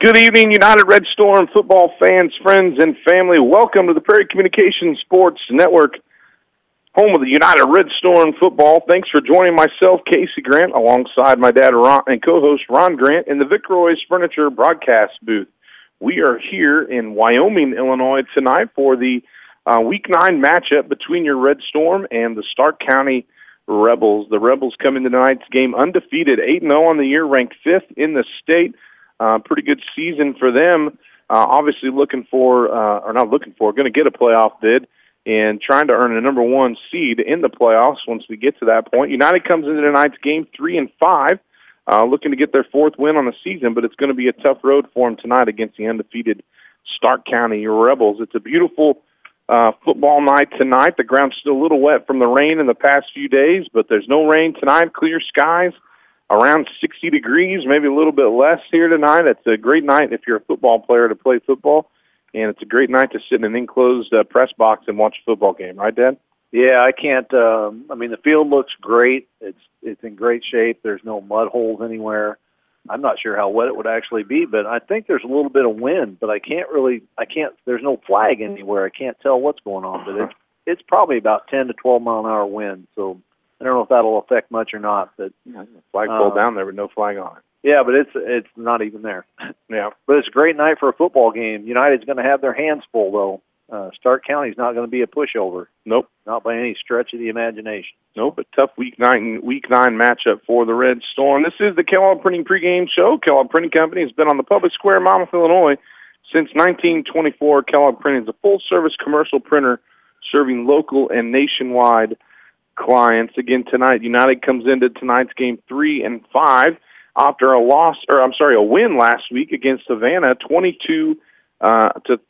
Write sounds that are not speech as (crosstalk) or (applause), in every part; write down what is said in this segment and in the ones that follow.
Good evening, United Red Storm football fans, friends, and family. Welcome to the Prairie Communications Sports Network, home of the United Red Storm football. Thanks for joining myself, Casey Grant, alongside my dad Ron, and co-host Ron Grant in the Vic Roy's Furniture broadcast booth. We are here in Wyoming, Illinois tonight for the uh, Week 9 matchup between your Red Storm and the Stark County Rebels. The Rebels come into tonight's game undefeated, 8-0 on the year, ranked fifth in the state. Uh, pretty good season for them. Uh, obviously looking for, uh, or not looking for, going to get a playoff bid and trying to earn a number one seed in the playoffs once we get to that point. United comes into tonight's game three and five, uh, looking to get their fourth win on the season, but it's going to be a tough road for them tonight against the undefeated Stark County Rebels. It's a beautiful uh, football night tonight. The ground's still a little wet from the rain in the past few days, but there's no rain tonight. Clear skies around 60 degrees, maybe a little bit less here tonight. It's a great night if you're a football player to play football, and it's a great night to sit in an enclosed uh, press box and watch a football game, right, Dad? Yeah, I can't. Um, I mean, the field looks great. It's it's in great shape. There's no mud holes anywhere. I'm not sure how wet it would actually be, but I think there's a little bit of wind. But I can't really. I can't. There's no flag anywhere. I can't tell what's going on. But it's it's probably about 10 to 12 mile an hour wind. So I don't know if that'll affect much or not, but yeah, uh, down there with no flag on it. Yeah, but it's it's not even there. (laughs) yeah, but it's a great night for a football game. United's going to have their hands full though. Uh, Stark County's not going to be a pushover. Nope, not by any stretch of the imagination. Nope, a tough week nine week nine matchup for the Red Storm. This is the Kellogg Printing pregame show. Kellogg Printing Company has been on the public square, Monmouth, Illinois, since 1924. Kellogg Printing is a full service commercial printer serving local and nationwide clients. Again, tonight, United comes into tonight's game three and five after a loss, or I'm sorry, a win last week against Havana, 22 uh, to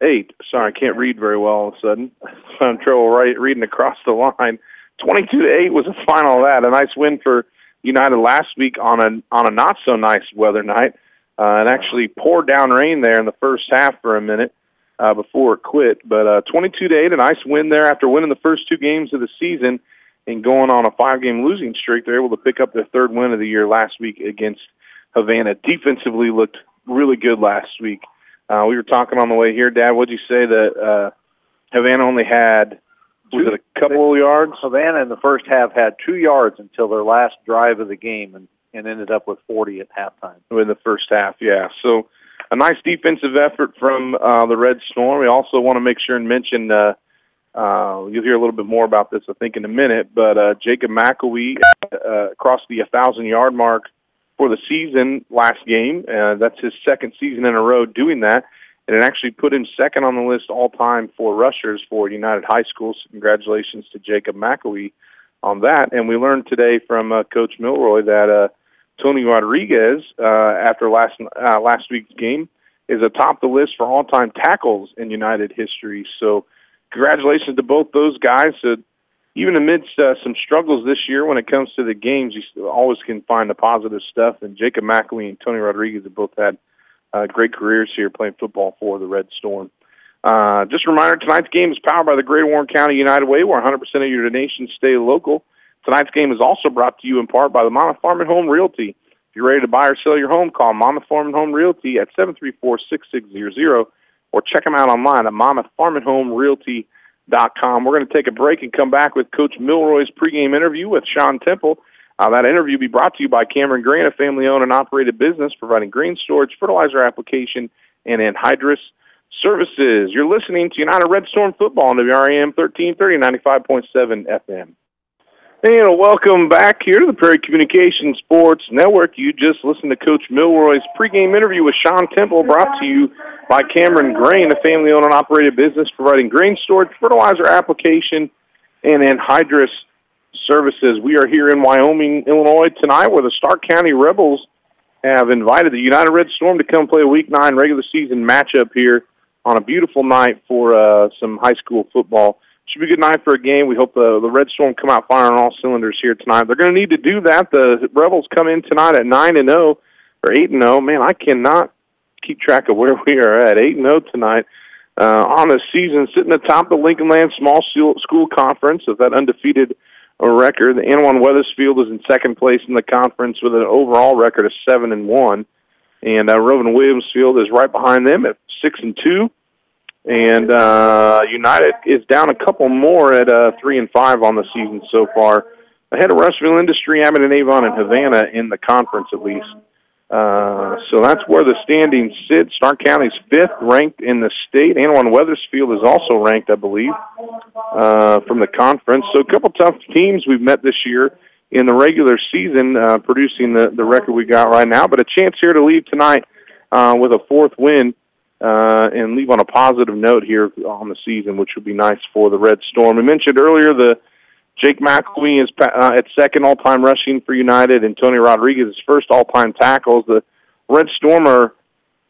eight. Sorry, I can't read very well all of a sudden. (laughs) I'm trouble right, reading across the line. 22 to eight was the final of that. A nice win for United last week on a on a not so nice weather night. Uh, and actually poured down rain there in the first half for a minute uh, before it quit. But uh, 22 to 8, a nice win there after winning the first two games of the season and going on a five-game losing streak. They're able to pick up their third win of the year last week against Havana. Defensively looked really good last week. Uh, we were talking on the way here, Dad. What'd you say that uh, Havana only had? Was it a couple of yards? Havana in the first half had two yards until their last drive of the game, and and ended up with 40 at halftime. In the first half, yeah. So a nice defensive effort from uh, the Red Storm. We also want to make sure and mention, uh, uh, you'll hear a little bit more about this, I think, in a minute, but uh, Jacob McElwee uh, crossed the 1,000-yard mark for the season last game. Uh, that's his second season in a row doing that, and it actually put him second on the list all-time for rushers for United High School. So congratulations to Jacob McElwee on that. And we learned today from uh, Coach Milroy that uh, Tony Rodriguez, uh, after last uh, last week's game, is atop the list for all-time tackles in United history. So, congratulations to both those guys. Uh, even amidst uh, some struggles this year when it comes to the games, you always can find the positive stuff. And Jacob McElwee and Tony Rodriguez have both had uh, great careers here playing football for the Red Storm. Uh, just a reminder, tonight's game is powered by the Greater Warren County United Way, where 100% of your donations stay local. Tonight's game is also brought to you in part by the Monmouth Farm and Home Realty. If you're ready to buy or sell your home, call Monmouth Farm and Home Realty at 734-6600 or check them out online at monmouthfarmandhomerealty.com. We're going to take a break and come back with Coach Milroy's pregame interview with Sean Temple. Uh, that interview will be brought to you by Cameron Grain, a family-owned and operated business providing grain storage, fertilizer application, and anhydrous services. You're listening to United Red Storm Football on WRAM 1330, 95.7 FM. And welcome back here to the Prairie Communication Sports Network. You just listened to Coach Milroy's pregame interview with Sean Temple, brought to you by Cameron Grain, a family-owned and operated business providing grain storage, fertilizer application, and anhydrous services. We are here in Wyoming, Illinois tonight, where the Stark County Rebels have invited the United Red Storm to come play a Week 9 regular season matchup here on a beautiful night for uh, some high school football should be a good night for a game. We hope the the Red Storm come out firing all cylinders here tonight. They're going to need to do that. The Rebels come in tonight at nine and zero oh, or eight and zero. Oh. Man, I cannot keep track of where we are at. Eight and zero oh tonight uh, on the season, sitting atop the Lincoln Land Small School Conference with that undefeated record. The Annawan Wethersfield is in second place in the conference with an overall record of seven and one. and uh, ROWVA Williamsfield is right behind them at six and two. And uh, United is down a couple more at uh, three and five on the season so far, ahead of Rushville Industry, Abingdon-Avon, and Havana in the conference at least. Uh, so that's where the standings sit. Stark County's fifth ranked in the state. Annawan Wethersfield is also ranked, I believe, uh, from the conference. So a couple tough teams we've met this year in the regular season, uh, producing the, the record we got right now. But a chance here to leave tonight uh, with a fourth win uh, and leave on a positive note here on the season, which would be nice for the Red Storm. We mentioned earlier the Jake McElwee is uh, at second all-time rushing for United, and Tony Rodriguez is first all-time tackles. The Red Storm are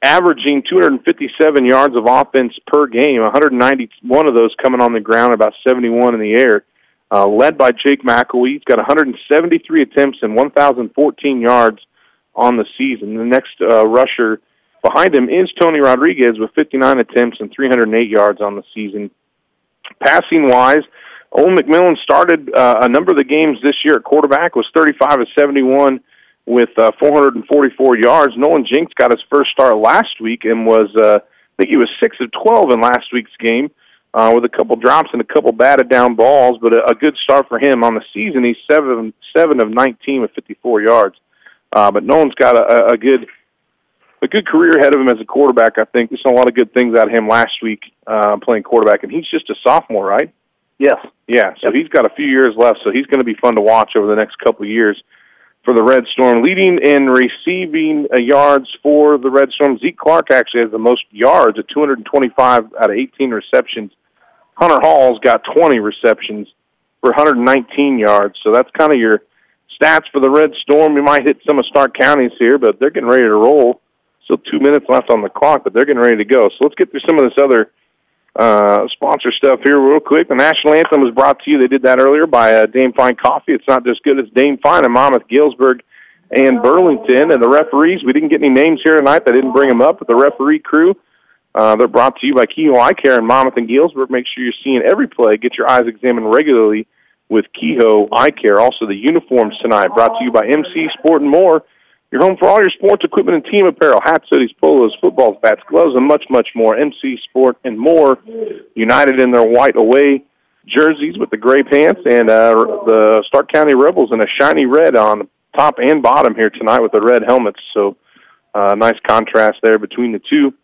averaging 257 yards of offense per game, 191 of those coming on the ground, about 71 in the air. Uh, led by Jake McElwee, he's got 173 attempts and 1,014 yards on the season. The next uh, rusher behind him is Tony Rodriguez with 59 attempts and 308 yards on the season. Passing wise, Owen McMillan started uh, a number of the games this year at quarterback, was 35 of 71 with uh, 444 yards. Nolan Jinks got his first start last week and was, uh, I think he was 6 of 12 in last week's game uh, with a couple drops and a couple batted down balls, but a, a good start for him on the season. He's 7, seven of 19 with 54 yards. Uh, but Nolan's got a, a good a good career ahead of him as a quarterback. I think we saw a lot of good things out of him last week uh, playing quarterback, and he's just a sophomore, right? Yes. Yeah, so yep. he's got a few years left, so he's going to be fun to watch over the next couple of years for the Red Storm. Leading in receiving uh, yards for the Red Storm, Zeke Clark actually has the most yards at 225 out of 18 receptions. Hunter Hall's got 20 receptions for 119 yards, so that's kind of your stats for the Red Storm. We might hit some of Stark counties here, but they're getting ready to roll. Still two minutes left on the clock, but they're getting ready to go. So let's get through some of this other uh, sponsor stuff here real quick. The national anthem was brought to you. They did that earlier by uh, Dame Fine Coffee. It's not just good as Dame Fine in Monmouth, Galesburg, and Burlington. And the referees, we didn't get any names here tonight. I didn't bring them up, but the referee crew, uh, they're brought to you by Kehoe Eye Care in Monmouth and Galesburg. Make sure you're seeing every play. Get your eyes examined regularly with Kehoe Eye Care. Also, the uniforms tonight brought to you by MC Sport and More. Your home for all your sports equipment and team apparel, hats, hoodies, polos, footballs, bats, gloves, and much, much more. MC Sport and more. United in their white away jerseys with the gray pants, and uh, the Stark County Rebels in a shiny red on top and bottom here tonight with the red helmets. So uh, nice contrast there between the two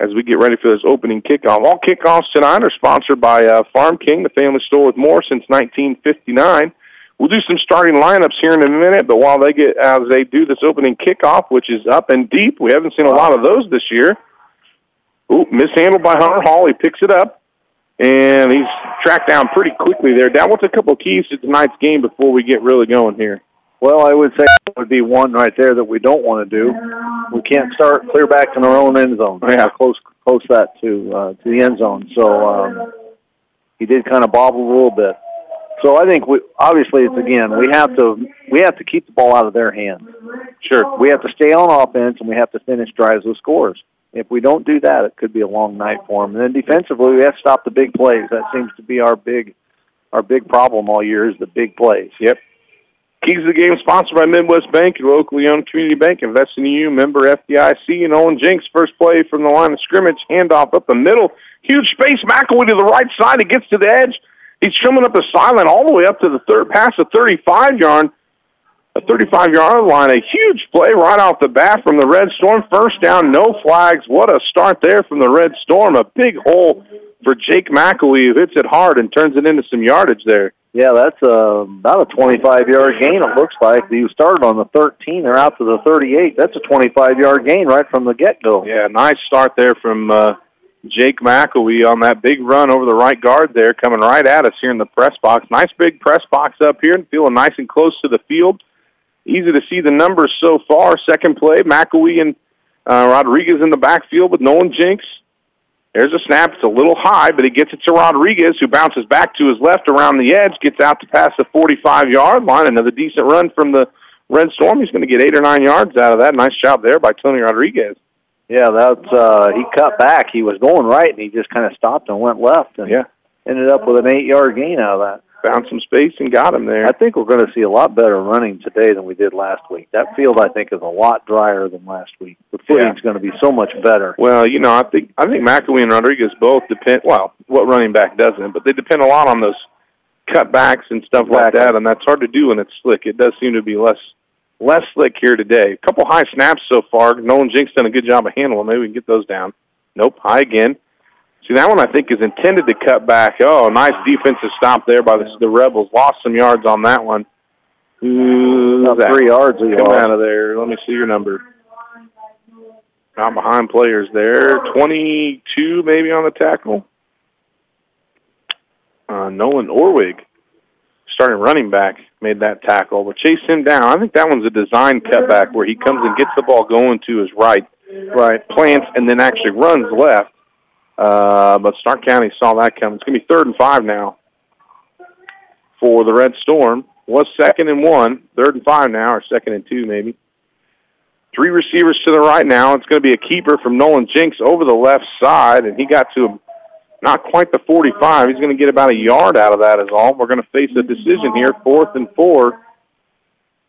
as we get ready for this opening kickoff. All kickoffs tonight are sponsored by uh, Farm King, the family store with more since 1959. We'll do some starting lineups here in a minute, but while they get as they do this opening kickoff, which is up and deep, we haven't seen a lot of those this year. Ooh, mishandled by Hunter Hall. He picks it up, and he's tracked down pretty quickly there. Down, what's a couple of keys to tonight's game before we get really going here? Well, I would say it would be one right there that we don't want to do. We can't start clear back in our own end zone. Yeah, close close that to uh, to the end zone. So um, he did kind of bobble a little bit. So I think we obviously it's again we have to we have to keep the ball out of their hands. Sure, we have to stay on offense and we have to finish drives with scores. If we don't do that, it could be a long night for them. And then defensively, we have to stop the big plays. That seems to be our big our big problem all year is the big plays. Yep. Keys of the game sponsored by Midwest Bank, your locally owned community bank, investing in you, member FDIC, and Owen Jinks. First play from the line of scrimmage, handoff up the middle, huge space, McElwee to the right side, it gets to the edge, He's trimming up the sideline all the way up to the third pass, the 35 yard, a 35 yard line. A huge play right off the bat from the Red Storm. First down, no flags. What a start there from the Red Storm. A big hole for Jake McElwee who hits it hard and turns it into some yardage there. Yeah, that's uh, about a 25-yard gain, it looks like. You started on the 13. They're out to the 38. That's a 25-yard gain right from the get-go. Yeah, nice start there from uh, Jake McElwee on that big run over the right guard there, coming right at us here in the press box. Nice big press box up here and feeling nice and close to the field. Easy to see the numbers so far. Second play, McElwee and uh, Rodriguez in the backfield with Nolan Jinks. There's a snap. It's a little high, but he gets it to Rodriguez, who bounces back to his left around the edge, gets out to pass the 45-yard line. Another decent run from the Red Storm. He's going to get eight or nine yards out of that. Nice job there by Tony Rodriguez. Yeah, that's uh he cut back. He was going right and he just kind of stopped and went left and yeah. ended up with an 8-yard gain out of that. found some space and got him there. I think we're going to see a lot better running today than we did last week. That field, I think, is a lot drier than last week. The footing's Yeah. going to be so much better. Well, you know, I think I think McElwee and Rodriguez both depend. Well, what running back doesn't? But they depend a lot on those cutbacks and stuff like that, and that's hard to do when it's slick. It does seem to be less less slick here today. A couple high snaps so far. Nolan Jinks done a good job of handling. Maybe we can get those down. Nope, high again. See, that one I think is intended to cut back. Oh, nice defensive stop there by the, the Rebels. Lost some yards on that one. About that? three yards. Come lost. out of there. Let me see your number. Not behind players there. 22 maybe on the tackle. Uh, Nolan Orwig, starting running back, made that tackle. But chase him down. I think that one's a design cutback where he comes and gets the ball going to his right, right, plants, and then actually runs left. Uh, but Stark County saw that coming. It's going to be third and five now for the Red Storm. Was second and one, third and five now, or second and two maybe. Three receivers to the right now. It's going to be a keeper from Nolan Jinks over the left side, and he got to not quite the 45. He's going to get about a yard out of that is all. We're going to face a decision here, fourth and four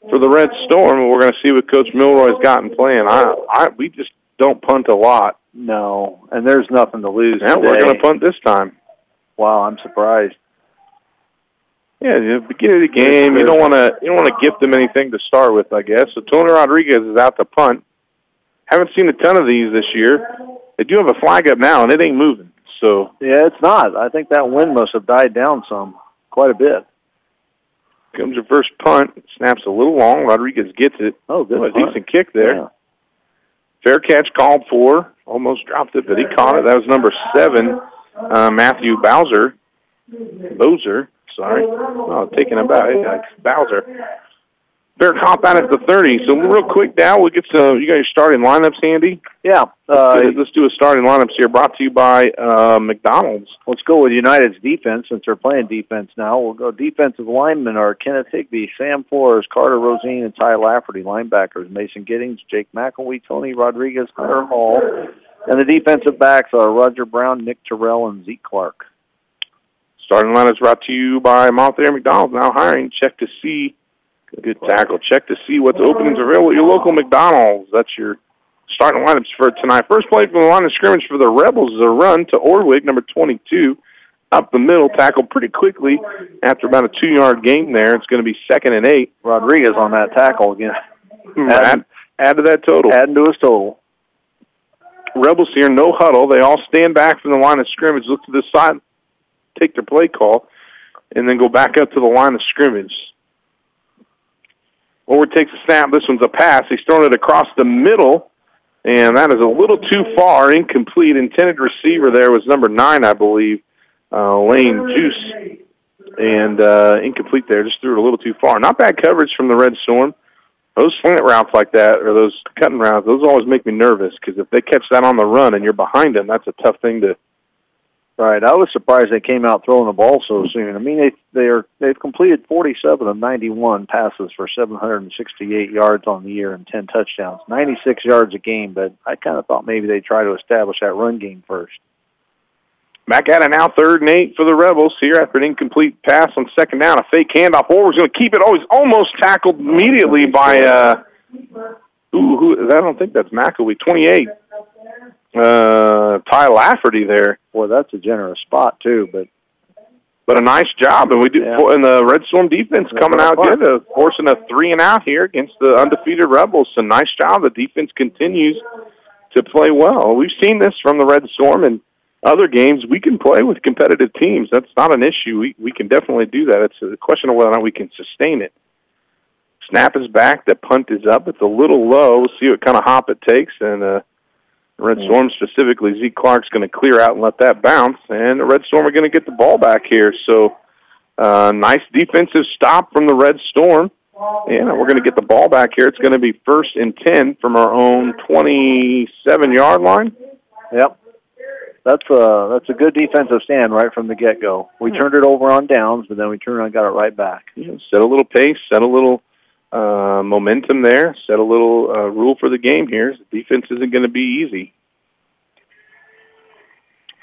for the Red Storm, and we're going to see what Coach Milroy's got in plan. I, I, we just don't punt a lot. No, and there's nothing to lose Now today. we're going to punt this time. Wow, I'm surprised. Yeah, the beginning of the game, you don't want to you don't want to gift them anything to start with, I guess. So Tony Rodriguez is out to punt. Haven't seen a ton of these this year. They do have a flag up now, and it ain't moving. So Yeah, it's not. I think that wind must have died down some, quite a bit. comes your first punt. Snaps a little long. Rodriguez gets it. Oh, good. A punt. decent kick there. Yeah. Fair catch called for. Almost dropped it, but he caught it. That was number seven, uh, Matthew Bowser. Bowser, sorry. Oh, taking back. Bowser. Fair cop out at the 30. So real quick now, we'll get to, you got your starting lineups handy? Yeah. Uh, let's, let's do a starting lineups here brought to you by uh, McDonald's. let's go with United's defense since they're playing defense now. We'll go defensive linemen are Kenneth Higby, Sam Flores, Carter Rosine, and Ty Lafferty. Linebackers Mason Giddings, Jake McElwee, Tony Rodriguez, Hunter Hall. And the defensive backs are Roger Brown, Nick Terrell, and Zeke Clark. Starting lineups brought to you by Montclair McDonald's. Now hiring. Check to see. Good tackle. Check to see what openings are available at your local McDonald's. That's your starting lineups for tonight. First play from the line of scrimmage for the Rebels is a run to Orwig, number 22, up the middle, tackled pretty quickly after about a two-yard gain there. It's going to be second and eight. Rodriguez on that tackle again, hmm, Add, add to that total. Add to his total. Rebels here, no huddle. They all stand back from the line of scrimmage, look to the side, take their play call, and then go back up to the line of scrimmage. Orward takes a snap. This one's a pass. He's thrown it across the middle, and that is a little too far, incomplete. Intended receiver there was number nine, I believe, uh, Lane Juice, and uh, incomplete there. Just threw it a little too far. Not bad coverage from the Red Storm. Those slant routes like that, or those cutting routes, those always make me nervous because if they catch that on the run and you're behind them, that's a tough thing to. Right. I was surprised they came out throwing the ball so soon. I mean, they they are they've completed 47 of 91 passes for 768 yards on the year and 10 touchdowns, 96 yards a game. But I kind of thought maybe they'd try to establish that run game first. Back at it now, third and eight for the Rebels here after an incomplete pass on second down. A fake handoff. Orward's going to keep it. Oh, he's almost tackled immediately by, uh, ooh, who, I don't think that's McElwee, 28. Uh, Ty Lafferty there. Boy, that's a generous spot too. But But a nice job, and we do. Yeah. And the Red Storm defense coming out good, uh, forcing a three and out here against the undefeated Rebels. So nice job. The defense continues to play well. We've seen this from the Red Storm and other games. We can play with competitive teams. That's not an issue. We we can definitely do that. It's a question of whether or not we can sustain it. Snap is back. The punt is up. It's a little low. We'll see what kind of hop it takes. And uh, the Red Yeah. Storm, specifically Zeke Clark's going to clear out and let that bounce. And the Red Storm are going to get the ball back here. So uh, nice defensive stop from the Red Storm. And we're going to get the ball back here. It's going to be first and 10 from our own 27-yard line. yep, that's a that's a good defensive stand right from the get go. We turned it over on downs, but then we turned and got it right back. know, set a little pace, set a little uh, momentum there, set a little uh, rule for the game here. Defense isn't going to be easy.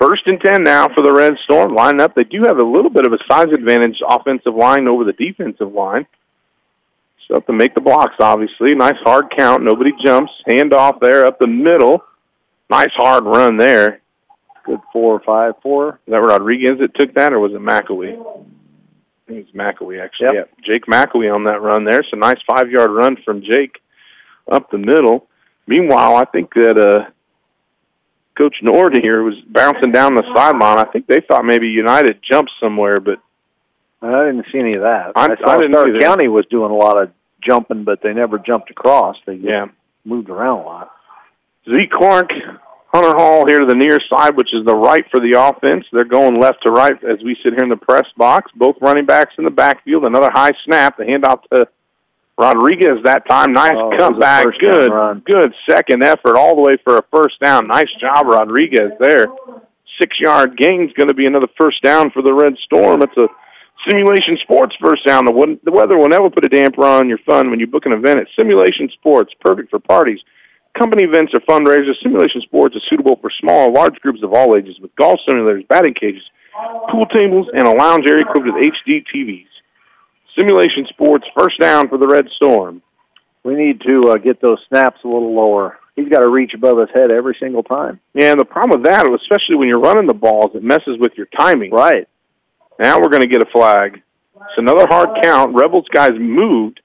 First and 10 now for the Red Storm. Line up. They do have a little bit of a size advantage offensive line over the defensive line. So have to make the blocks, obviously. Nice hard count. Nobody jumps. Hand off there up the middle. Nice hard run there. Good four or five, four. Is that Rodriguez that took that, or was it McElwee? I it's McElwee, actually. Yep. Yeah, Jake McElwee on that run there. It's a nice five-yard run from Jake up the middle. Meanwhile, I think that uh, Coach Nord here was bouncing down the sideline. I think they thought maybe United jumped somewhere, but I didn't see any of that. I- saw I didn't Stark either. County was doing a lot of jumping, but they never jumped across. They yeah. moved around a lot. Zeke Clark, Hunter Hall here to the near side, which is the right for the offense. They're going left to right as we sit here in the press box. Both running backs in the backfield. Another high snap. The handoff to Rodriguez that time. Nice Oh, comeback. Good, good second effort all the way for a first down. Nice job, Rodriguez there. Six-yard gain's going to be another first down for the Red Storm. It's a simulation sports first down. The, the weather will never put a damper on your fun when you book an event at Simulation Sports. Perfect for parties, company events, or fundraisers. Simulation Sports is suitable for small or large groups of all ages with golf simulators, batting cages, pool tables, and a lounge area equipped with HD TVs. Simulation Sports first down for the Red Storm. We need to uh, get those snaps a little lower. He's got to reach above his head every single time. Yeah, and the problem with that, especially when you're running the balls, it messes with your timing. Right. Now we're going to get a flag. It's another hard count. Rebels guys moved,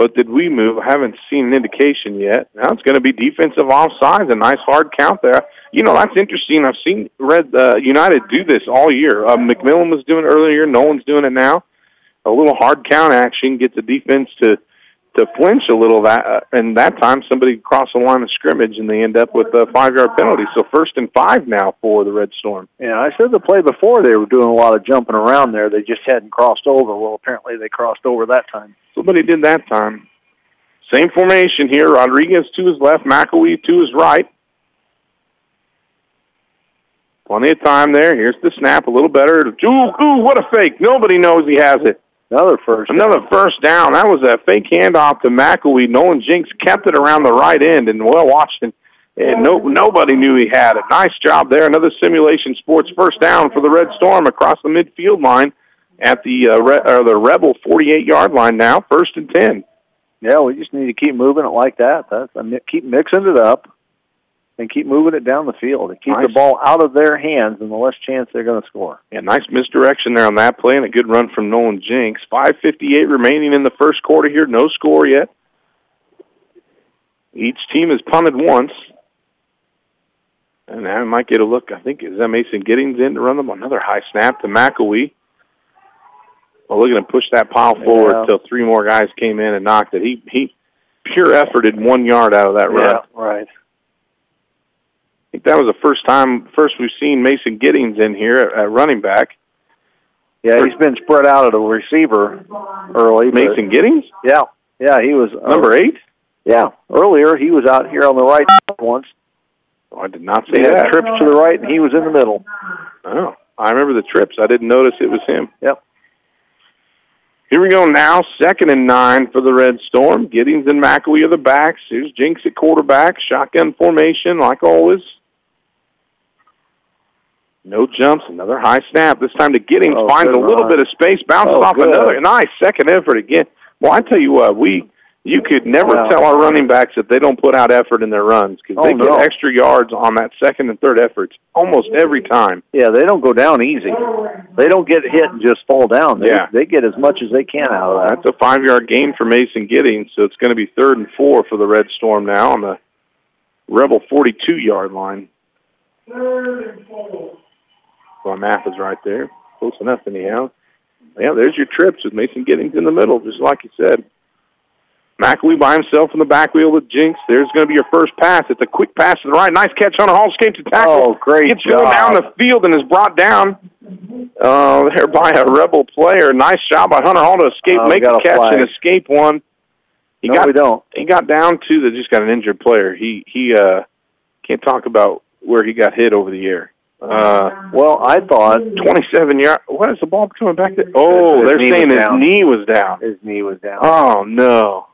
but did we move? I haven't seen an indication yet. Now it's going to be defensive offsides. A nice hard count there. You know that's interesting. I've seen Red uh, United do this all year. Uh, McMillan was doing it earlier. No one's doing it now. A little hard count action gets the defense to to flinch a little. That uh, and that time somebody crossed the line of scrimmage and they end up with a five yard penalty. So first and five now for the Red Storm. Yeah, I said the play before they were doing a lot of jumping around there. They just hadn't crossed over. Well, apparently they crossed over that time. Somebody did that time. Same formation here. Rodriguez to his left, McElwee to his right. Plenty of time there. Here's the snap, a little better. Ooh, ooh, what a fake. Nobody knows he has it. Another first. Another first down. That was a fake handoff to McElwee. Nolan Jinks kept it around the right end, and well, Washington, and no, nobody knew he had it. Nice job there. Another simulation sports first down for the Red Storm across the midfield line at the uh, Re- or the Rebel 48-yard line now. First and 10. Yeah, we just need to keep moving it like that. That's I mean, keep mixing it up and keep moving it down the field and keep the ball out of their hands, and the less chance they're going to score. Yeah, nice misdirection there on that play and a good run from Nolan Jinks. 5.58 remaining in the first quarter here. No score yet. Each team has punted once. And I might get a look. I think, is that Mason Giddings in to run them? Another high snap to McElwee. Well, look at him push that pile forward Yeah. until three more guys came in and knocked it. He, he pure efforted one yard out of that run. Yeah, right. I think that was the first time, first we've seen Mason Giddings in here at, at running back. Yeah, he's been spread out at a receiver early. but- Mason Giddings? Yeah, yeah, he was uh, Number eight? Yeah, earlier he was out here on the right once. Oh, I did not see had that. trips to the right, and he was in the middle. Oh, I remember the trips. I didn't notice it was him. Yep. Here we go now. Second and nine for the Red Storm. Giddings and McElwee are the backs. Here's Jinks at quarterback. Shotgun formation, like always. No jumps. Another high snap. This time to Giddings. Oh, finds a little run. bit of space. Bounces Oh, off good. another. Nice second effort again. Well, I tell you what, we you could never Wow. tell our running backs that they don't put out effort in their runs because Oh, they no. get extra yards on that second and third efforts almost every time. Yeah, they don't go down easy. They don't get hit and just fall down. They, Yeah. they get as much as they can out of that. That's a five-yard gain for Mason Giddings, so it's going to be third and four for the Red Storm now on the Rebel 42-yard line. Well, my math is right there. Close enough anyhow. Yeah, there's your trips with Mason Giddings in the middle, just like you said. McElwee by himself in the back wheel with Jinks. There's going to be your first pass. It's a quick pass to the right. Nice catch on a Hall escape to tackle. Oh, great Gets job. going down the field and is brought down uh, there by a Rebel player. Nice job by Hunter Hall to escape, we make a a catch flag. and escape one. He no, got we don't. he got down to the just got an injured player. He he uh can't talk about where he got hit over the air. Uh, Well, I thought 27 yard. What is the ball coming back to? Oh, they're saying his down. knee was down. his knee was down. Oh no,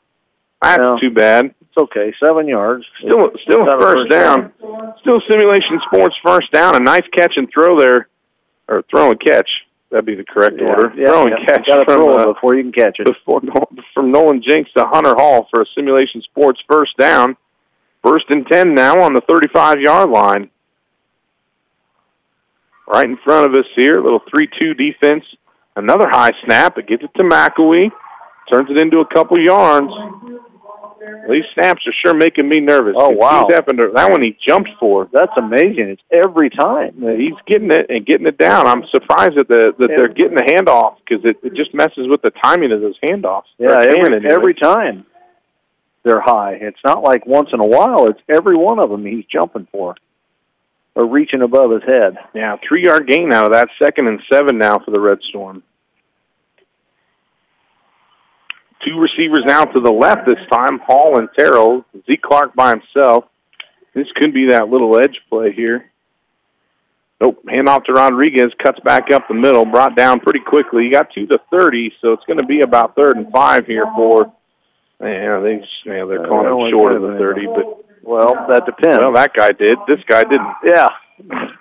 that's No. too bad. It's okay. Seven yards. Still, still a first down. Still Simulation Sports first down. A nice catch and throw there, or throw and catch. That'd be the correct Yeah, order. yeah, throw yeah. and catch You from, throw uh, before you can catch it. before, from Nolan Jinks to Hunter Hall for a Simulation Sports first down. First and 10 now on the 35-yard line. Right in front of us here, little 3-2 defense. Another high snap. It gets it to McElwee. Turns it into a couple yards. These snaps are sure making me nervous. Oh, wow. To, that one he jumps for. That's amazing. It's every time. Uh, he's getting it and getting it down. I'm surprised that the that they're getting the handoff because it, it just messes with the timing of those handoffs. Yeah, every, anyway. every time they're high. It's not like once in a while. It's every one of them he's jumping for or reaching above his head. Yeah, three yard gain out of that. Second and seven now for the Red Storm. Two receivers now to the left this time, Hall and Terrell. Zeke Clark by himself. This could be that little edge play here. Nope, handoff to Rodriguez, cuts back up the middle, brought down pretty quickly. He got two to the 30, so it's going to be about third and five here for, yeah, they, yeah, they're Uh, calling it short of the 30, but, Well, that depends. well, that guy did. This guy didn't. yeah.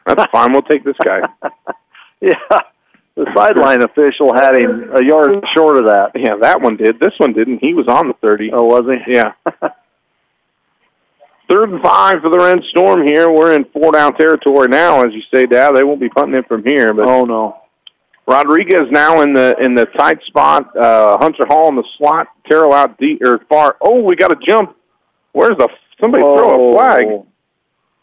That's fine. We'll take this guy. (laughs) yeah. The sideline official had him a yard short of that. Yeah, that one did. This one didn't. He was on the 30. Oh, was he? Yeah. (laughs) Third and five for the Red Storm here. We're in four down territory now, as you say, Dad. They won't be punting it from here. But oh no. Rodriguez now in the in the tight spot. Uh, Hunter Hall in the slot. Terrell out deep or far. Oh, we got a jump. Where's the somebody throw a flag? Oh,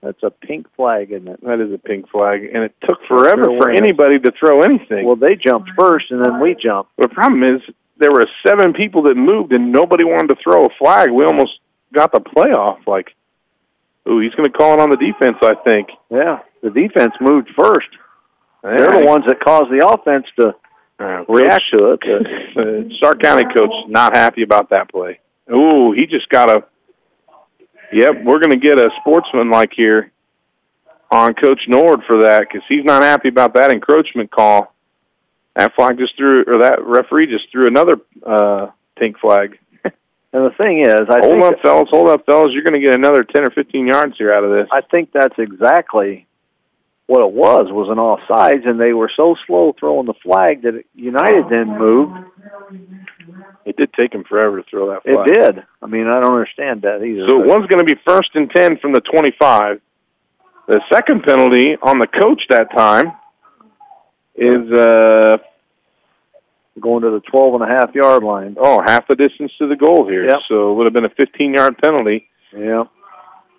That's a pink flag, isn't it? That is a pink flag, and it took forever Sure for anybody to throw anything. Well, they jumped first, and then we jumped. The problem is there were seven people that moved, and nobody wanted to throw a flag. We almost got the playoff. Like, ooh, he's going to call it on the defense, I think. Yeah, the defense moved first. They're the ones that caused the offense to Uh, react to it. (laughs) Uh, Stark County coach not happy about that play. Ooh, he just got a. Yep, we're going to get a sportsman like here on Coach Nord for that because he's not happy about that encroachment call. That flag just threw, or that referee just threw another uh, pink flag. (laughs) And the thing is, I hold up, fellas. Hold up, fellas. You're going to get another 10 or 15 yards here out of this. I think that's exactly what it was. Was an offsides, and they were so slow throwing the flag that United then moved. It did take him forever to throw that It did. I mean, I don't understand that either. So one's going to be first and 10 from the 25. The second penalty on the coach that time is, uh, going to the 12 and a half yard line. oh, half the distance to the goal here. Yep. So it would have been a 15-yard penalty. Yeah.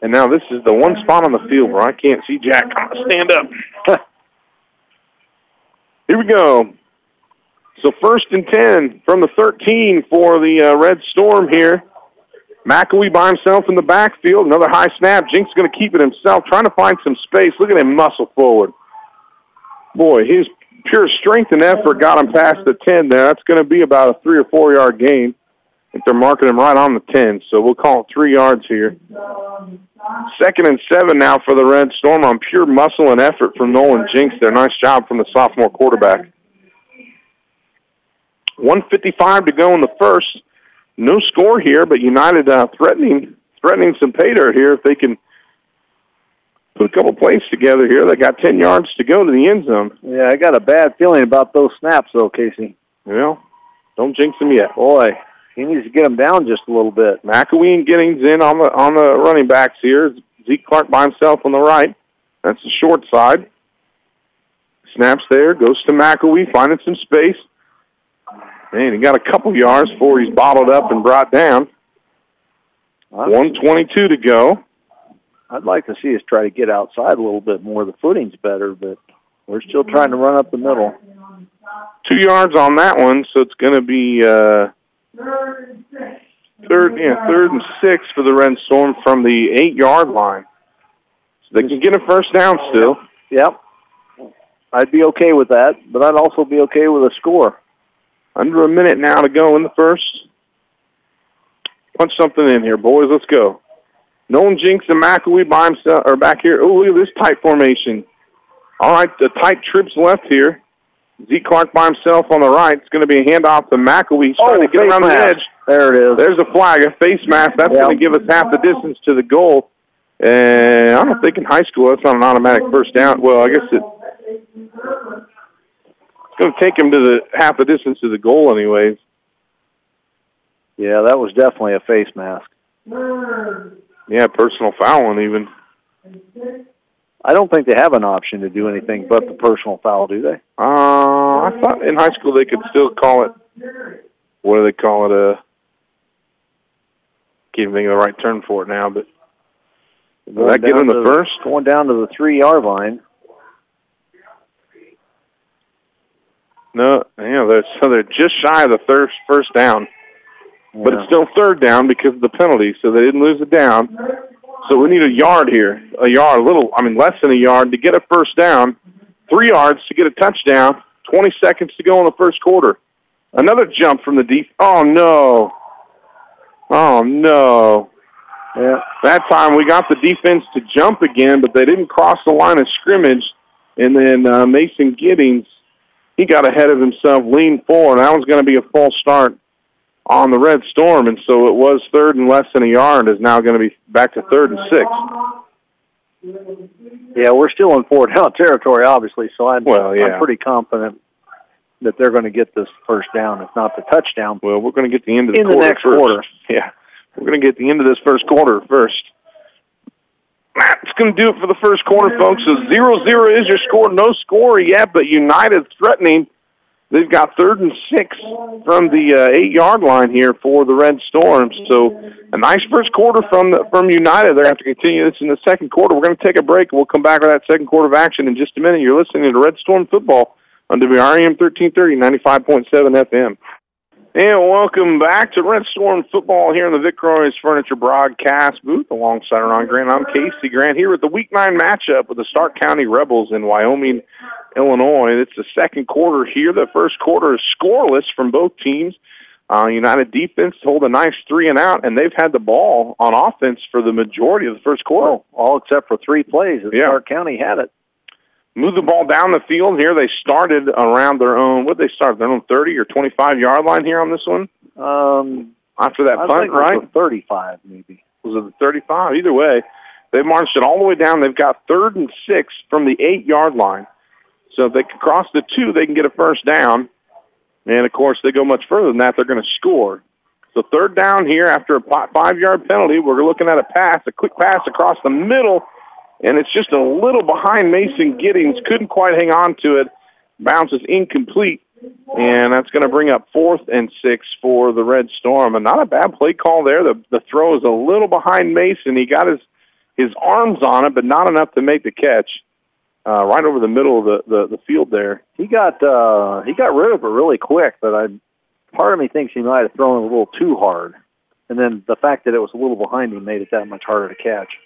And now this is the one spot on the field where I can't see Jack. Come on, stand up. (laughs) Here we go. So first and 10 from the 13 for the uh, Red Storm here. McElwee by himself in the backfield. Another high snap. Jinks is going to keep it himself, trying to find some space. Look at him muscle forward. Boy, his pure strength and effort got him past the 10 there. That's going to be about a three or four yard gain. I think they're marking him right on the 10, so we'll call it three yards here. Second and seven now for the Red Storm on pure muscle and effort from Nolan Jinks there. Nice job from the sophomore quarterback. 155 to go in the first. No score here, but United uh, threatening threatening some pay dirt here if they can put a couple plays together here. They got 10 yards to go to the end zone. Yeah, I got a bad feeling about those snaps, though, Casey. Well, don't jinx them yet. Boy, he needs to get them down just a little bit. McElwee and Giddings in on the on the running backs here. Zeke Clark by himself on the right. That's the short side. Snaps there, goes to McElwee, finding some space. Man, he got a couple yards before he's bottled up and brought down. 122 to go. I'd like to see us try to get outside a little bit more. The footing's better, but we're still trying to run up the middle. Two yards on that one, so it's going to be uh, third, yeah, third and six for the Red Storm from the eight-yard line. So they can get a first down still. Yep. I'd be okay with that, but I'd also be okay with a score. Under a minute now to go in the first. Punch something in here, boys. Let's go. Nolan Jinks and McElwee by himself are back here. Oh, look at this tight formation. All right, the tight trips left here. Zeke Clark by himself on the right. It's going to be a handoff to McElwee. He's trying to get face around the edge. There it is. There's a flag, a face mask. That's Yeah. going to give us half the distance to the goal. And I don't think in high school that's not an automatic first down. Well, I guess it, going to take him to the half the distance to the goal anyways. Yeah, that was definitely a face mask. Yeah, personal fouling even. I don't think they have an option to do anything but the personal foul, do they? Uh, I thought in high school they could still call it. What do they call it? Uh, can't think of the right term for it now, but Will that give him the first? Going down to the three-yard line. No, yeah, they're, so they're just shy of the first first down, yeah. but it's still third down because of the penalty. So they didn't lose it down. So we need a yard here, a yard, a little, I mean, less than a yard to get a first down, three yards to get a touchdown. Twenty seconds to go in the first quarter. Another jump from the deep. Oh no! Oh no! Yeah. That time we got the defense to jump again, but they didn't cross the line of scrimmage. And then uh, Mason Giddings, he got ahead of himself, leaned forward. That was going to be a false start on the Red Storm, and so it was third and less than a yard. Is now going to be back to third and six. Yeah, we're still in four down territory, obviously. So I'm well, yeah. I'm pretty confident that they're going to get this first down, if not the touchdown. Well, we're going to get the end of the in quarter the next first. quarter. Yeah. We're going to get the end of this first quarter first. That's going to do it for the first quarter, folks. So 0-0 is your score. No score yet, but United threatening. They've got third and six from the uh, eight-yard line here for the Red Storms. So a nice first quarter from the, from United. They're going to have to continue this in the second quarter. We're going to take a break. We'll come back with that second quarter of action in just a minute. You're listening to Red Storm Football on WRAM 1330, 95.7 FM. And welcome back to Red Storm Football here in the Vic Royce Furniture Broadcast booth alongside Ron Grant. I'm Casey Grant here with the Week 9 matchup with the Stark County Rebels in Wyoming, Illinois. It's the second quarter here. The first quarter is scoreless from both teams. Uh, United defense hold a nice three and out, and they've had the ball on offense for the majority of the first quarter. All except for three plays. Yeah. Stark County had it move the ball down the field here. They started around their own, what did they start, their own 30 or 25 yard line here on this one? Um, After that I punt, right? It was 35 maybe. Was it the 35? Either way, they marched it all the way down. They've got third and six from the eight yard line. So if they can cross the two, they can get a first down. And of course, they go much further than that, they're going to score. So third down here after a five yard penalty, we're looking at a pass, a quick pass across the middle and it's just a little behind Mason Giddings. Couldn't quite hang on to it. Bounces incomplete, and that's going to bring up fourth and six for the Red Storm. And not a bad play call there. The the throw is a little behind Mason. He got his his arms on it, but not enough to make the catch. Uh, right over the middle of the, the, the field there. He got uh, he got rid of it really quick, but I part of me thinks he might have thrown it a little too hard. And then the fact that it was a little behind him made it that much harder to catch.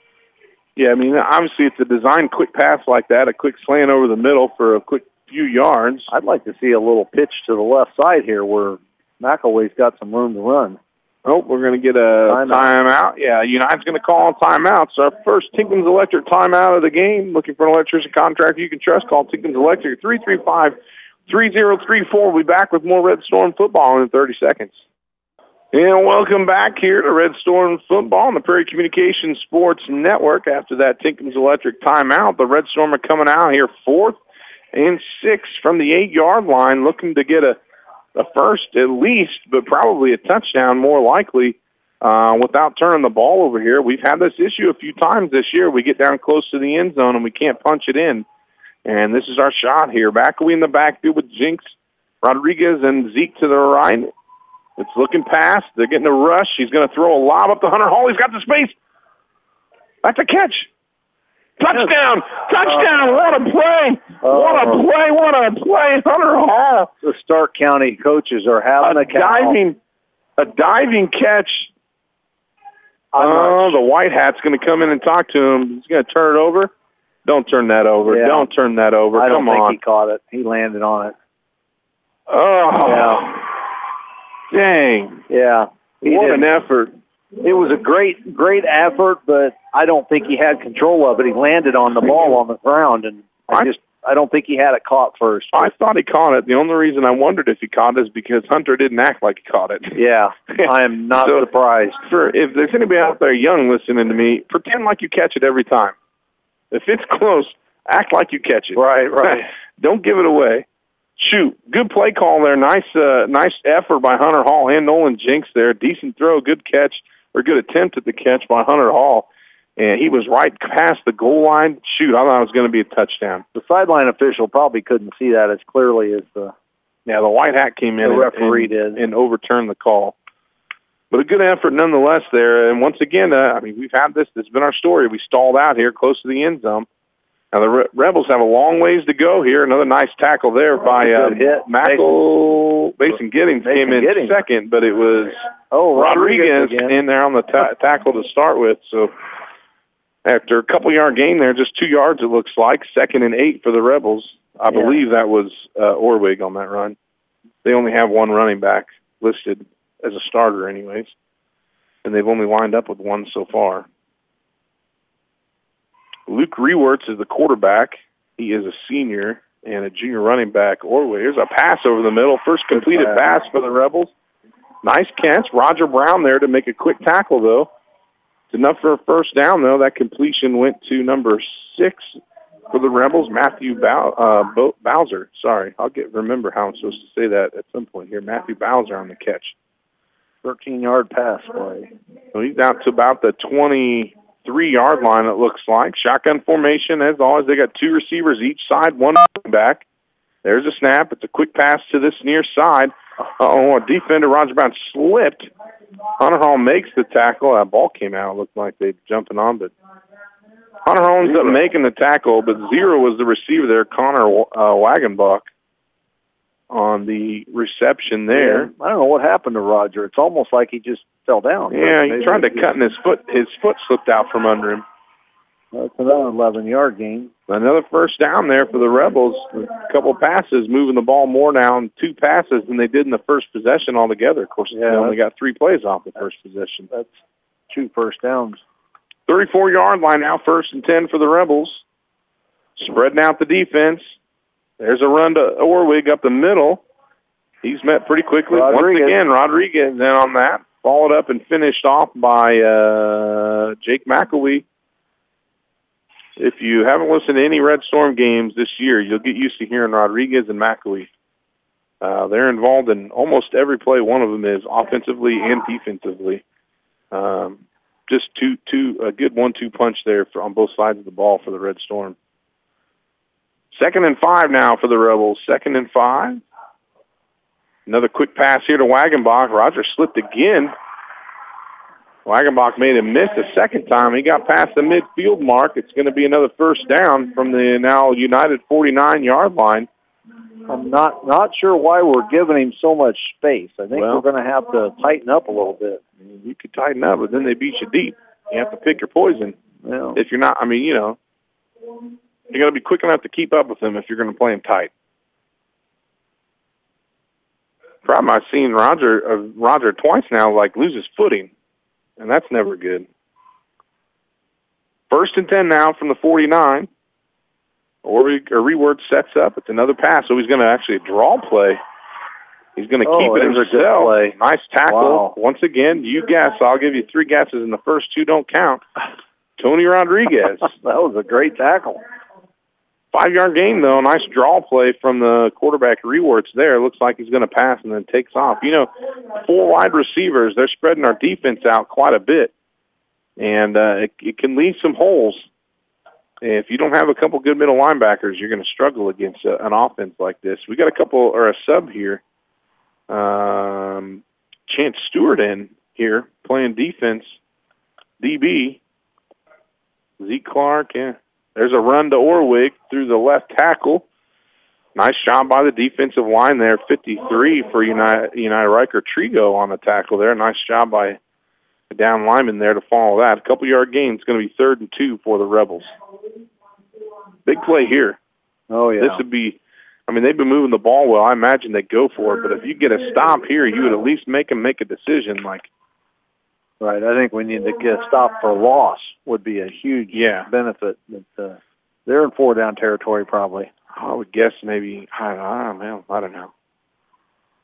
Yeah, I mean, obviously it's a designed quick pass like that, a quick slant over the middle for a quick few yards. I'd like to see a little pitch to the left side here where McElwee's got some room to run. Oh, we're going to get a timeout. timeout. Yeah, United's going to call timeout. So our first Tinkins Electric timeout of the game. Looking for an electrician contractor you can trust. Call Tinkins Electric 335-3034. We'll be back with more Red Storm football in 30 seconds. And welcome back here to Red Storm Football on the Prairie Communications Sports Network. After that Tinkins Electric timeout, the Red Storm are coming out here fourth and six from the eight-yard line, looking to get a, a first at least, but probably a touchdown more likely uh, without turning the ball over here. We've had this issue a few times this year. We get down close to the end zone and we can't punch it in. And this is our shot here. Back we in the backfield with Jinks, Rodriguez, and Zeke to the right. It's looking past. They're getting a rush. He's going to throw a lob up to Hunter Hall. He's got the space. That's a catch. Touchdown! Touchdown! What a play! What a uh, play! What a play! Hunter Hall. The Stark County coaches are having a, a diving, a diving catch. Oh, uh, the white hat's going to come in and talk to him. He's going to turn it over. Don't turn that over. Yeah. Don't turn that over. I Come don't think on. he caught it. He landed on it. Oh. Yeah. Dang. Yeah. He what did. an effort. It was a great, great effort, but I don't think he had control of it. He landed on the ball on the ground, and I, I just I don't think he had it caught first. I thought he caught it. The only reason I wondered if he caught it is because Hunter didn't act like he caught it. Yeah, (laughs) I am not So- surprised. For if there's anybody out there young listening to me, pretend like you catch it every time. If it's (laughs) close, act like you catch it. Right, right. (laughs) Don't give it away. Shoot, good play call there. Nice, uh, nice effort by Hunter Hall and Nolan Jinks there. Decent throw, good catch or good attempt at the catch by Hunter Hall, and he was right past the goal line. Shoot, I thought it was going to be a touchdown. The sideline official probably couldn't see that as clearly as the, Yeah, the white hat came in the and- referee and, did. and overturned the call. But a good effort nonetheless there. And once again, uh, I mean, we've had this. This has been our story. We stalled out here close to the end zone. Now the Re- Rebels have a long ways to go here. Another nice tackle there by uh, Mackle. Mason Giddings Mason came in Giddings. second, but it was oh, Rodriguez again. in there on the ta- tackle to start with. So after a couple yard gain there, just two yards it looks like, second and eight for the Rebels. I Yeah. believe that was uh, Orwig on that run. They only have one running back listed as a starter anyways, and they've only lined up with one so far. Luke Rewerts is the quarterback. He is a senior and a junior running back. Orwig, here's a pass over the middle. First completed pass. for the Rebels. Nice catch. Roger Brown there to make a quick tackle, though. It's enough for a first down, though. That completion went to number six for the Rebels, Matthew Bow- uh, Bo- Bowser. Sorry, I'll get remember how I'm supposed to say that at some point here. Matthew Bowser on the catch. 13-yard pass play. So he's out to about the 23-yard line, it looks like. Shotgun formation, as always. They got two receivers each side, one running back. There's a snap. It's a quick pass to this near side. Uh-oh, a defender, Roger Brown, slipped. Hunter Hall makes the tackle. That ball came out. It looked like they jumping on, but Hunter Hall ends up making the tackle, but zero was the receiver there, Connor uh, Wagenbach, on the reception there. Yeah, I don't know what happened to Roger. It's almost like he just fell down. Yeah, he tried to cut and his foot. His foot slipped out from under him. That's another 11-yard gain. Another first down there for the Rebels. A couple passes, moving the ball more down two passes than they did in the first possession altogether. Of course, Yeah, they only got three plays off the first possession. That's two first downs. 34-yard line now, first and 10 for the Rebels. Spreading out the defense. There's a run to Orwig up the middle. He's met pretty quickly. Rodriguez. Once again, Rodriguez then on that. Followed up and finished off by uh, Jake McElwee. If you haven't listened to any Red Storm games this year, you'll get used to hearing Rodriguez and McElwee. Uh, they're involved in almost every play. One of them is offensively and defensively. Um, just two, two, a good one-two punch there for, on both sides of the ball for the Red Storm. Second and five now for the Rebels. Second and five. Another quick pass here to Wagenbach. Roger slipped again. Wagenbach made a miss the second time. He got past the midfield mark. It's going to be another first down from the now United 49-yard line. I'm not not sure why we're giving him so much space. I think Well- we're going to have to tighten up a little bit. You could tighten up, but then they beat you deep. You have to pick your poison. Well, If you're not, I mean, you know, you're going to be quick enough to keep up with them if you're going to play them tight. Problem I've seen Roger uh, Roger twice now, like lose his footing, and that's never good. First and ten now from the 49. Or, Rewerts sets up. It's another pass, so he's going to actually draw play. He's going to Oh, keep it good himself. Nice tackle. Wow. Once again, you guess. I'll give you three guesses, and the first two don't count. Tony Rodriguez. (laughs) that was a great tackle. Five yard gain though. Nice draw play from the quarterback Rewerts there. Looks like he's going to pass and then takes off. You know, four wide receivers. They're spreading our defense out quite a bit, and uh, it, it can leave some holes. If you don't have a couple good middle linebackers, you're going to struggle against a, an offense like this. We got a couple or a sub here. Um, Chance Stewart in here playing defense, DB. Zeke Clark, yeah. There's a run to Orwig through the left tackle. Nice job by the defensive line there. 53 for United, United Riker Trigo on the tackle there. Nice job by the down lineman there to follow that. A couple yard gain. It's going to be third and two for the Rebels. Big play here. Oh yeah. This would be, I mean, they've been moving the ball well. I imagine they go for it. But if you get a stop here, you would at least make them make a decision. Like, Right. I think we need to get a stop for loss would be a huge yeah, benefit. That uh, they're in four down territory probably. I would guess maybe I don't, I don't know. I don't know.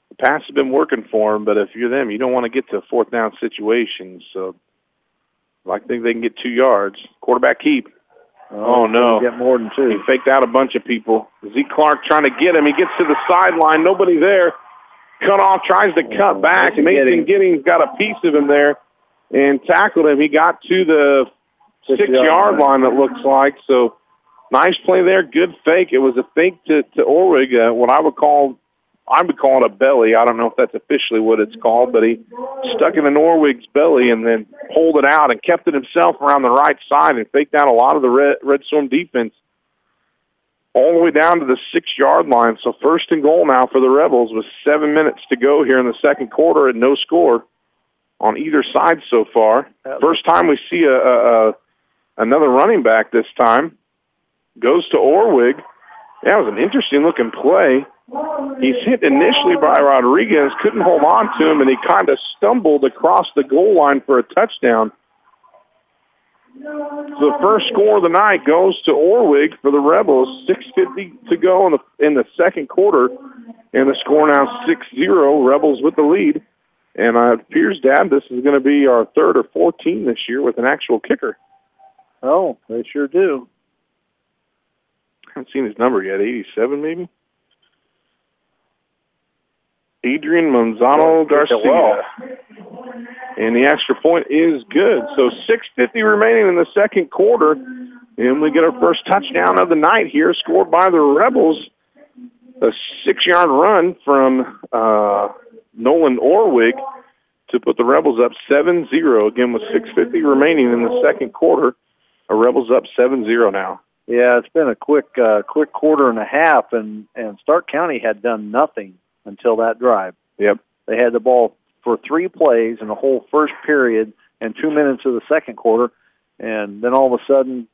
The pass has been working for him, but if you're them, you don't want to get to fourth down situations. So I think they can get two yards. Quarterback keep. Oh, no! Get more than two. He faked out a bunch of people. Zeke Clark trying to get him. He gets to the sideline. Nobody there. Cut off. Tries to cut back. Mason Giddings got a piece of him there and tackled him. He got to the six-yard line. It looks like so. Nice play there. Good fake. It was a fake to to Orwig. Uh, what I would call I would call it a belly. I don't know if that's officially what it's called, but he stuck it in Orwig's belly and then pulled it out and kept it himself around the right side and faked out a lot of the Red, Red Storm defense all the way down to the six-yard line. So first and goal now for the Rebels with seven minutes to go here in the second quarter and no score on either side so far. First time we see a, a, a another running back this time. Goes to Orwig. That was an interesting looking play. He's hit initially by Rodriguez, couldn't hold on to him, and he kind of stumbled across the goal line for a touchdown. So the first score of the night goes to Orwig for the Rebels. 6.50 to go in the, in the second quarter, and the score now 6-0. Rebels with the lead. And uh, it appears, Dad, this is going to be our third or fourth team this year with an actual kicker. Oh, they sure do. I haven't seen his number yet. 87 maybe? Adrian Manzano Garcia. And the extra point is good. So 6.50 remaining in the second quarter. And we get our first touchdown of the night here, scored by the Rebels. A six-yard run from uh, Nolan Orwig to put the Rebels up 7-0. Again, with 6.50 remaining in the second quarter, the Rebels up 7-0 now. Yeah, it's been a quick, uh, quick quarter and a half, and and Stark County had done nothing until that drive. Yep. They had the ball for three plays in the whole first period and two minutes of the second quarter, and then all of a sudden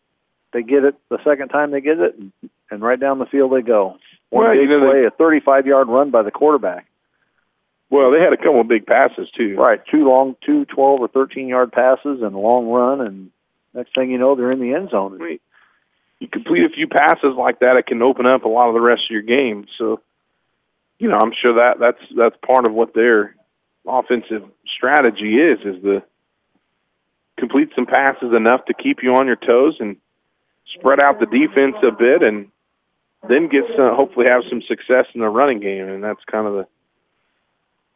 they get it the second time they get it, and, and right down the field they go. One Well, big you know, play, a 35-yard run by the quarterback. Well, they had a couple of big passes, too. Right, two long, two 12 or 13-yard passes and a long run, and next thing you know, they're in the end zone. I mean, you complete a few passes like that, it can open up a lot of the rest of your game. So, you know, I'm sure that that's that's part of what their offensive strategy is is to complete some passes enough to keep you on your toes and spread out the defense a bit, and then get some, hopefully have some success in the running game. And that's kind of the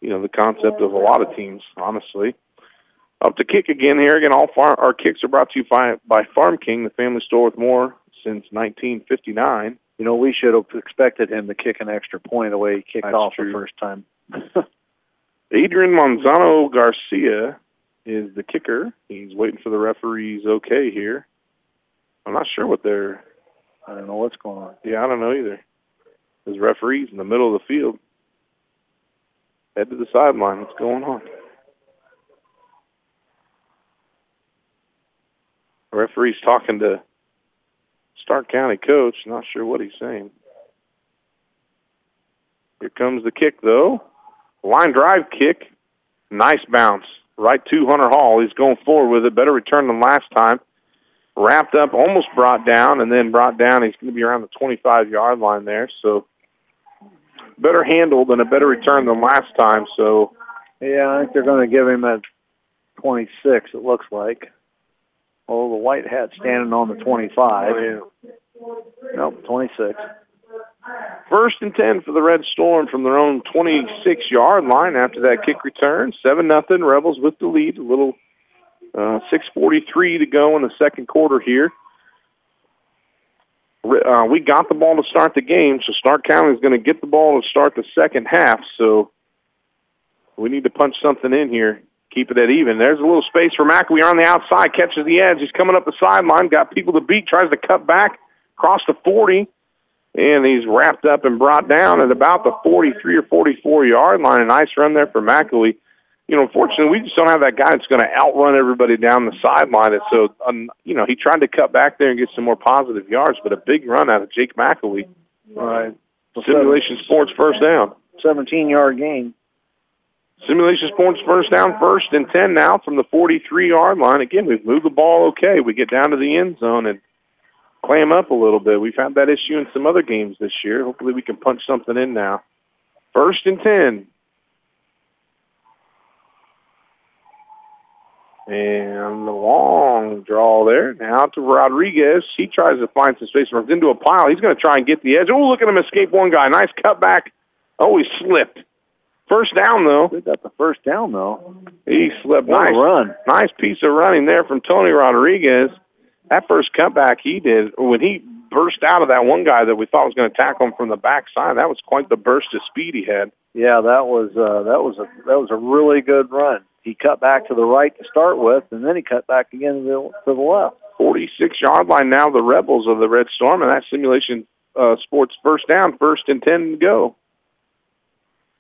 you know the concept of a lot of teams, honestly. Up to kick again here. Again, all far, our kicks are brought to you by, by Farm King, the family store with more since 1959. You know, we should have expected him to kick an extra point the way he kicked That's off true. the first time. (laughs) Adrian Manzano Garcia is the kicker. He's waiting for the referee's okay here. I'm not sure what they're. I don't know what's going on. Yeah, I don't know either. There's referees in the middle of the field. Head to the sideline. What's going on? The referee's talking to Stark County coach. Not sure what he's saying. Here comes the kick, though. Line drive kick. Nice bounce. Right to Hunter Hall. He's going forward with it. Better return than last time. Wrapped up, almost brought down, and then brought down. He's going to be around the 25-yard line there. So better handled and a better return than last time. So Yeah, I think they're going to give him at 26, it looks like. Oh, the white hat standing on the 25. Nope, 26. First and 10 for the Red Storm from their own 26-yard line after that kick return. 7 nothing. Rebels with the lead. A little uh, 6.43 to go in the second quarter here. Uh, we got the ball to start the game, so Stark County is going to get the ball to start the second half. So we need to punch something in here, keep it at even. There's a little space for McElwee on the outside, catches the edge. He's coming up the sideline, got people to beat, tries to cut back, cross the 40 and he's wrapped up and brought down at about the 43 or 44 yard line. A nice run there for McElwee. You know, unfortunately, we just don't have that guy that's going to outrun everybody down the sideline. And so, um, you know, he tried to cut back there and get some more positive yards, but a big run out of Jake McElwee. Right. Simulation Sports first down. 17-yard gain. Simulation Sports first down, first and 10 now from the 43-yard line. Again, we've moved the ball okay. We get down to the end zone, and clam up a little bit. We've had that issue in some other games this year. Hopefully we can punch something in now. First and 10. And the long draw there. Now to Rodriguez. He tries to find some space, runs into a pile. He's going to try and get the edge. Oh, look at him escape one guy. Nice cutback. Oh, he slipped. First down, though. They got the first down, though. He slipped. What nice run. Nice piece of running there from Tony Rodriguez. That first cutback he did, when he burst out of that one guy that we thought was going to tackle him from the backside, that was quite the burst of speed he had. Yeah, that was uh, that was a that was a really good run. He cut back to the right to start with, and then he cut back again to the, to the left. 46-yard line now, the Rebels of the Red Storm, and that simulation uh, sports first down, first and 10 to go.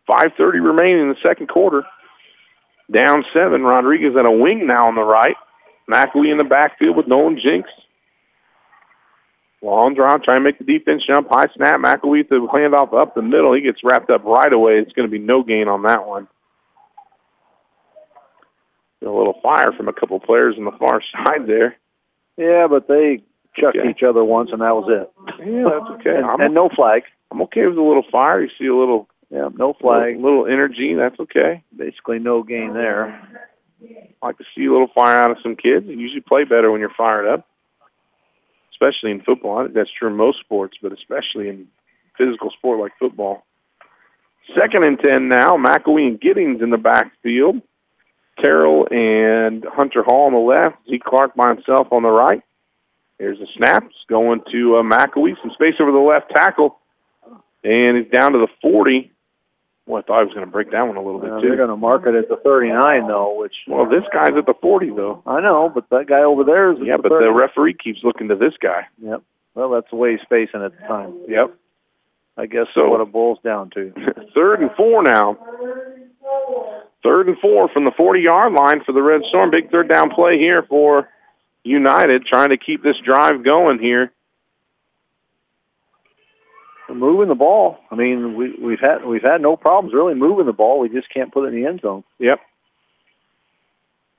5.30 remaining in the second quarter. Down seven. Rodriguez at a wing now on the right. McElwee in the backfield with Nolan Jinks. Long draw, trying to make the defense jump. High snap. McElwee to handoff up the middle. He gets wrapped up right away. It's going to be no gain on that one. A little fire from a couple players on the far (laughs) side there. Yeah, but they chucked Okay. each other once, and that was it. Yeah, that's okay. And, and no flag. I'm okay with a little fire. You see a little Yeah, no flag. little, little energy. That's okay. Basically, no gain there. like to see a little fire out of some kids. You usually play better when you're fired up, especially in football. I think that's true in most sports, but especially in physical sport like football. Second and 10 now. McElwee and Giddings in the backfield. Terrell and Hunter Hall on the left. Zeke Clark by himself on the right. Here's a snap. It's going to uh, McElwee. Some space over the left tackle. And he's down to the 40. Well, I thought I was going to break that one a little bit, Uh, too. they're going to mark it at the 39, though, which Well, this guy's at the 40, though. I know, but that guy over there is at Yeah, the but 30. the referee keeps looking to this guy. Yep. Well, that's the way he's facing at the time. Yep. I guess So- so, what it boils down to. (laughs) Third and four now. Third and four from the 40-yard line for the Red Storm. Big third down play here for United, trying to keep this drive going here. We're moving the ball. I mean, we, we've had we've had no problems really moving the ball. We just can't put it in the end zone. Yep.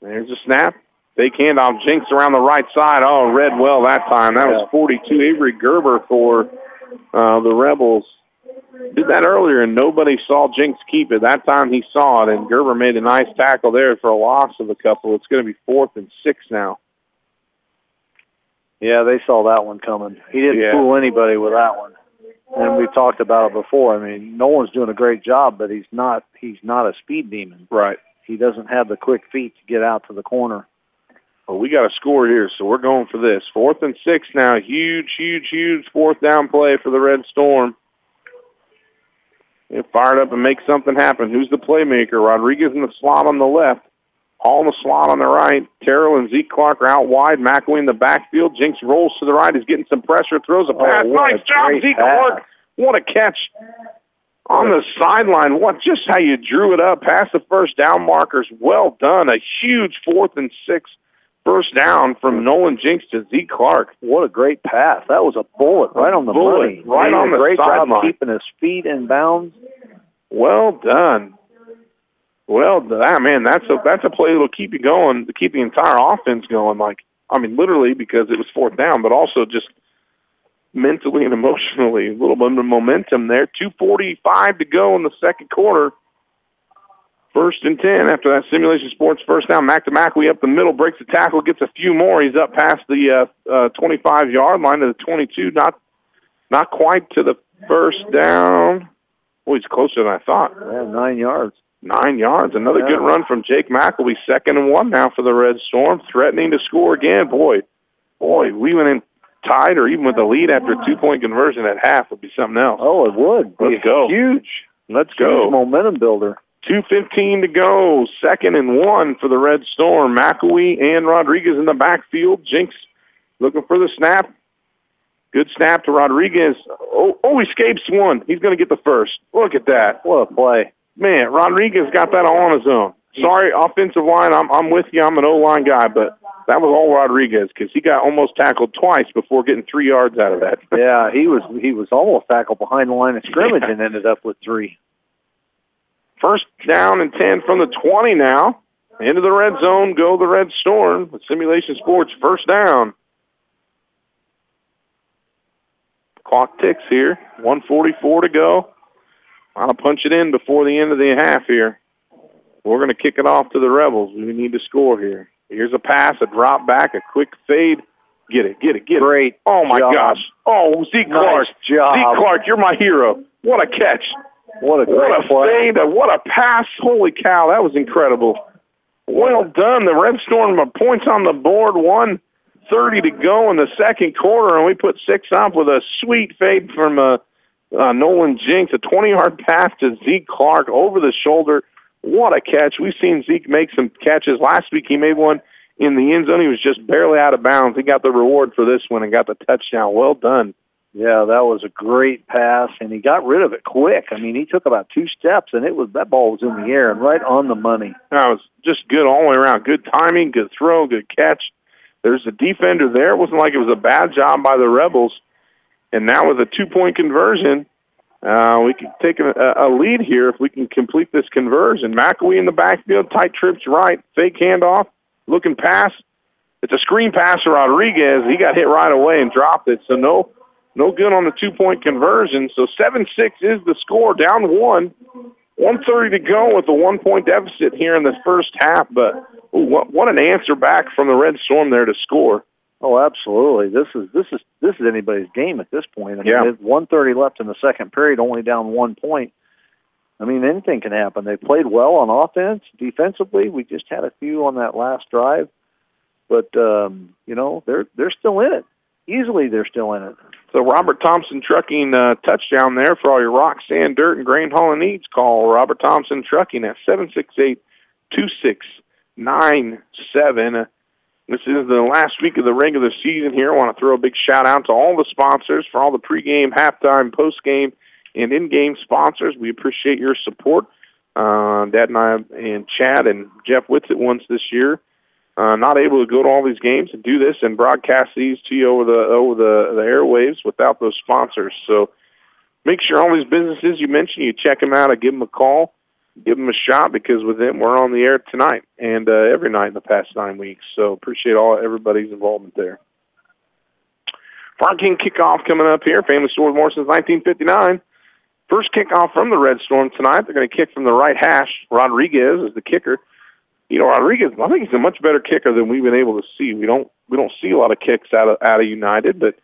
There's a snap. Fake handoff. Jinks around the right side. Oh, read well that time. That was 42. Avery Gerber for uh, the Rebels. Did that earlier, and nobody saw Jinks keep it. That time he saw it, and Gerber made a nice tackle there for a loss of a couple. It's going to be fourth and six now. Yeah, they saw that one coming. He didn't Yeah. fool anybody with that one. And we've talked about it before. I mean, Nolan's doing a great job, but he's not he's not a speed demon. Right. He doesn't have the quick feet to get out to the corner. Well, we got a score here, so we're going for this. Fourth and six now. Huge, huge, huge fourth down play for the Red Storm. They fired up and make something happen. Who's the playmaker? Rodriguez in the slot on the left. Hall in the slot on the right. Terrell and Zeke Clark are out wide. McElwee in the backfield. Jinks rolls to the right. He's getting some pressure. Throws a pass. Oh, nice a job, Zeke pass. Clark. What a catch on the sideline. What just how you drew it up past the first down markers. Well done. A huge fourth and six first down from Nolan Jinks to Zeke Clark. What a great pass! That was a bullet right on the Bullet, money. right on the great job keeping his feet in bounds. Well done. Well done. Ah, man, that's a that's a play that'll keep you going, keep the entire offense going. Like I mean, literally because it was fourth down, but also just mentally and emotionally, a little bit of momentum there. Two forty-five to go in the second quarter. First and ten after that simulation sports first down. Mac to McElwee up the middle, breaks the tackle, gets a few more. He's up past the uh, uh, 25 yard line to the 22. Not not quite to the first down. Boy, he's closer than I thought. Yeah, nine yards. Nine yards. Another Yeah. good run from Jake McElwee. Second and one now for the Red Storm. Threatening to score again. Boy, boy, we went in tied or even with a lead after a two-point conversion at half would be something else. Oh, it would. Let's go. Huge. Let's Huge go. momentum builder. 2.15 to go. Second and one for the Red Storm. McElwee and Rodriguez in the backfield. Jinks looking for the snap. Good snap to Rodriguez. Oh, oh, he escapes one. He's going to get the first. Look at that. What a play. Man, Rodriguez got that all on his own. Sorry, offensive line, I'm, I'm with you. I'm an O-line guy, but that was all Rodriguez because he got almost tackled twice before getting three yards out of that. Yeah, he was he was almost tackled behind the line of scrimmage (laughs) Yeah. and ended up with three. First down and 10 from the 20 now. Into the red zone, go the Red Storm. With Simulation Sports, first down. Clock ticks here. 144 to go. I'll punch it in before the end of the half here. We're going to kick it off to the Rebels. We need to score here. Here's a pass, a drop back, a quick fade. Get it, get it, get it. Great. Oh, my job. gosh. Oh, Zeke Nice Clark. job. Zeke Clark, you're my hero. What a catch. What a great What a play. fade. What a pass. Holy cow, that was incredible. Well done. The Red Storm points on the board. 130 to go in the second quarter, and we put six up with a sweet fade from uh, uh, Nolan Jinks. A 20-yard pass to Zeke Clark over the shoulder. What a catch. We've seen Zeke make some catches. Last week he made one in the end zone. He was just barely out of bounds. He got the reward for this one and got the touchdown. Well done. Yeah, that was a great pass, and he got rid of it quick. I mean, he took about two steps, and it was that ball was in the air and right on the money. That was just good all the way around. Good timing, good throw, good catch. There's a defender there. It wasn't like it was a bad job by the Rebels. And now with a two-point conversion, uh, we can take a, a lead here if we can complete this conversion. McElwee in the backfield, tight trips right, fake handoff, looking pass. It's a screen pass to Rodriguez. He got hit right away and dropped it. So no, no good on the two-point conversion. So 7-6 is the score, down one. 130 to go with a one-point deficit here in the first half. But ooh, what, what an answer back from the Red Storm there to score. Oh, absolutely. This is this is this is anybody's game at this point. I mean, Yeah. 130 left in the second period, only down one point. I mean, anything can happen. They played well on offense, defensively. We just had a few on that last drive, but um, you know they're they're still in it. Easily, they're still in it. So Robert Thompson trucking uh, touchdown there for all your rock, sand, dirt, and grain hauling needs. Call Robert Thompson Trucking at 768-2697. Uh, This is the last week of the regular season here. I want to throw a big shout out to all the sponsors for all the pregame, halftime, postgame, and in-game sponsors. We appreciate your support. Uh, Dad and I and Chad and Jeff Whitsitt once this year. Uh, not able to go to all these games and do this and broadcast these to you over the over the, the airwaves without those sponsors. So make sure all these businesses you mentioned, you check them out I give them a call, give them a shot because with them we're on the air tonight and uh, every night in the past nine weeks. So appreciate all everybody's involvement there. Farm King kickoff coming up here. Family store more since 1959. First kickoff from the Red Storm tonight. They're going to kick from the right hash. Rodriguez is the kicker. You know, Rodriguez. I think he's a much better kicker than we've been able to see. We don't we don't see a lot of kicks out of out of United, but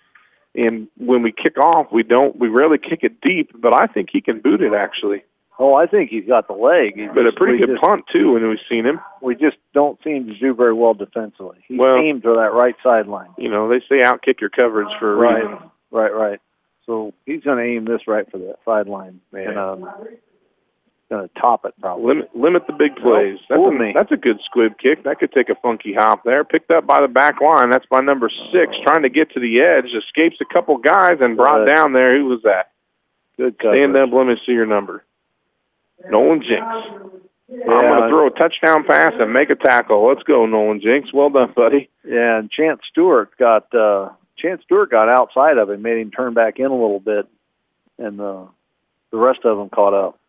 and when we kick off, we don't we rarely kick it deep. But I think he can boot it actually. Oh, I think he's got the leg. He But a pretty good just, punt too when we've seen him. We just don't seem to do very well defensively. He Well- aimed for that right sideline. You know, they say out kick your coverage for a Right. reason. Right, right. So he's going to aim this right for that sideline Man. and um, going to top it probably. Limit limit the big plays. That's a, that's a good squib kick. That could take a funky hop there. Picked up by the back line. That's by number six, trying to get to the edge. Escapes a couple guys and brought Good. down there. Who was that? Good coverage. Stand up. Let me see your number. Nolan Jinks. I'm going to throw a touchdown pass and make a tackle. Let's go, Nolan Jinks. Well done, buddy. Yeah, and Chance Stewart got uh, Chance Stewart got outside of him, made him turn back in a little bit, and uh, the rest of them caught up.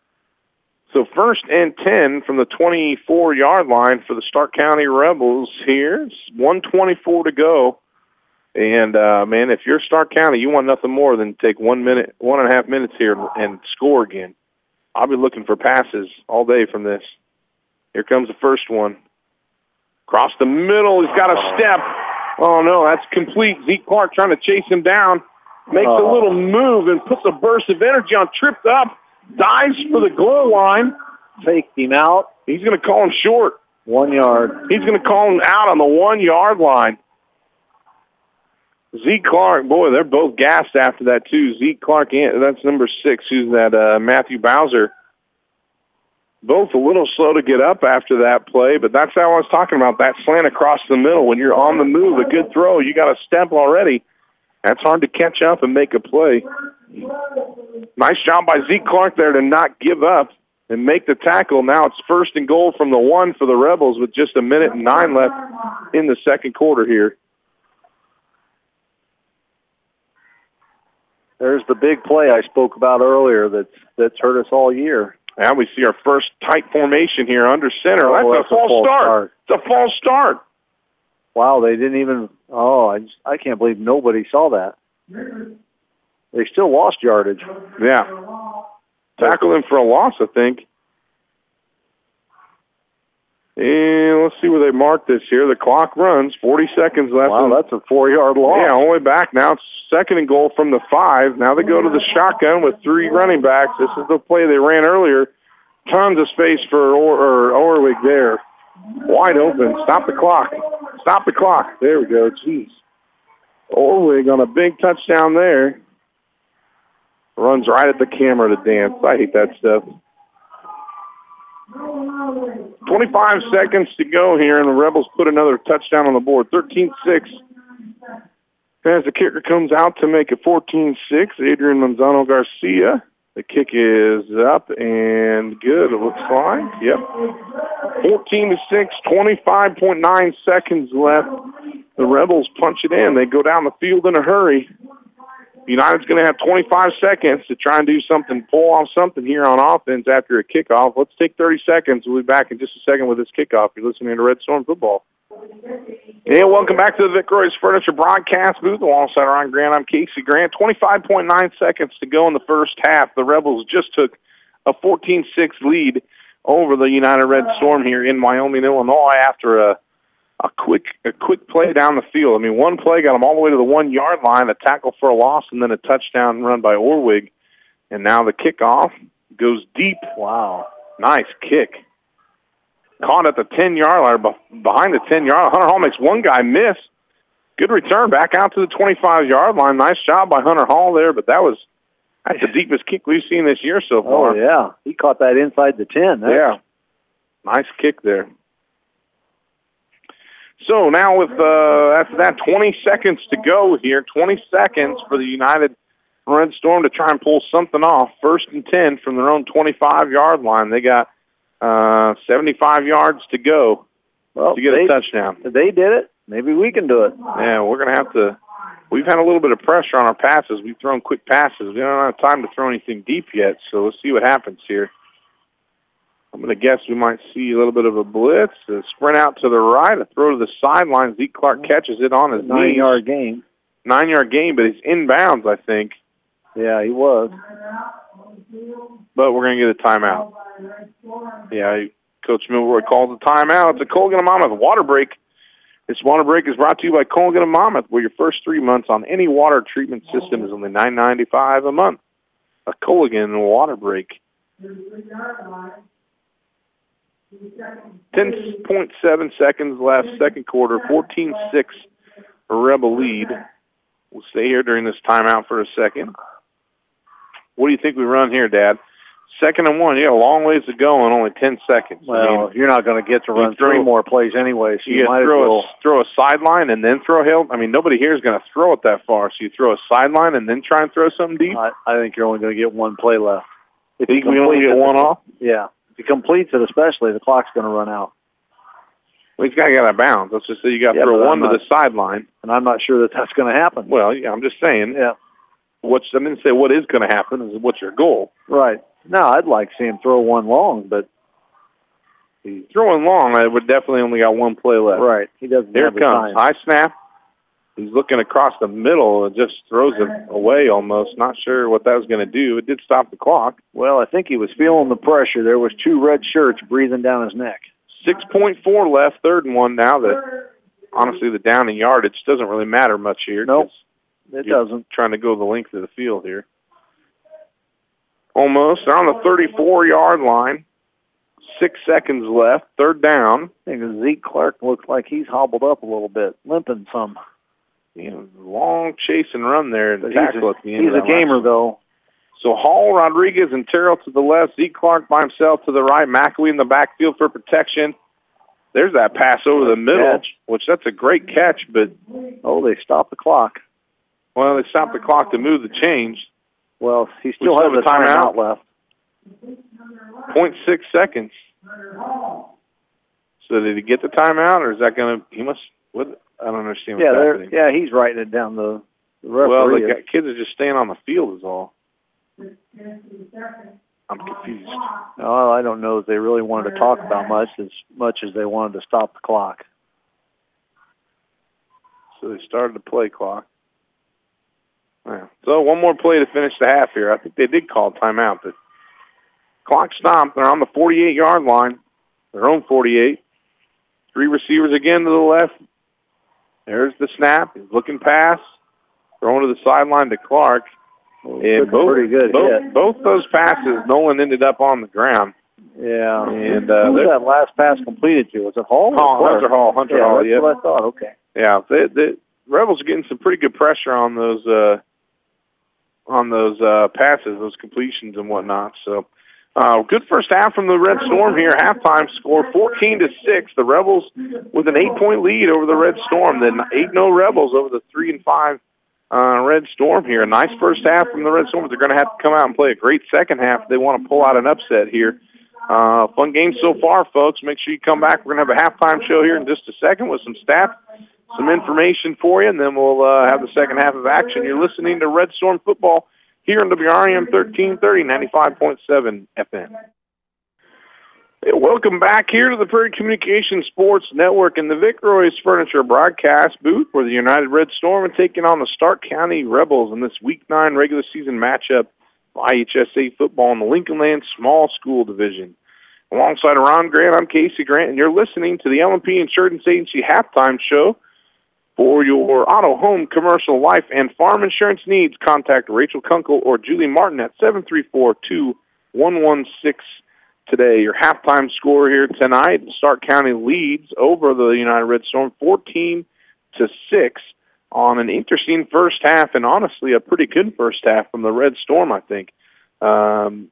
So first and 10 from the 24-yard line for the Stark County Rebels here. It's 124 to go. And, uh, man, if you're Stark County, you want nothing more than take one minute, one and a half minutes here and score again. I'll be looking for passes all day from this. Here comes the first one. Across the middle. He's got a step. Oh, no, that's complete. Zeke Clark trying to chase him down. Makes a Oh. little move and puts a burst of energy on. Tripped up. Dives for the goal line. Faked him out, He's going to call him short. one yard. He's going to call him out on the one-yard line. Zeke Clark, boy, they're both gassed after that too. Zeke Clark, that's number six, who's that uh, Matthew Bowser. Both a little slow to get up after that play, but that's how I was talking about, that slant across the middle. When you're on the move, a good throw, you got a step already. That's hard to catch up and make a play. Nice job by Zeke Clark there to not give up and make the tackle. Now it's first and goal from the one for the Rebels with just a minute and nine left in the second quarter here. There's the big play I spoke about earlier that's that's hurt us all year. Now we see our first tight formation here under center. Oh, that's, a false start. It's a false start. Wow, they didn't even. Oh, I just, I can't believe nobody saw that. they still lost yardage. Yeah. Tackled him for a loss, I think. And let's see where they mark this here. The clock runs. 40 seconds left. Wow, that's a four-yard loss. Yeah, all the way back. Now it's second and goal from the five. Now they go to the shotgun with three running backs. This is the play they ran earlier. Tons of space for or, or Orwig there. Wide open. Stop the clock. Stop the clock. There we go. Jeez. Orwig on a big touchdown there. Runs right at the camera to dance. I hate that stuff. 25 seconds to go here, and the Rebels put another touchdown on the board. 13-6. As the kicker comes out to make it 14-6, Adrian Manzano Garcia. The kick is up and good, it looks like. Yep. 14 to 6, 25.9 seconds left. The Rebels punch it in. They go down the field in a hurry. United's going to have 25 seconds to try and do something, pull off something here on offense after a kickoff. Let's take 30 seconds. We'll be back in just a second with this kickoff. You're listening to Red Storm Football. And welcome back to the Vic Royce Furniture broadcast booth alongside Ron Grant. I'm Casey Grant. 25.9 seconds to go in the first half. The Rebels just took a 14-6 lead over the United Red Storm here in Wyoming, Illinois after a a quick a quick play down the field. I mean, one play got them all the way to the one yard line, a tackle for a loss, and then a touchdown run by Orwig. And now the kickoff goes deep. Wow, nice kick. Caught at the ten yard line, behind the ten yard. Hunter Hall makes one guy miss. Good return back out to the twenty five yard line. Nice job by Hunter Hall there, but that was that's the deepest kick we've seen this year so far. Oh yeah, he caught that inside the ten. That's... Yeah, nice kick there. So now with uh, after that 20 seconds to go here, 20 seconds for the United Red Storm to try and pull something off. First and 10 from their own 25-yard line. They got uh, 75 yards to go well, to get they, a touchdown. They did it. Maybe we can do it. Yeah, we're going to have to. We've had a little bit of pressure on our passes. We've thrown quick passes. We don't have time to throw anything deep yet, so let's see what happens here. I'm going to guess we might see a little bit of a blitz, a sprint out to the right, a throw to the sideline. Zeke Clark catches it on his nine-yard game. Nine-yard game, but he's inbounds, I think. Yeah, he was. But we're going to get a timeout. Yeah, Coach Milroy called the timeout. It's a Culligan and Monmouth water break. This water break is brought to you by Culligan and Monmouth, where your first three months on any water treatment system is only nine ninety five a month. A Culligan water break. 10.7 seconds left, second quarter, 14-6 Rebel lead. We'll stay here during this timeout for a second. What do you think we run here, Dad? Second and one, yeah, a long ways to go and only 10 seconds. Well, I mean, you're not going to get to run throw, three more plays anyway, so you, you might throw, well... a, throw a sideline and then throw a hill. I mean, nobody here is going to throw it that far, so you throw a sideline and then try and throw something deep? I, I think you're only going to get one play left. If you we only get one off? Yeah If he completes it, especially, the clock's going to run out. Well, he's got to get out of bounds. Let's just say you got to yeah, throw one not, to the sideline. And I'm not sure that that's going to happen. Well, yeah, I'm just saying. Yeah. What's I mean, say what is going to happen is what's your goal. Right. No, I'd like to see him throw one long, but he's throwing long. I would definitely only got one play left. Right. He doesn't. Here have it comes. Time. High snap. He's looking across the middle and just throws it away almost. Not sure what that was going to do. It did stop the clock. Well, I think he was feeling the pressure. There was two red shirts breathing down his neck. 6.4 left, third and one now. That honestly, the down and yardage doesn't really matter much here. Nope, it doesn't. Trying to go the length of the field here. Almost. They're on the 34-yard line. Six seconds left. Third down. I think Zeke Clark looks like he's hobbled up a little bit, limping some you know, long chase and run there tackle a, at the end. He's a gamer, last. though. So Hall, Rodriguez, and Terrell to the left. Zeke Clark by himself to the right. McElwee in the backfield for protection. There's that pass over the middle, catch. which that's a great catch, but oh, they stopped the clock. Well, they stopped the clock to move the change. Well, he still has a timeout left. 0.6 seconds. So did he get the timeout, or is that going to? He must. What? I don't understand what's yeah, happening. Yeah, he's writing it down. The, the. Well, the is. kids are just staying on the field is all. I'm confused. Oh, I don't know if they really wanted to talk about much as much as they wanted to stop the clock. So they started the play clock. Yeah. So one more play to finish the half here. I think they did call timeout, but clock stopped. They're on the 48-yard line, their own 48. Three receivers again to the left. There's the snap. He's looking pass. Throwing to the sideline to Clark. and both, pretty good both, both, those passes, Nolan ended up on the ground. Yeah. And uh, who was that last pass completed to? Was it Hall? Hall, Hunter Hall. Hunter yeah, Hall. That's yeah. what I thought. Okay. Yeah. The, the Rebels are getting some pretty good pressure on those uh, on those uh, passes, those completions and whatnot. So. Uh, good first half from the Red Storm here. Halftime score 14 to six. The Rebels with an eight-point lead over the Red Storm. Then eight-no Rebels over the three and five uh, Red Storm here. A nice first half from the Red Storm. They're going to have to come out and play a great second half. They want to pull out an upset here. Uh, fun game so far, folks. Make sure you come back. We're going to have a halftime show here in just a second with some stats, some information for you, and then we'll uh, have the second half of action. You're listening to Red Storm Football here on WRAM 1330, 95.7 FM. Hey, welcome back here to the Prairie Communication Sports Network and the Vic Royce Furniture broadcast booth where the United Red Storm are taking on the Stark County Rebels in this Week 9 regular season matchup for IHSA football in the Lincolnland Small School Division. Alongside Ron Grant, I'm Casey Grant, and you're listening to the LMP Insurance Agency halftime show. For your auto, home, commercial, life, and farm insurance needs, contact Rachel Kunkel or Julie Martin at 734-2116 today. Your halftime score here tonight, Stark County leads over the United Red Storm 14 to 6 on an interesting first half and honestly a pretty good first half from the Red Storm, I think. Um,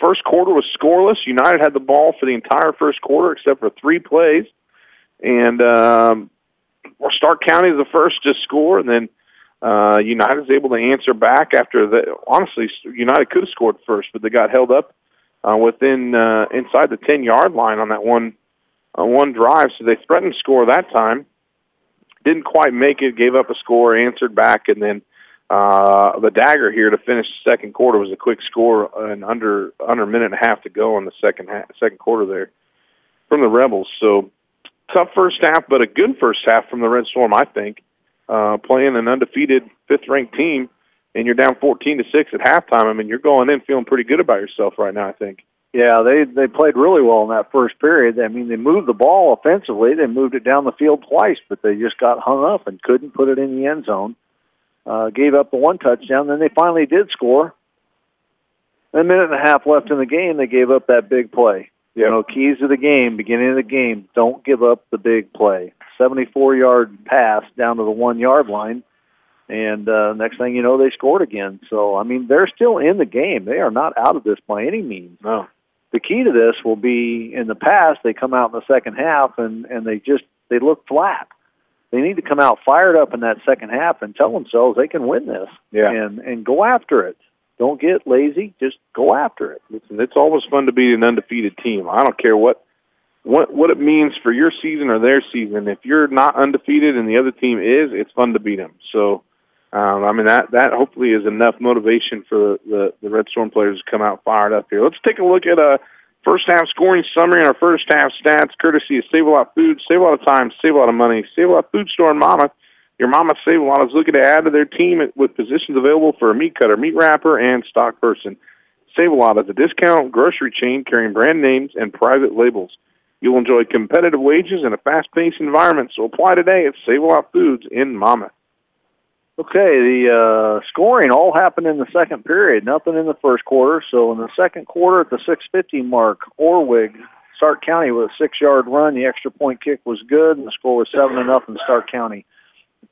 first quarter was scoreless. United had the ball for the entire first quarter except for three plays. And um, Stark County is the first to score, and then uh, United was able to answer back after the. Honestly, United could have scored first, but they got held up uh, within uh, inside the ten yard line on that one uh, one drive, so they threatened to score that time. Didn't quite make it. Gave up a score, answered back, and then uh, the dagger here to finish the second quarter was a quick score and under under a minute and a half to go in the second half, second quarter there from the Rebels. So tough first half, but a good first half from the Red Storm, I think. Uh, playing an undefeated fifth-ranked team, and you're down 14 to six at halftime. I mean, you're going in feeling pretty good about yourself right now. I think. Yeah, they they played really well in that first period. I mean, they moved the ball offensively. They moved it down the field twice, but they just got hung up and couldn't put it in the end zone. Uh, gave up the one touchdown. Then they finally did score. A minute and a half left in the game, they gave up that big play. You know, keys to the game, beginning of the game, don't give up the big play. 74-yard pass down to the one-yard line, and uh, next thing you know, they scored again. So, I mean, they're still in the game. They are not out of this by any means. No. The key to this will be in the past, they come out in the second half, and, and they just they look flat. They need to come out fired up in that second half and tell themselves they can win this yeah. and, and go after it. Don't get lazy. Just go after it. Listen, it's always fun to beat an undefeated team. I don't care what what what it means for your season or their season. If you're not undefeated and the other team is, it's fun to beat them. So, um, I mean that that hopefully is enough motivation for the the Red Storm players to come out fired up here. Let's take a look at a first half scoring summary and our first half stats, courtesy of Save a Lot of Food. Save a lot of time, save a lot of money. Save a Lot of Food Store in Monmouth. Your Mama Save a Lot is looking to add to their team with positions available for a meat cutter, meat wrapper, and stock person. Save a Lot is a discount grocery chain carrying brand names and private labels. You'll enjoy competitive wages in a fast-paced environment, so apply today at Save a Lot Foods in Monmouth. Okay, the uh, scoring all happened in the second period, nothing in the first quarter. So in the second quarter at the 650 mark, Orwig, Stark County with a six-yard run. The extra point kick was good, and the score was 7 to nothing Stark County.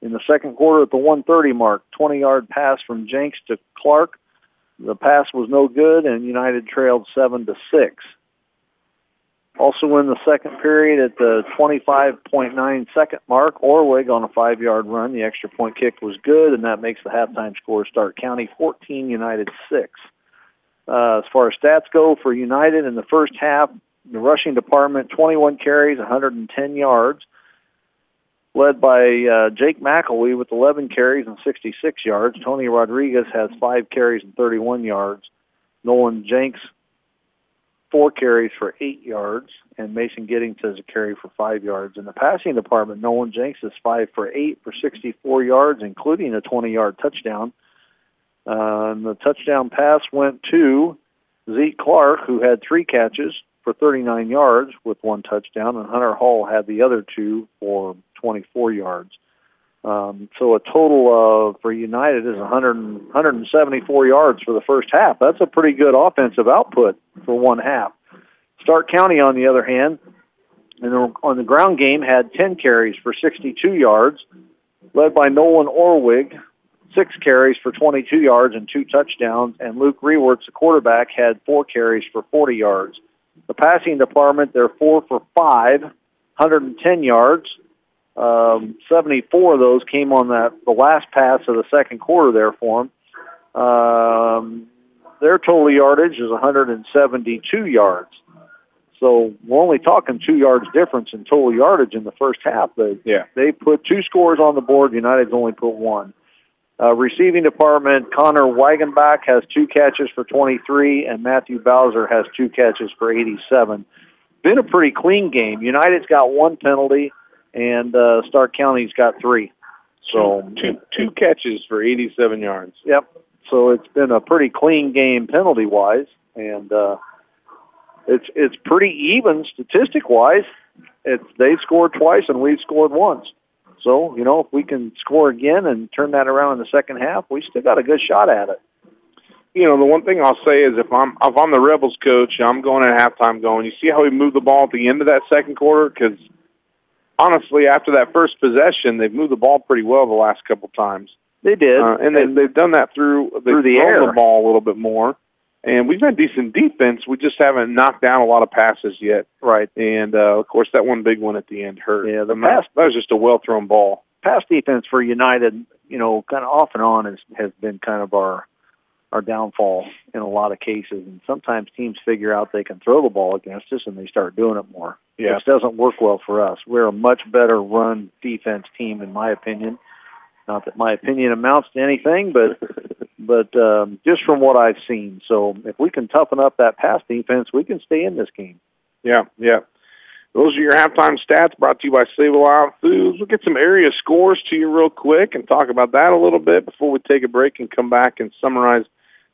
In the second quarter at the 130 mark, 20-yard pass from Jinks to Clark. The pass was no good, and United trailed 7 to 6. Also in the second period at the 25.9 second mark, Orwig on a five-yard run. The extra point kick was good, and that makes the halftime score Stark County 14, United 6. Uh, as far as stats go for United in the first half, the rushing department, 21 carries, 110 yards, led by uh, Jake McElwee with 11 carries and 66 yards. Tony Rodriguez has five carries and 31 yards. Nolan Jinks four carries for eight yards. and Mason Giddings has a carry for five yards. In the passing department, Nolan Jinks is five for eight for 64 yards, including a 20-yard touchdown. Uh, and the touchdown pass went to Zeke Clark, who had three catches for 39 yards with one touchdown, and Hunter Hall had the other two for 24 yards. Um, so a total of for United is 100, 174 yards for the first half. That's a pretty good offensive output for one half. Stark County, on the other hand, on the ground game had 10 carries for 62 yards, led by Nolan Orwig, six carries for 22 yards and two touchdowns, and Luke Rewerts, the quarterback, had four carries for 40 yards. The passing department, they're four for five, 110 yards. Um, 74 of those came on that the last pass of the second quarter there for them. Um, their total yardage is 172 yards. So we're only talking two yards difference in total yardage in the first half. They, yeah. they put two scores on the board. United's only put one. Uh, receiving department, Connor Wagenbach has two catches for 23, and Matthew Bowser has two catches for 87. Been a pretty clean game. United's got one penalty and uh, Stark County's got three. So two two catches for 87 yards. Yep. So it's been a pretty clean game penalty wise, and uh, it's it's pretty even statistic wise. It's they scored twice and we scored once. So you know if we can score again and turn that around in the second half, we still got a good shot at it. You know the one thing I'll say is if I'm if I'm the Rebels coach, I'm going at halftime going. You see how we moved the ball at the end of that second quarter because honestly, after that first possession, they've moved the ball pretty well the last couple times. They did, uh, and, and they've done that through through the air, the ball a little bit more. And we've had decent defense. We just haven't knocked down a lot of passes yet. Right. And uh, of course, that one big one at the end hurt. Yeah, the pass that was just a well thrown ball. Pass defense for United, you know, kind of off and on has has been kind of our our downfall in a lot of cases. And sometimes teams figure out they can throw the ball against us and they start doing it more. Yeah. Which doesn't work well for us. We're a much better run defense team in my opinion. Not that my opinion amounts to anything, but (laughs) but um, just from what I've seen. So if we can toughen up that pass defense, we can stay in this game. Yeah, yeah. Those are your halftime stats brought to you by Save-A-Lot Foods. We'll get some area scores to you real quick and talk about that a little bit before we take a break and come back and summarize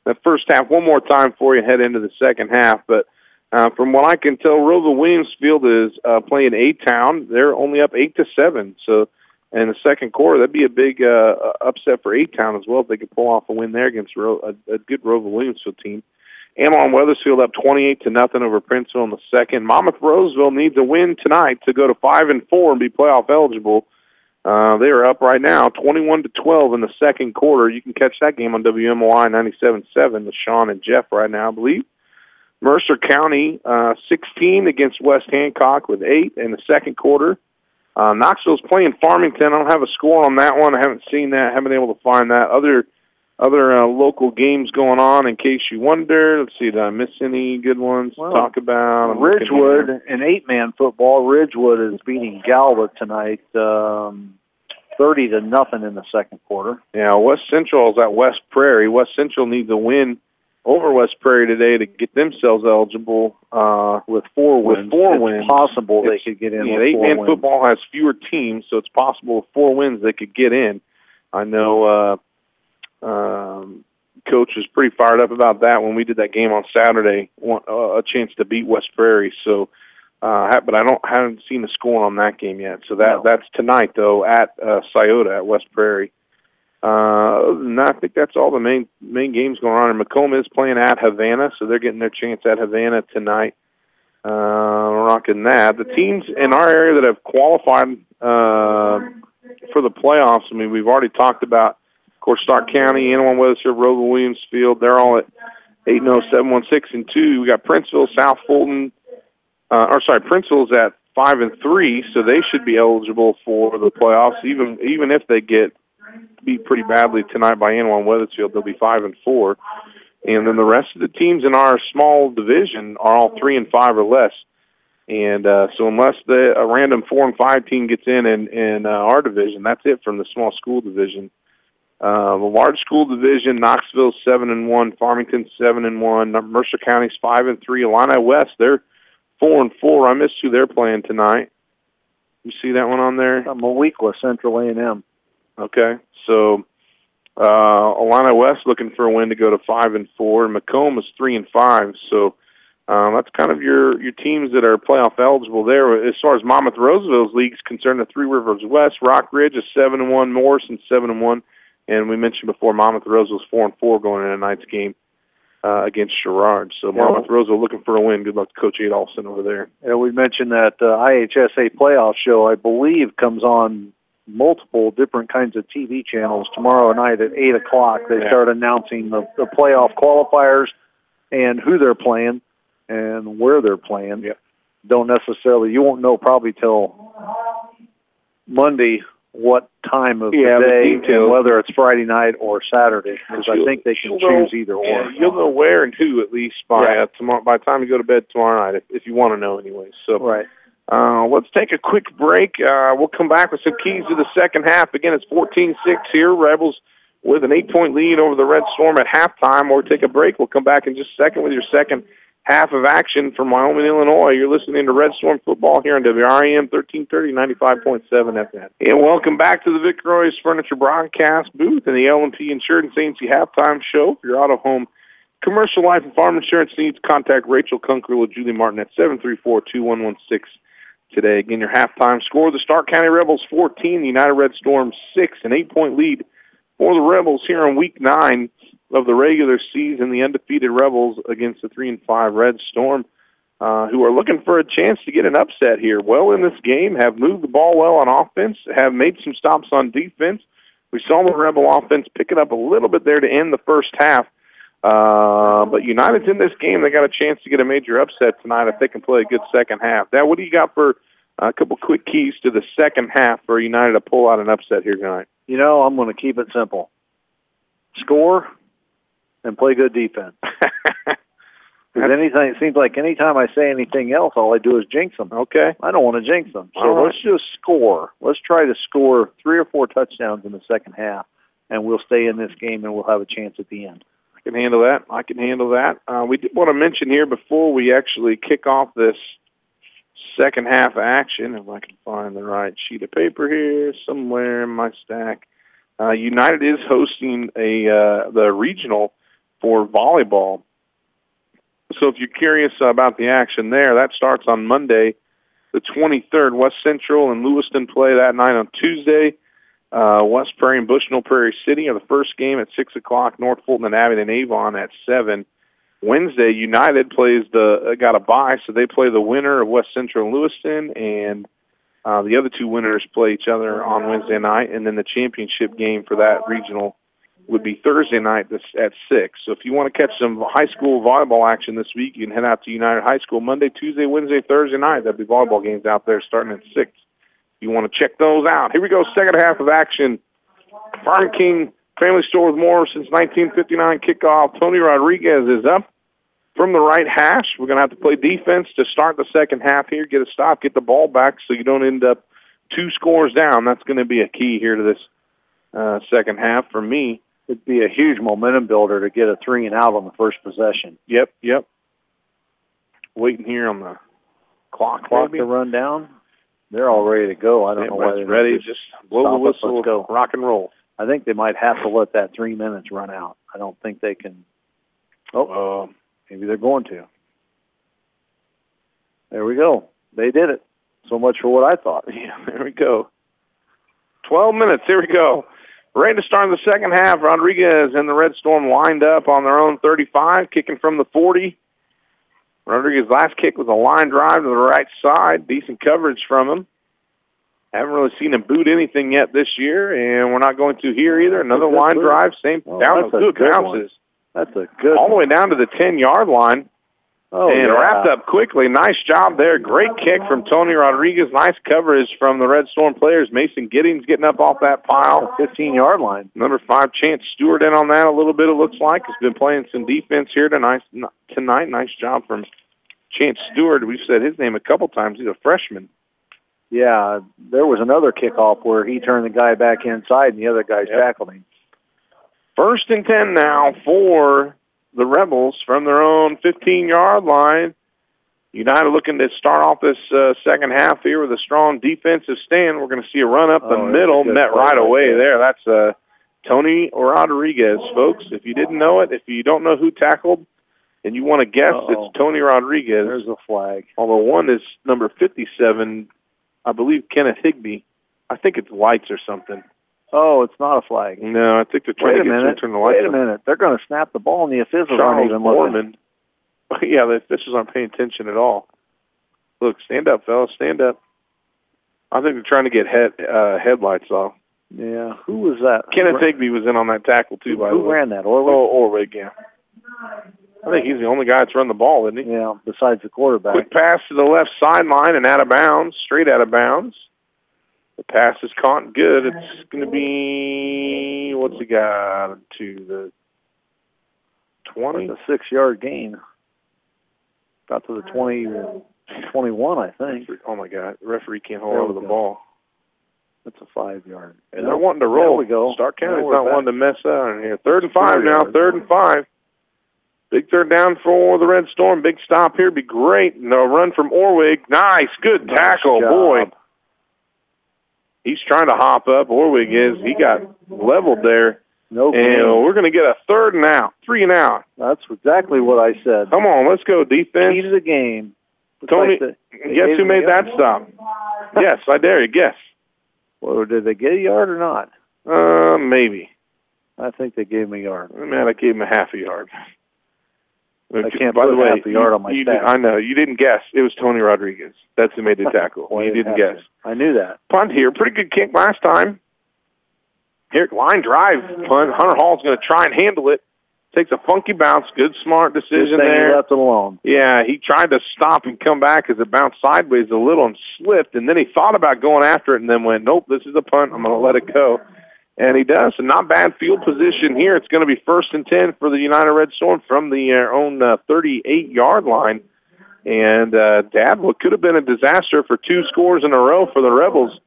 the first half one more time before you head into the second half. But uh, from what I can tell, ROWVA Williamsfield is uh, playing A Town. They're only up eight to seven. So in the second quarter, that'd be a big uh, upset for A Town as well if they could pull off a win there against Ro- a, a good ROWVA Williamsfield team. Annawan Wethersfield up 28 to nothing over Princeville in the second. Monmouth Roseville needs a win tonight to go to five and four and be playoff eligible. Uh, they are up right now, 21 to 12 in the second quarter. You can catch that game on WMOI 97.7 with Sean and Jeff right now, I believe. Mercer County, uh, 16 against West Hancock with eight in the second quarter. Uh, Knoxville's playing Farmington. I don't have a score on that one. I haven't seen that. haven't been able to find that. Other other uh, local games going on in case you wonder. Let's see, did I miss any good ones well, to talk about? I'm Ridgewood in eight-man football. Ridgewood is beating Galva tonight, um, thirty to nothing in the second quarter. Yeah, West Central is at West Prairie. West Central needs a win over West Prairie today to get themselves eligible uh, with four wins. with. Four it's wins, possible it's, they could get in. Yeah, eight-man football has fewer teams, so it's possible with four wins they could get in. I know. Uh, um, coach was pretty fired up about that when we did that game on Saturday, want, uh, a chance to beat West Prairie. So, uh, but I don't haven't seen the score on that game yet. So that no. that's tonight though at uh, Sciota at West Prairie. Uh, and I think that's all the main main games going on. And Macomb is playing at Havana, so they're getting their chance at Havana tonight. Uh, rocking that. The teams in our area that have qualified uh, for the playoffs. I mean, we've already talked about of course, Stark County, Annawan Wethersfield, ROWVA Williamsfield, they're all at 8 0 7 1 6 and 2. We got Princeville, South Fulton, uh, or sorry, Princeville's at 5 and 3, so they should be eligible for the playoffs. Even even if they get beat pretty badly tonight by Annawan Wethersfield, they'll be 5 and 4. And then the rest of the teams in our small division are all 3 and 5 or less. And uh, so unless the, a random 4 and 5 team gets in in, in uh, our division, that's it from the small school division. Uh, the large school division, Knoxville seven and one, Farmington seven and one, Mercer County's five and three, Illini West they're four and four. I missed who they're playing tonight. You see that one on there? I'm a week with Central A&M. Okay, so uh, Illini West looking for a win to go to five and four. Macomb is three and five. So um, that's kind of your your teams that are playoff eligible there. As far as Monmouth Roseville's league's concerned, the Three Rivers West, Rock Ridge is seven and one, Morrison seven and one, and we mentioned before Monmouth Roseville's four and four going into tonight's game uh, against Sherrard. So Monmouth yeah. Roseville looking for a win. Good luck to Coach Adolphson over there. Yeah, we mentioned that uh, IHSA playoff show, I believe, comes on multiple different kinds of TV channels tomorrow night at 8 o'clock. They yeah. start announcing the, the playoff qualifiers and who they're playing and where they're playing. Yep. Don't necessarily, you won't know probably till Monday what time of yeah, the day and whether it's Friday night or Saturday because I think they can choose know, either or. Yeah, you'll know where and who at least by uh, tomorrow by the time you go to bed tomorrow night if, if you want to know anyway. So right. Uh, let's take a quick break. Uh, we'll come back with some keys to the second half. Again, it's 14-6 here. Rebels with an eight-point lead over the Red Storm at halftime. Or take a break. We'll come back in just a second with your second half of action from Wyoming, Illinois. You're listening to Red Storm football here on WRAM 1330, 95.7 FM. And welcome back to the Vic Royce Furniture Broadcast booth and the L&P Insurance Agency halftime show for your auto home commercial life and farm insurance needs. Contact Rachel Kunkel or Julie Martin at 734-2116 today. Again, your halftime score, the Stark County Rebels 14, the United Red Storm 6, an eight-point lead for the Rebels here in week nine of the regular season, the undefeated Rebels against the 3 and 5 Red Storm, uh, who are looking for a chance to get an upset here. Well in this game, have moved the ball well on offense, have made some stops on defense. We saw the Rebel offense pick it up a little bit there to end the first half. Uh, but United's in this game. They got a chance to get a major upset tonight if they can play a good second half. Now, what do you got for a couple quick keys to the second half for United to pull out an upset here tonight? You know, I'm going to keep it simple. Score and play good defense. (laughs) Because anything, it seems like anytime I say anything else, all I do is jinx them. Okay. I don't want to jinx them. So right. let's just score. Let's try to score three or four touchdowns in the second half, and we'll stay in this game, and we'll have a chance at the end. I can handle that. I can handle that. Uh, we did want to mention here before we actually kick off this second half action, if I can find the right sheet of paper here somewhere in my stack. Uh, United is hosting a uh, the regional for volleyball. So if you're curious about the action there, that starts on Monday, the 23rd. West Central and Lewiston play that night on Tuesday. Uh, West Prairie and Bushnell Prairie City are the first game at 6 o'clock. North Fulton and Abingdon Avon at 7. Wednesday, United plays the uh, got a bye, so they play the winner of West Central and Lewiston, and uh, the other two winners play each other on Wednesday night, and then the championship game for that regional would be Thursday night at 6. So if you want to catch some high school volleyball action this week, you can head out to United High School Monday, Tuesday, Wednesday, Thursday night. There'll be volleyball games out there starting at 6 you want to check those out. Here we go, second half of action. Farm King Family Store with more since 1959 kickoff. Tony Rodriguez is up from the right hash. We're going to have to play defense to start the second half here, get a stop, get the ball back so you don't end up two scores down. That's going to be a key here to this uh, second half for me. It'd be a huge momentum builder to get a three and out on the first possession. Yep, yep. Waiting here on the clock. Clock maybe? to run down they're all ready to go. I don't know why they're ready. Just blow the whistle. Let's go. Rock and roll. I think they might have to let that three minutes run out. I don't think they can. Oh, uh, maybe they're going to. There we go. They did it. So much for what I thought. Yeah, (laughs) there we go. Twelve minutes. Here we go. Ready to start in the second half. Rodriguez and the Red Storm lined up on their own 35, kicking from the 40. Rodriguez's last kick was a line drive to the right side. Decent coverage from him. Haven't really seen him boot anything yet this year, and we're not going to here either. Another line boot. drive, same oh, down good bounces. That's a good all the way down to the ten yard line. Oh, and yeah. wrapped up quickly. Nice job there. Great kick from Tony Rodriguez. Nice coverage from the Red Storm players. Mason Giddings getting up off that pile. 15-yard line. Number five, Chance Stewart in on that a little bit, it looks like. He's been playing some defense here tonight. tonight. Nice job from Chance Stewart. We've said his name a couple times. He's a freshman. Yeah, there was another kickoff where he turned the guy back inside and the other guy yep. tackled him. First and 10 now for the Rebels from their own 15-yard line. United looking to start off this uh, second half here with a strong defensive stand. We're going to see a run up the Oh, middle, met right away there. there. That's uh, Tony Rodriguez, folks. If you didn't know it, if you don't know who tackled and you want to guess, Uh-oh. it's Tony Rodriguez. There's a flag. Although one is number 57, I believe Kenneth Higby. I think it's lights or something. Oh, it's not a flag. No, I think they're trying Wait to get minute. to turn the lights Wait a on. minute. They're going to snap the ball, and the officials aren't Charles even looking. Foreman. (laughs) yeah, the officials aren't paying attention at all. Look, stand up, fellas, stand up. I think they're trying to get head uh, headlights off. Yeah. Who was that? Kenneth who, Higby was in on that tackle too, by the who way. ran that? Oh, Orwell? Orwig, yeah. I think he's the only guy that's run the ball, isn't he? Yeah, besides the quarterback. Quick pass to the left sideline and out of bounds, straight out of bounds. The pass is caught good. It's going to be, what's he got, to the 20? It's a six-yard gain. Got to the 20, 21, I think. Oh, my God. The referee can't hold There on to the go. ball. That's a five-yard. And they're wanting to roll. There we go. Stark County's not back. wanting to mess up in here. Third and five now. Third and five. Big third down for the Red Storm. Big stop here. Be great. No run from Orwig. Nice. Good tackle. job. Boy. He's trying to hop up. Orwig is. He got leveled there. No And we're going to get a third and out. Three and out. That's exactly what I said. Come on. Let's go, defense. to the game. Looks Tony- like the- Guess who made that stop? yes, I dare you. Guess. Well, did they get a yard or not? Uh, maybe. I think they gave him a yard. Man, I gave him a half a yard. I can't By the way, a yard on my you did- I know you didn't guess. It was Tony Rodriguez. That's who made the (laughs) tackle. Well, you didn't guess. to. I knew that. Punt here, pretty good kick last time. Here, line drive punt. Hunter Hall's going to try and handle it. Takes a funky bounce. Good, smart decision thing he there. left it alone. Yeah, he tried to stop and come back as it bounced sideways a little and slipped, and then he thought about going after it and then went, nope, this is a punt. I'm going to let it go. And he does. So not bad field position here. It's going to be first and 10 for the United Red Storm from their uh, own uh, 38-yard line. And, uh, Dad, what could have been a disaster for two scores in a row for the Rebels.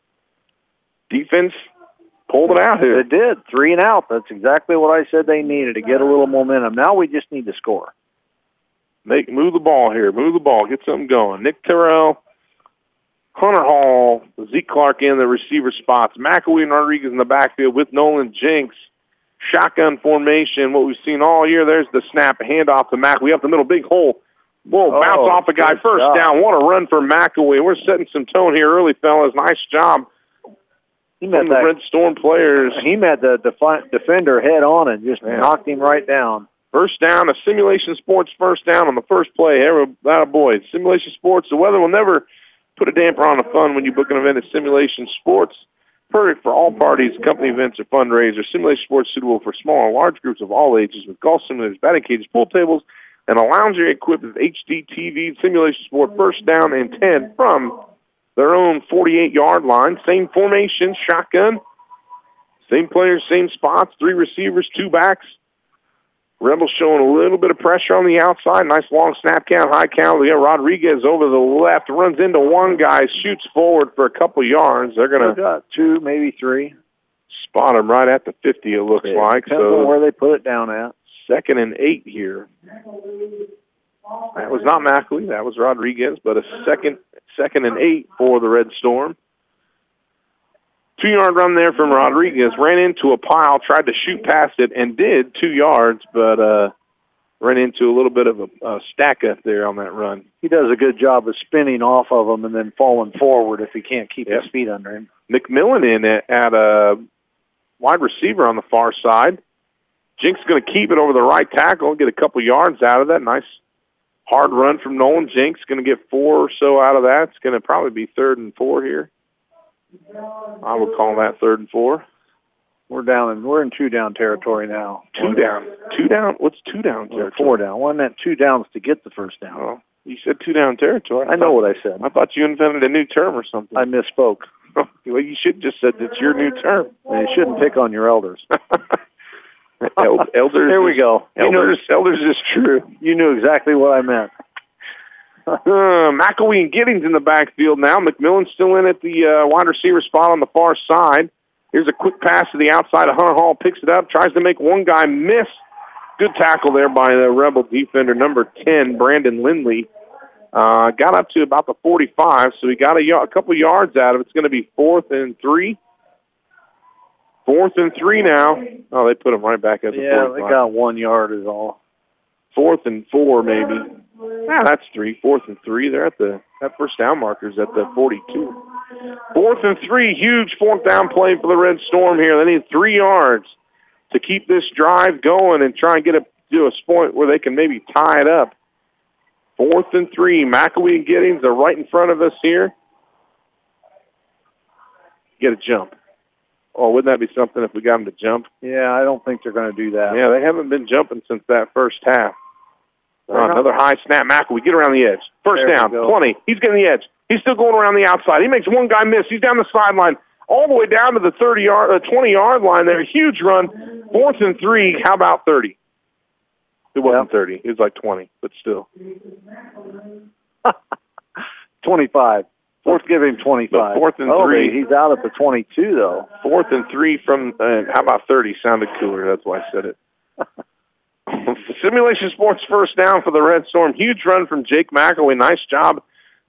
Defense pulled it out here. did. Three and out. That's exactly what I said they needed to get a little momentum. Now we just need to score. Make move the ball here. Move the ball. Get something going. Nick Terrell, Hunter Hall, Zeke Clark in the receiver spots. McElwee and Rodriguez in the backfield with Nolan Jinks. Shotgun formation. What we've seen all year. There's the snap, handoff to McElwee up the middle, big hole. Whoa, Oh, bounce off a guy first job. down. What a run for McElwee. We're setting some tone here early, fellas. Nice job He met the. Red Storm players. He met the defi- defender head on and just Yeah. knocked him right down. First down, a simulation sports first down on the first play. Every, that boy, simulation sports. The weather will never put a damper on the fun when you book an event at Simulation Sports. Perfect for all parties, company events, or fundraisers. Simulation Sports suitable for small and large groups of all ages with golf simulators, batting cages, pool tables, and a lounge area equipped with HD TV. Simulation Sport first down and 10 from their own 48-yard line. Same formation, shotgun. Same players, same spots, three receivers, two backs. Rebels showing a little bit of pressure on the outside. Nice long snap count, high count. Got Rodriguez over the left, runs into one guy, shoots forward for a couple yards. They're going to got two, maybe three. spot him right at the 50, it looks Yeah, like. Depends on So where they put it down at. second and eight here. That was not McElwee. That was Rodriguez, but a second second and eight for the Red Storm. Two-yard run there from Rodriguez. Ran into a pile, tried to shoot past it, and did two yards, but uh, ran into a little bit of a, a stack up there on that run. He does a good job of spinning off of them and then falling forward if he can't keep Yep. his feet under him. McMillan in at, at a wide receiver on the far side. Jinks is going to keep it over the right tackle, get a couple yards out of that. Nice hard run from Nolan Jinks. Going to get four or so out of that. It's going to probably be third and four here. I would call that third and four. We're down in we're in two down territory now. Two down. Two down. What's two down Or territory? four down. One meant two downs to get the first down. Oh, you said two down territory. I know what I said. I thought you invented a new term or something. I misspoke. (laughs) well, you should just said it's your new term. And you shouldn't pick on your elders. (laughs) El- elders. There we go. You knew, Elders. Elders is true. you knew exactly what I meant. Uh, McElwee and Giddings in the backfield now. McMillan's still in at the uh, wide receiver spot on the far side. Here's a quick pass to the outside. Of Hunter Hall picks it up, tries to make one guy miss. Good tackle there by the Rebel defender, number 10, Brandon Lindley. Uh, got up to about the 45, so he got a, a couple yards out of it. It's going to be fourth and three. Fourth and three now. Oh, they put them right back at the Yeah, 45. they got one yard is all. Fourth and four, maybe. Ah, that's three. Fourth and three. They're at the that first down markers at the 42. Fourth and three. Huge fourth down play for the Red Storm here. They need three yards to keep this drive going and try and get it to a point where they can maybe tie it up. Fourth and three. McElwee and Giddings are right in front of us here. Get a jump. Oh, wouldn't that be something if we got them to jump? Yeah, I don't think they're going to do that. Yeah, they haven't been jumping since that first half. Oh, another high snap. McElwee, get around the edge. First There down, go. 20. He's getting the edge. He's still going around the outside. He makes one guy miss. He's down the sideline all the way down to the 30 yard, uh, 20 yard line there. Huge run. Fourth and three. How about 30? It wasn't 30. It was like 20, but still. (laughs) 25. Let's give him 25. But fourth and oh, three. He's out at the 22, though. Fourth and three from, uh, how about 30? Sounded cooler. That's why I said it. (laughs) (laughs) Simulation Sports first down for the Red Storm. Huge run from Jake McElwee. Nice job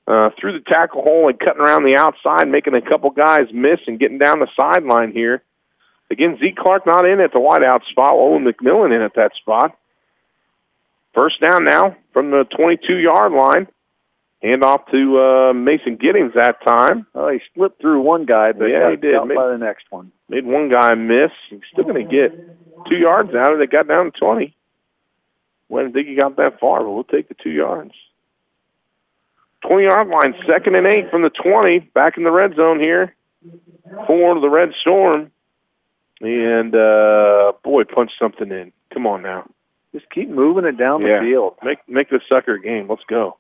uh, through the tackle hole and cutting around the outside, making a couple guys miss and getting down the sideline here. Again, Zeke Clark not in at the wideout spot. Owen McMillan in at that spot. First down now from the 22-yard line. Hand off to uh, Mason Giddings that time. Oh, he slipped through one guy, but Yeah, he did. Maybe- by the next one. Made one guy miss. He's still going to get two yards out of it. Got down to 20. Well, I didn't think he got that far, but we'll take the two yards. 20-yard line, second and eight from the 20. Back in the red zone here for the Red Storm. And, uh, boy, punch something in. Come on now. Just keep moving it down Yeah. the field. Make make this sucker a game. Let's go.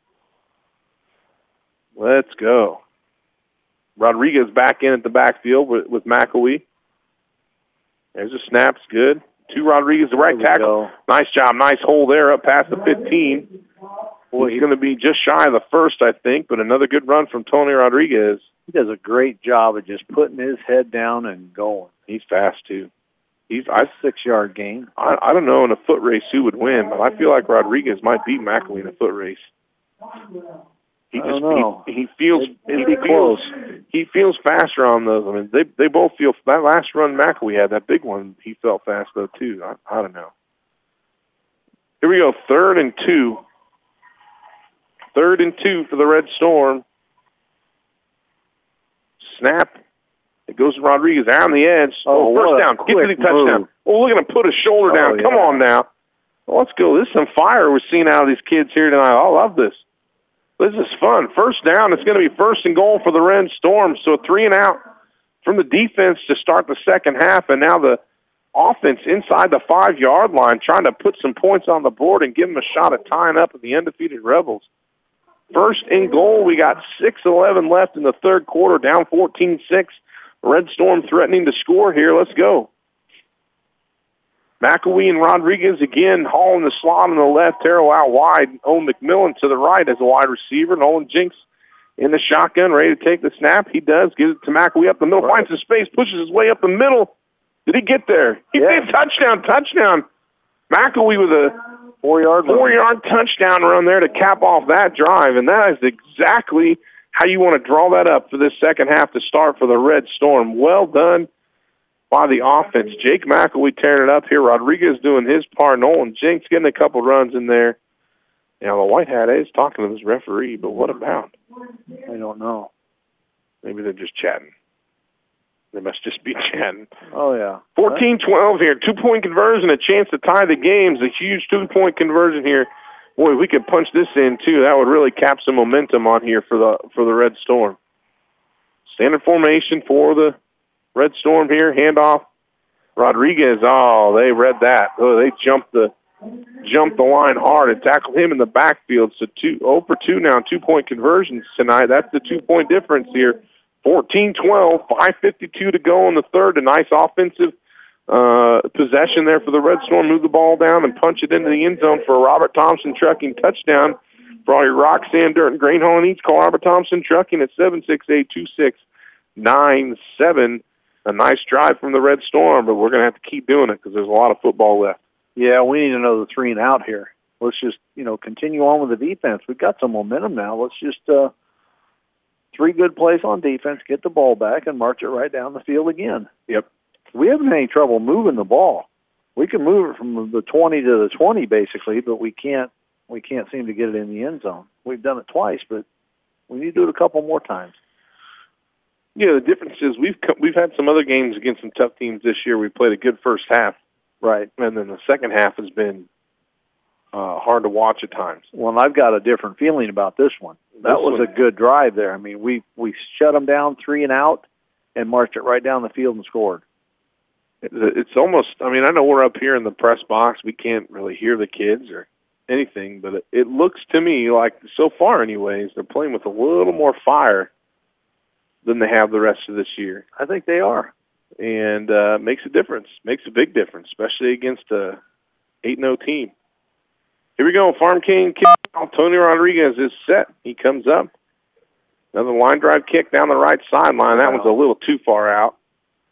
Let's go. Rodriguez back in at the backfield with, with McElwee. There's a snap's good. Two Rodriguez, the right tackle. go. Nice job. Nice hole there up past the 15. Well, he's going to be just shy of the first, I think, but another good run from Tony Rodriguez. He does a great job of just putting his head down and going. He's fast, too. He's, I, Six-yard gain. I, I don't know in a foot race who would win, but I feel like Rodriguez might beat McElwee in a foot race. He I don't know. He, he feels It'd- he feels he feels faster on those. I mean, they they both feel that last run McElwee had that big one. He felt fast though too. I, I don't know. Here we go, third and two. Third and two for the Red Storm. Snap. It goes to Rodriguez on the edge. Oh, oh first down. Get to the touchdown. move. Oh, look at him put his shoulder Oh, down. Come on now. Well, let's go. This is some fire we're seeing out of these kids here tonight. I love this. This is fun. First down. It's going to be first and goal for the Red Storm. So three and out from the defense to start the second half, and now the offense inside the five-yard line trying to put some points on the board and give them a shot at tying up the undefeated Rebels. First and goal. We got 6-11 left in the third quarter, down 14-6. Red Storm threatening to score here. Let's go. McElwee and Rodriguez again hauling the slot on the left, Terrell out wide. Owen McMillan to the right as a wide receiver. Nolan Jinks in the shotgun, ready to take the snap. He does. Gives it to McElwee up the middle, finds some space, pushes his way up the middle. Did he get there? He Yeah. did. Touchdown, touchdown. McElwee with a Four-yard four-yard touchdown run there to cap off that drive, and that is exactly how you want to draw that up for this second half to start for the Red Storm. Well done by the offense. Jake McElwee tearing it up here. Rodriguez doing his part. Nolan Jinks getting a couple runs in there. Now, the White Hat is talking to this referee, but what about? I don't know. Maybe they're just chatting. They must just be (laughs) chatting. Oh, yeah. 14-12 here. Two-point conversion, a chance to tie the games. A huge two-point conversion here. Boy, we could punch this in too. That would really cap some momentum on here for the for the Red Storm. Standard formation for the Red Storm here. Handoff. Rodriguez. Oh, they read that. Oh, they jumped the jumped the line hard and tackled him in the backfield. So two oh for two now. Two-point conversions tonight. That's the two-point difference here. 14-12, 5.52 to go in the third. A nice offensive uh, possession there for the Red Storm. Move the ball down and punch it into the end zone for a Robert Thompson trucking touchdown. For all your rock, sand, dirt, and grain hauling needs, call Robert Thompson trucking at 768-2697. A nice drive from the Red Storm, but we're going to have to keep doing it because there's a lot of football left. Yeah, we need another three and out here. let's just you know continue on with the defense. We've got some momentum now. Let's just uh, three good plays on defense, get the ball back, and march it right down the field again. Yep. We haven't had any trouble moving the ball. We can move it from the 20 to the 20 basically, but we can't we can't seem to get it in the end zone. We've done it twice, but we need to do it a couple more times. Yeah, the difference is we've co- we've had some other games against some tough teams this year. We played a good first half, Right. and then the second half has been uh, hard to watch at times. Well, I've got a different feeling about this one. That This was one- a good drive there. I mean, we we shut them down three and out, and marched it right down the field and scored. It's almost. I mean, I know we're up here in the press box. We can't really hear the kids or anything, but it, it looks to me like so far, anyways, they're playing with a little more fire than they have the rest of this year. I think they are. and uh, makes a difference. Makes a big difference, especially against a eight 0 team. Here we go. Farm King kick. Tony Rodriguez is set. He comes up. Another line drive kick down the right sideline. That one's a little too far out,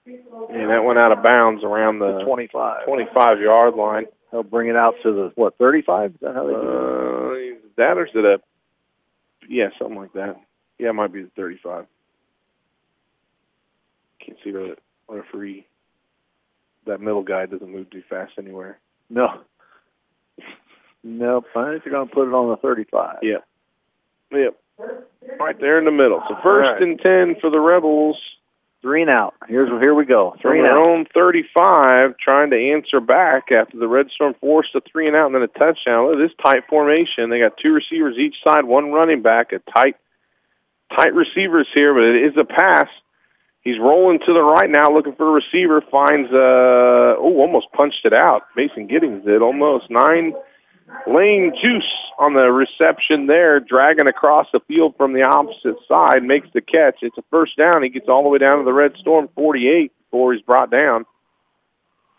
and that went out of bounds around The the 25. 25 yard line. They'll bring it out to the what 35? Is that how they do it? Uh, that or is it a? Yeah, something like that. Yeah, it might be the 35. Can't see the referee. That middle guy doesn't move too fast anywhere. No. Nope. I think they're going to put it on the 35. Yeah. Yep. Right there in the middle. So first right. and 10 for the Rebels. Three and out. Here's here we go. From Three and their out. own 35, trying to answer back after the Red Storm forced a three and out and then a touchdown. Look at this tight formation. They got two receivers each side, one running back, a tight, tight receivers here, but it is a pass. He's rolling to the right now, looking for a receiver. Finds, uh, oh, almost punched it out. Mason Giddings did almost nine lane juice on the reception there, dragging across the field from the opposite side, makes the catch. It's a first down. He gets all the way down to the Red Storm 48 before he's brought down.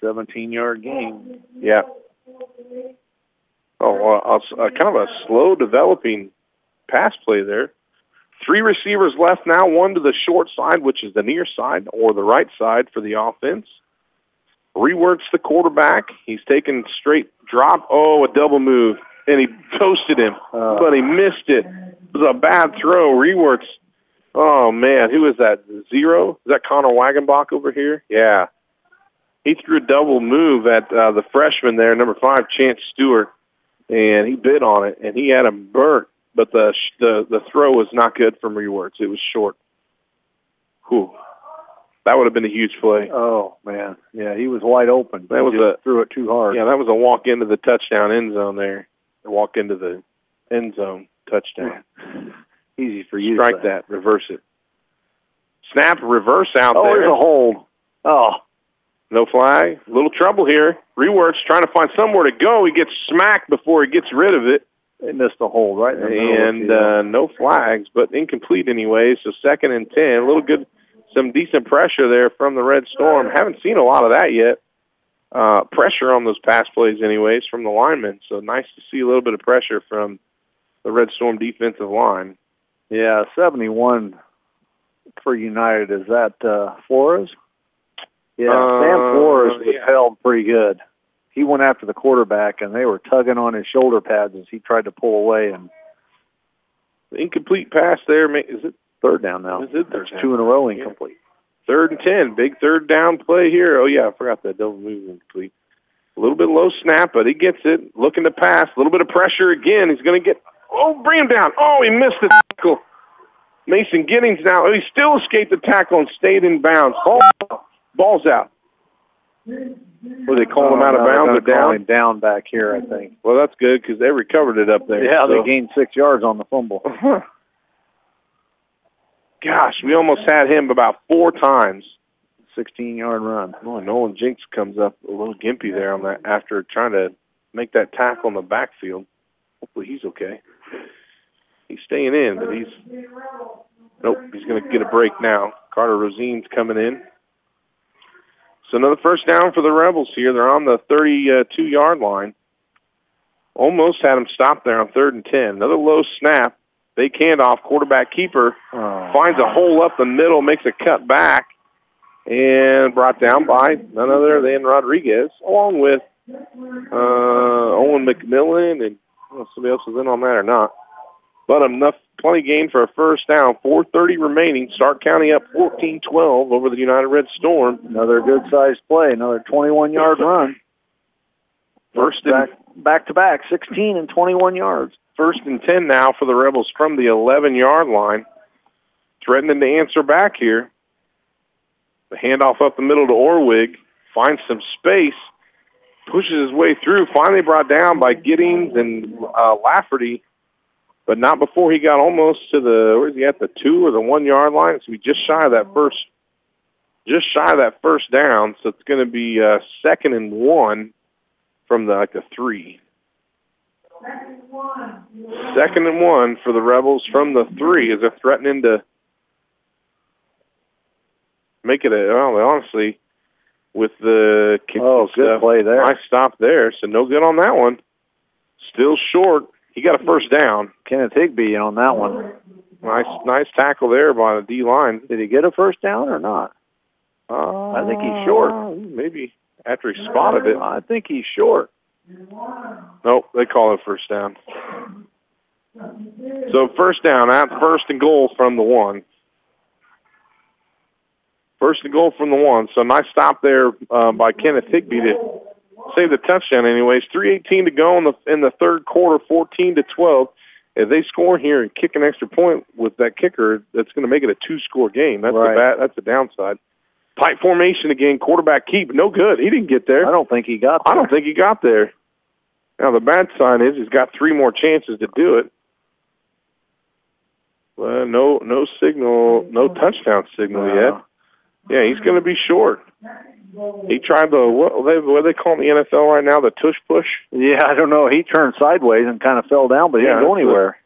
17-yard game. Yeah. Oh, uh, uh, kind of a slow developing pass play there. Three receivers left now, one to the short side, which is the near side, or the right side for the offense. Rewerts the quarterback. He's taking straight drop. Oh, a double move. And he toasted him, Uh, but he missed it. It was a bad throw. Rewerts. Oh, man. Who is that? Zero? Is that Connor Wagenbach over here? Yeah. He threw a double move at uh, the freshman there, number five, Chance Stewart, and he bit on it, and he had him burnt but the sh- the the throw was not good from Rewerts. It was short. Whew. That would have been a huge play. oh man, yeah, he was wide open. but That was he a- threw it too hard. Yeah, that was a walk into the touchdown end zone there. A walk into the end zone touchdown. (laughs) Easy for you. Strike that. Reverse it. Snap, reverse out oh, there. Oh, there. there's a hold. Oh, No flag. Little trouble here. Rewerts trying to find somewhere to go. He gets smacked before he gets rid of it. They missed a hold right in the middle of the and uh, no flags, but incomplete anyway. So second and ten, a little good, some decent pressure there from the Red Storm. Haven't seen a lot of that yet. Uh, pressure on those pass plays, anyways, from the linemen. So nice to see a little bit of pressure from the Red Storm defensive line. yeah, 71 for United. Is that uh, Flores? Yeah, Sam Uh, Flores was yeah. held pretty good. He went after the quarterback, and they were tugging on his shoulder pads as he tried to pull away. And The incomplete pass there. ma- it third down now. Is it third down? Two in a row Yeah. incomplete. third and ten? Big third down play here. Oh yeah, I forgot that double move incomplete. A little bit low snap, but he gets it. Looking to pass. A little bit of pressure again. He's going to get. Oh, bring him down. Oh, he missed the tackle. Mason Giddings now. Oh, he still escaped the tackle and stayed in bounds. Ball, ball's out. Were they calling him oh, out of Oh, no, they're bounds or down? him down back here, I think. Well, that's good because they recovered it up there. Yeah, so- they gained six yards on the fumble. (laughs) Gosh, we almost had him about four times. 16-yard run. Oh, Nolan Jinks comes up a little gimpy there on that after trying to make that tackle in the backfield. Hopefully he's okay. He's staying in, but he's nope. He's going to get a break now. Carter Rosine's coming in. So another first down for the Rebels here. They're on the 32-yard line. Almost had them stopped there on third and 10. Another low snap. Fake handoff. Quarterback keeper Oh. finds a hole up the middle, makes a cut back, and brought down by none other than Rodriguez, along with uh, Owen McMillan, and somebody else is in on that or not. But enough, plenty gain for a first down. 4.30 remaining. Stark County up 14-12 over the United Red Storm. Another good-sized play. Another 21-yard run. First back, back to back, 16 and 21 yards. First and 10 now for the Rebels from the 11-yard line. Threatening to answer back here. The handoff up the middle to Orwig. Finds some space. Pushes his way through. Finally brought down by Giddings and uh, Lafferty. But not before he got almost to the, where's he at, the two or the one yard line. So he just shy of that first, just shy of that first down. So it's going to be uh, second and one from the, like the three. Second and one for the Rebels from the three as they're threatening to make it a, well, honestly, with the kick oh, good stuff, play there. I stopped there. So no good on that one. Still short. He got a first down. Kenneth Higby on that one. Nice, nice tackle there by the D line. Did he get a first down or not? Uh, I think he's short. Maybe after he spotted it. I think he's short. Nope, they call it first down. So first down at first and goal from the one. First and goal from the one. So nice stop there uh, by Kenneth Higby to save the touchdown. Anyways, three eighteen to go in the in the third quarter, fourteen to twelve. If they score here and kick an extra point with that kicker, that's going to make it a two-score game. That's right. the bad. That's the downside. Pipe formation again. Quarterback keep. No good. He didn't get there. I don't think he got there. I don't think he got there. Now the bad sign is he's got three more chances to do it. Well, no, no signal, no touchdown signal Uh, yet. Yeah, he's going to be short. He tried the what they what they call in the NFL right now the tush push. Yeah, I don't know. He turned sideways and kind of fell down, but he Yeah, didn't go anywhere.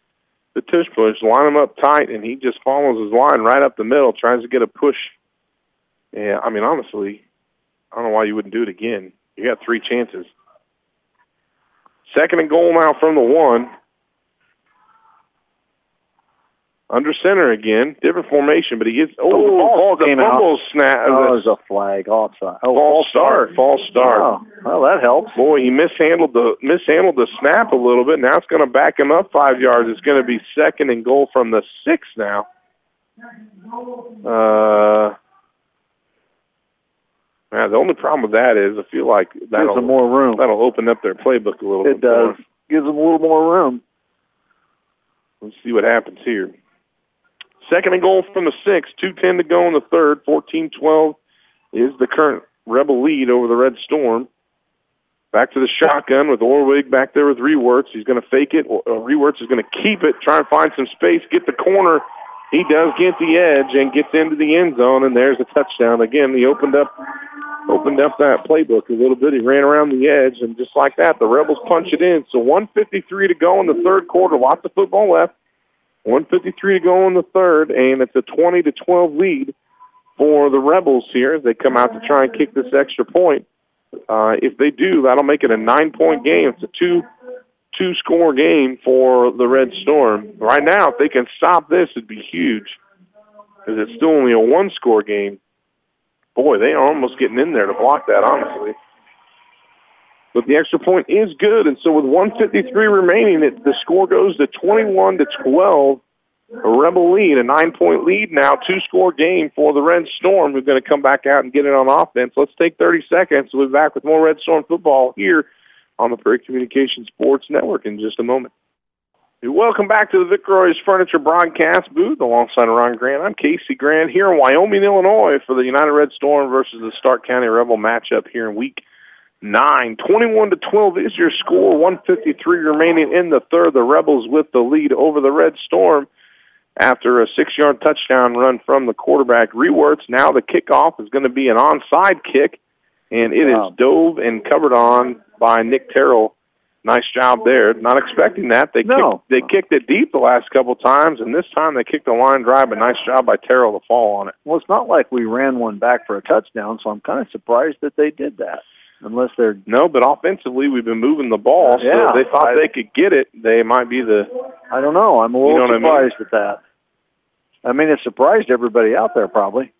The tush push, line him up tight, and he just follows his line right up the middle, tries to get a push. Yeah, I mean honestly, I don't know why you wouldn't do it again. You got three chances. Second and goal now from the one. Under center again, different formation, but he gets oh, Oh, the ball, the came fumble snap, Oh, the there's a flag offside. Oh, false start, false start. Oh, well, that helps. Boy, he mishandled the mishandled the snap a little bit. Now it's going to back him up five yards. It's going to be second and goal from the six now. Uh, man, the only problem with that is I feel like Gives that'll them more room. that'll open up their playbook a little It bit. more. does. Gives them a little more room. Let's see what happens here. Second and goal from the six. 2.10 to go in the third. 14-12 is the current Rebel lead over the Red Storm. Back to the shotgun with Orwig back there with Rewerts. He's going to fake it. Uh, Rewerts is going to keep it, try and find some space, get the corner. He does get the edge and gets into the end zone, and there's a touchdown. Again, he opened up opened up that playbook a little bit. He ran around the edge, and just like that, the Rebels punch it in. So 153 to go in the third quarter. Lots of football left. 153 to go in the third, and it's a 20 to 12 lead for the Rebels here as they come out to try and kick this extra point. Uh, if they do, that'll make it a nine-point game. It's a two two-score game for the Red Storm. Right now, if they can stop this, it'd be huge because it's still only a one-score game. Boy, they are almost getting in there to block that, honestly. But the extra point is good, and so with 153 remaining, it, the score goes to 21 to 12. A Rebel lead, a nine-point lead now, two-score game for the Red Storm, who's going to come back out and get it on offense. Let's take 30 seconds. We'll be back with more Red Storm football here on the Prairie Communication Sports Network in just a moment. Welcome back to the Vic Roy's Furniture Broadcast booth alongside Ron Grant. I'm Casey Grant here in Wyoming, Illinois for the United Red Storm versus the Stark County Rebel matchup here in week nine. 21 to 12 is your score. 153 remaining in the third. The Rebels with the lead over the Red Storm after a six-yard touchdown run from the quarterback. Rewerts. Now the kickoff is going to be an onside kick, and it Wow. is dove and covered on by Nick Terrell. Nice job there. Not expecting that. They No. kicked, they kicked it deep the last couple times, and this time they kicked a line drive. But nice job by Terrell to fall on it. Well, it's not like we ran one back for a touchdown, so I'm kind of surprised that they did that. Unless they're No, but offensively we've been moving the ball, so Yeah, if they thought I- they could get it. They might be the I don't know. I'm a You little know what I mean? surprised at that. I mean, it surprised everybody out there probably.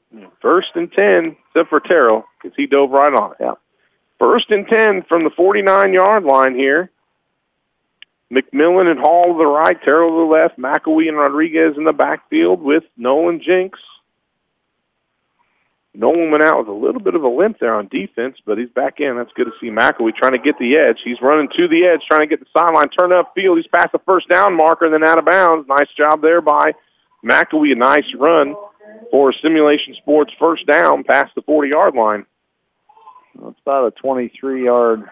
First and 10, except for Terrell, because he dove right on it. Yeah. First and 10 from the 49-yard line here. McMillan and Hall to the right, Terrell to the left, McElwee and Rodriguez in the backfield with Nolan Jinks. Nolan went out with a little bit of a limp there on defense, but he's back in. That's good to see McElwee trying to get the edge. He's running to the edge, trying to get the sideline, turn up field. He's past the first down marker and then out of bounds. Nice job there by McElwee. A nice run for Simulation Sports first down past the 40-yard line. Well, it's about a 23-yard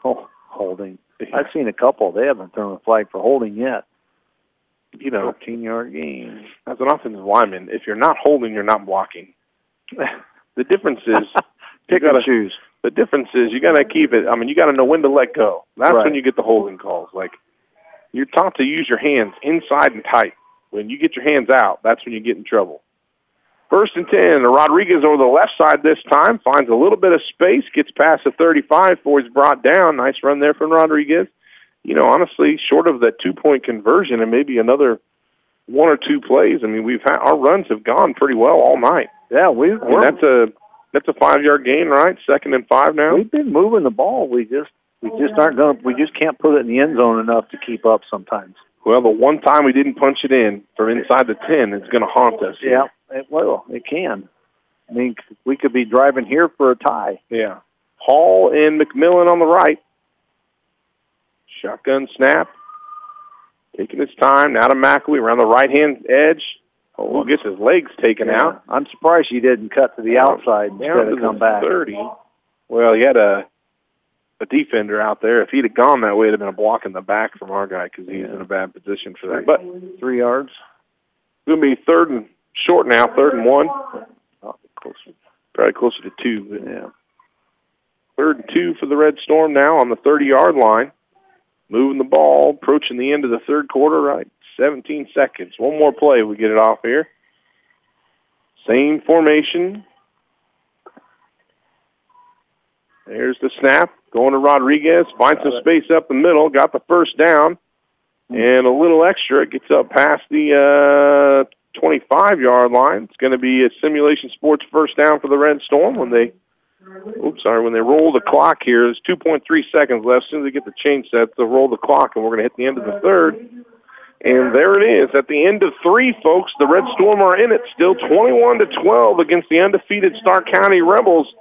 holding. I've seen a couple. They haven't thrown a flag for holding yet. You know, 15-yard gain. As an offensive lineman, if you're not holding, you're not blocking. (laughs) the difference is (laughs) pick gotta, choose. The difference is you got to keep it. I mean, you got to know when to let go. That's right. when you get the holding calls. Like you're taught to use your hands inside and tight. When you get your hands out, that's when you get in trouble. First and 10, Rodriguez over the left side this time, finds a little bit of space, gets past the 35 before he's brought down. Nice run there from Rodriguez. You know, honestly, short of that two-point conversion and maybe another one or two plays, I mean, we've had, our runs have gone pretty well all night. Yeah, we, I mean, that's a that's a five-yard gain, right? Second and five now. We've been moving the ball. We just we just aren't going. We just can't put it in the end zone enough to keep up sometimes. Well, the one time we didn't punch it in from inside the 10, it's going to haunt us. Yeah, it, will. it can. I mean, we could be driving here for a tie. Yeah. Hall and McMillan on the right. Shotgun snap. Taking his time. Now to McElwee around the right-hand edge. Oh, gets his legs taken yeah. out. I'm surprised he didn't cut to the outside instead Down to of come back. 30. Well, he had a a defender out there. If he'd have gone that way, it'd have been a block in the back from our guy because he's Yeah. in a bad position for that. But Three yards. it's going to be third and short now, third and one. Oh, closer. Probably closer to two. Yeah. Third and two for the Red Storm now on the 30-yard line. Moving the ball, approaching the end of the third quarter, right? 17 seconds. One more play, we get it off here. Same formation. There's the snap. Going to Rodriguez. Finds some space up the middle. Got the first down. And a little extra. It gets up past the uh, 25-yard line. It's going to be a Simulation Sports first down for the Red Storm when they oops, sorry, when they roll the clock here, there's 2.3 seconds left. As soon as they get the change set, they'll roll the clock, and we're going to hit the end of the third. And there it is. At the end of three, folks, the Red Storm are in it, still 21 to 12 against the undefeated Stark County Rebels,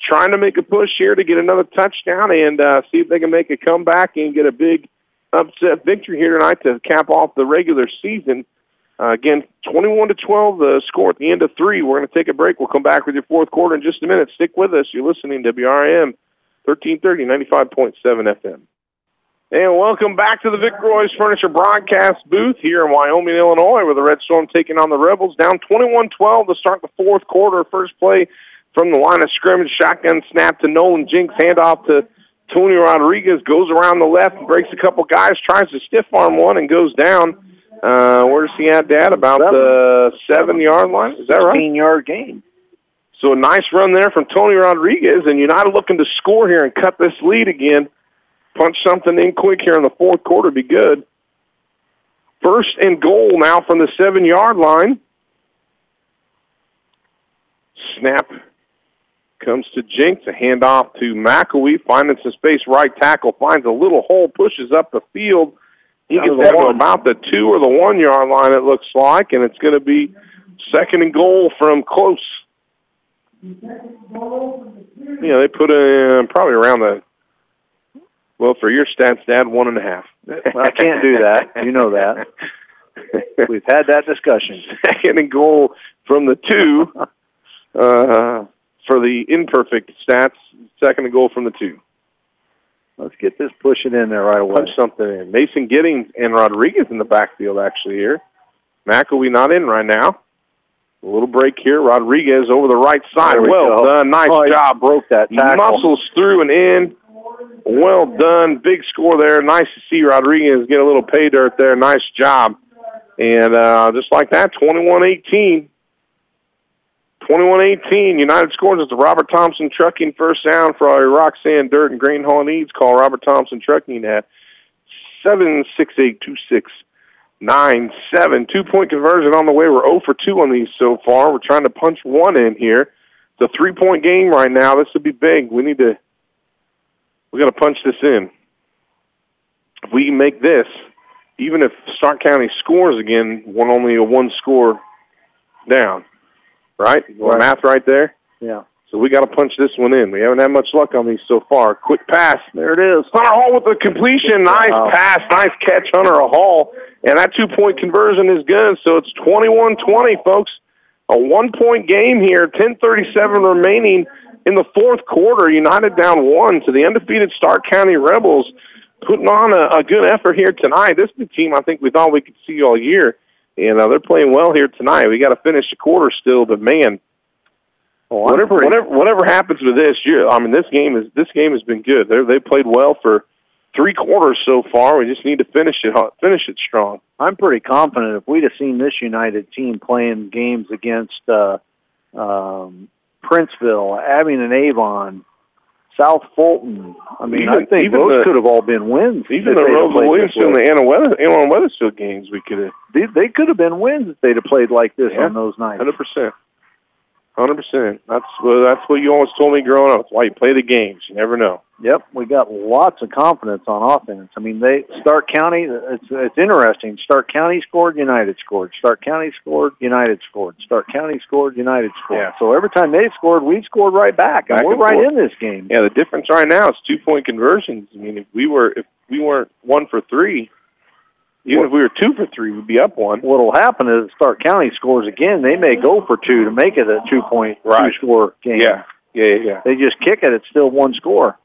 trying to make a push here to get another touchdown and uh, see if they can make a comeback and get a big upset victory here tonight to cap off the regular season. Uh, again, 21 to 12, the score at the end of three. We're going to take a break. We'll come back with your fourth quarter in just a minute. Stick with us. You're listening to WRAM 1330, 95.7 FM. And welcome back to the Vic Roy's Furniture broadcast booth here in Wyoming, Illinois, where the Red Storm taking on the Rebels. Down 21-12 to start the fourth quarter. First play from the line of scrimmage. Shotgun snap to Nolan Jinks. Handoff to Tony Rodriguez. Goes around the left, breaks a couple guys, tries to stiff arm one, and goes down. Uh, where's he at, Dad? About the seven-yard line? Is that right? 15-yard gain. So a nice run there from Tony Rodriguez, and United looking to score here and cut this lead again. Punch something in quick here in the fourth quarter, be good. First and goal now from the seven-yard line. Snap comes to Jinks, a handoff to McElwee, finding some space, right tackle, finds a little hole, pushes up the field. He gets that to about the two or the one-yard line, it looks like, and it's going to be second and goal from close. Yeah, they put in probably around the, well, for your stats, Dad, one and a half. I can't do that. You know that. (laughs) We've had that discussion. Second and goal from the two uh, for the imperfect stats. Second and goal from the two. Let's get this pushing in there right away. Punch something in. Mason Giddings and Rodriguez in the backfield actually here. McElwee not in right now. A little break here. Rodriguez over the right side. We well go. done. Nice Oh, job. broke that tackle. Muscles through and in. Well done. Big score there. Nice to see Rodriguez get a little pay dirt there. Nice job. And uh, just like that, 21-18. 21-18. United scores at the Robert Thompson Trucking first down for our sand, Dirt and Grain Haul needs. Call Robert Thompson Trucking at 768-2697. Two-point conversion on the way. We're 0 for 2 on these so far. We're trying to punch one in here. It's a three-point game right now. This would be big. We need to we got to punch this in. if we can make this, even if Stark County scores again, one only a one score down, right? Right. Math right there. Yeah. So we got to punch this one in. We haven't had much luck on these so far. Quick pass. There it is. Hunter Hall with the completion. Nice Wow. pass. Nice catch, Hunter Hall. And that two-point conversion is good. So it's 21-20, folks. A one-point game here. 10:37 remaining in the fourth quarter. United down one to the undefeated Stark County Rebels, putting on a, a good effort here tonight. This is the team I think we thought we could see all year, and know they're playing well here tonight. We got to finish the quarter still, but man, Oh, whatever, whatever, whatever happens with this, you I mean, this game is this game has been good. They they played well for three quarters so far. We just need to finish it finish it strong. I'm pretty confident if we'd have seen this United team playing games against uh, um, Princeville, Abingdon, Avon, South Fulton. I mean, I Even- think even those the- could have all been wins. Even the ROWVA Williamson, way. the Anna Weather, Annawan Wethersfield games, we could have they, they could have been wins if they'd have played like this Yeah. on those nights. hundred percent. Hundred percent. That's what that's what you always told me growing up. That's why you play the games. You never know. Yep, we got lots of confidence on offense. I mean, they Stark County. It's it's interesting. Stark County scored, United scored. Stark County scored, United scored. Stark County scored, United scored. Yeah. So every time they scored, we scored right back, and Back we're and right forth. in this game. Yeah, the difference right now is two point conversions. I mean, if we were if we weren't one for three, even if we were two for three, we'd be up one. What'll happen is Stark County scores again. They may go for two to make it a two-point, Right. two-score game. Yeah, yeah, yeah. yeah. They just kick it. It's still one score.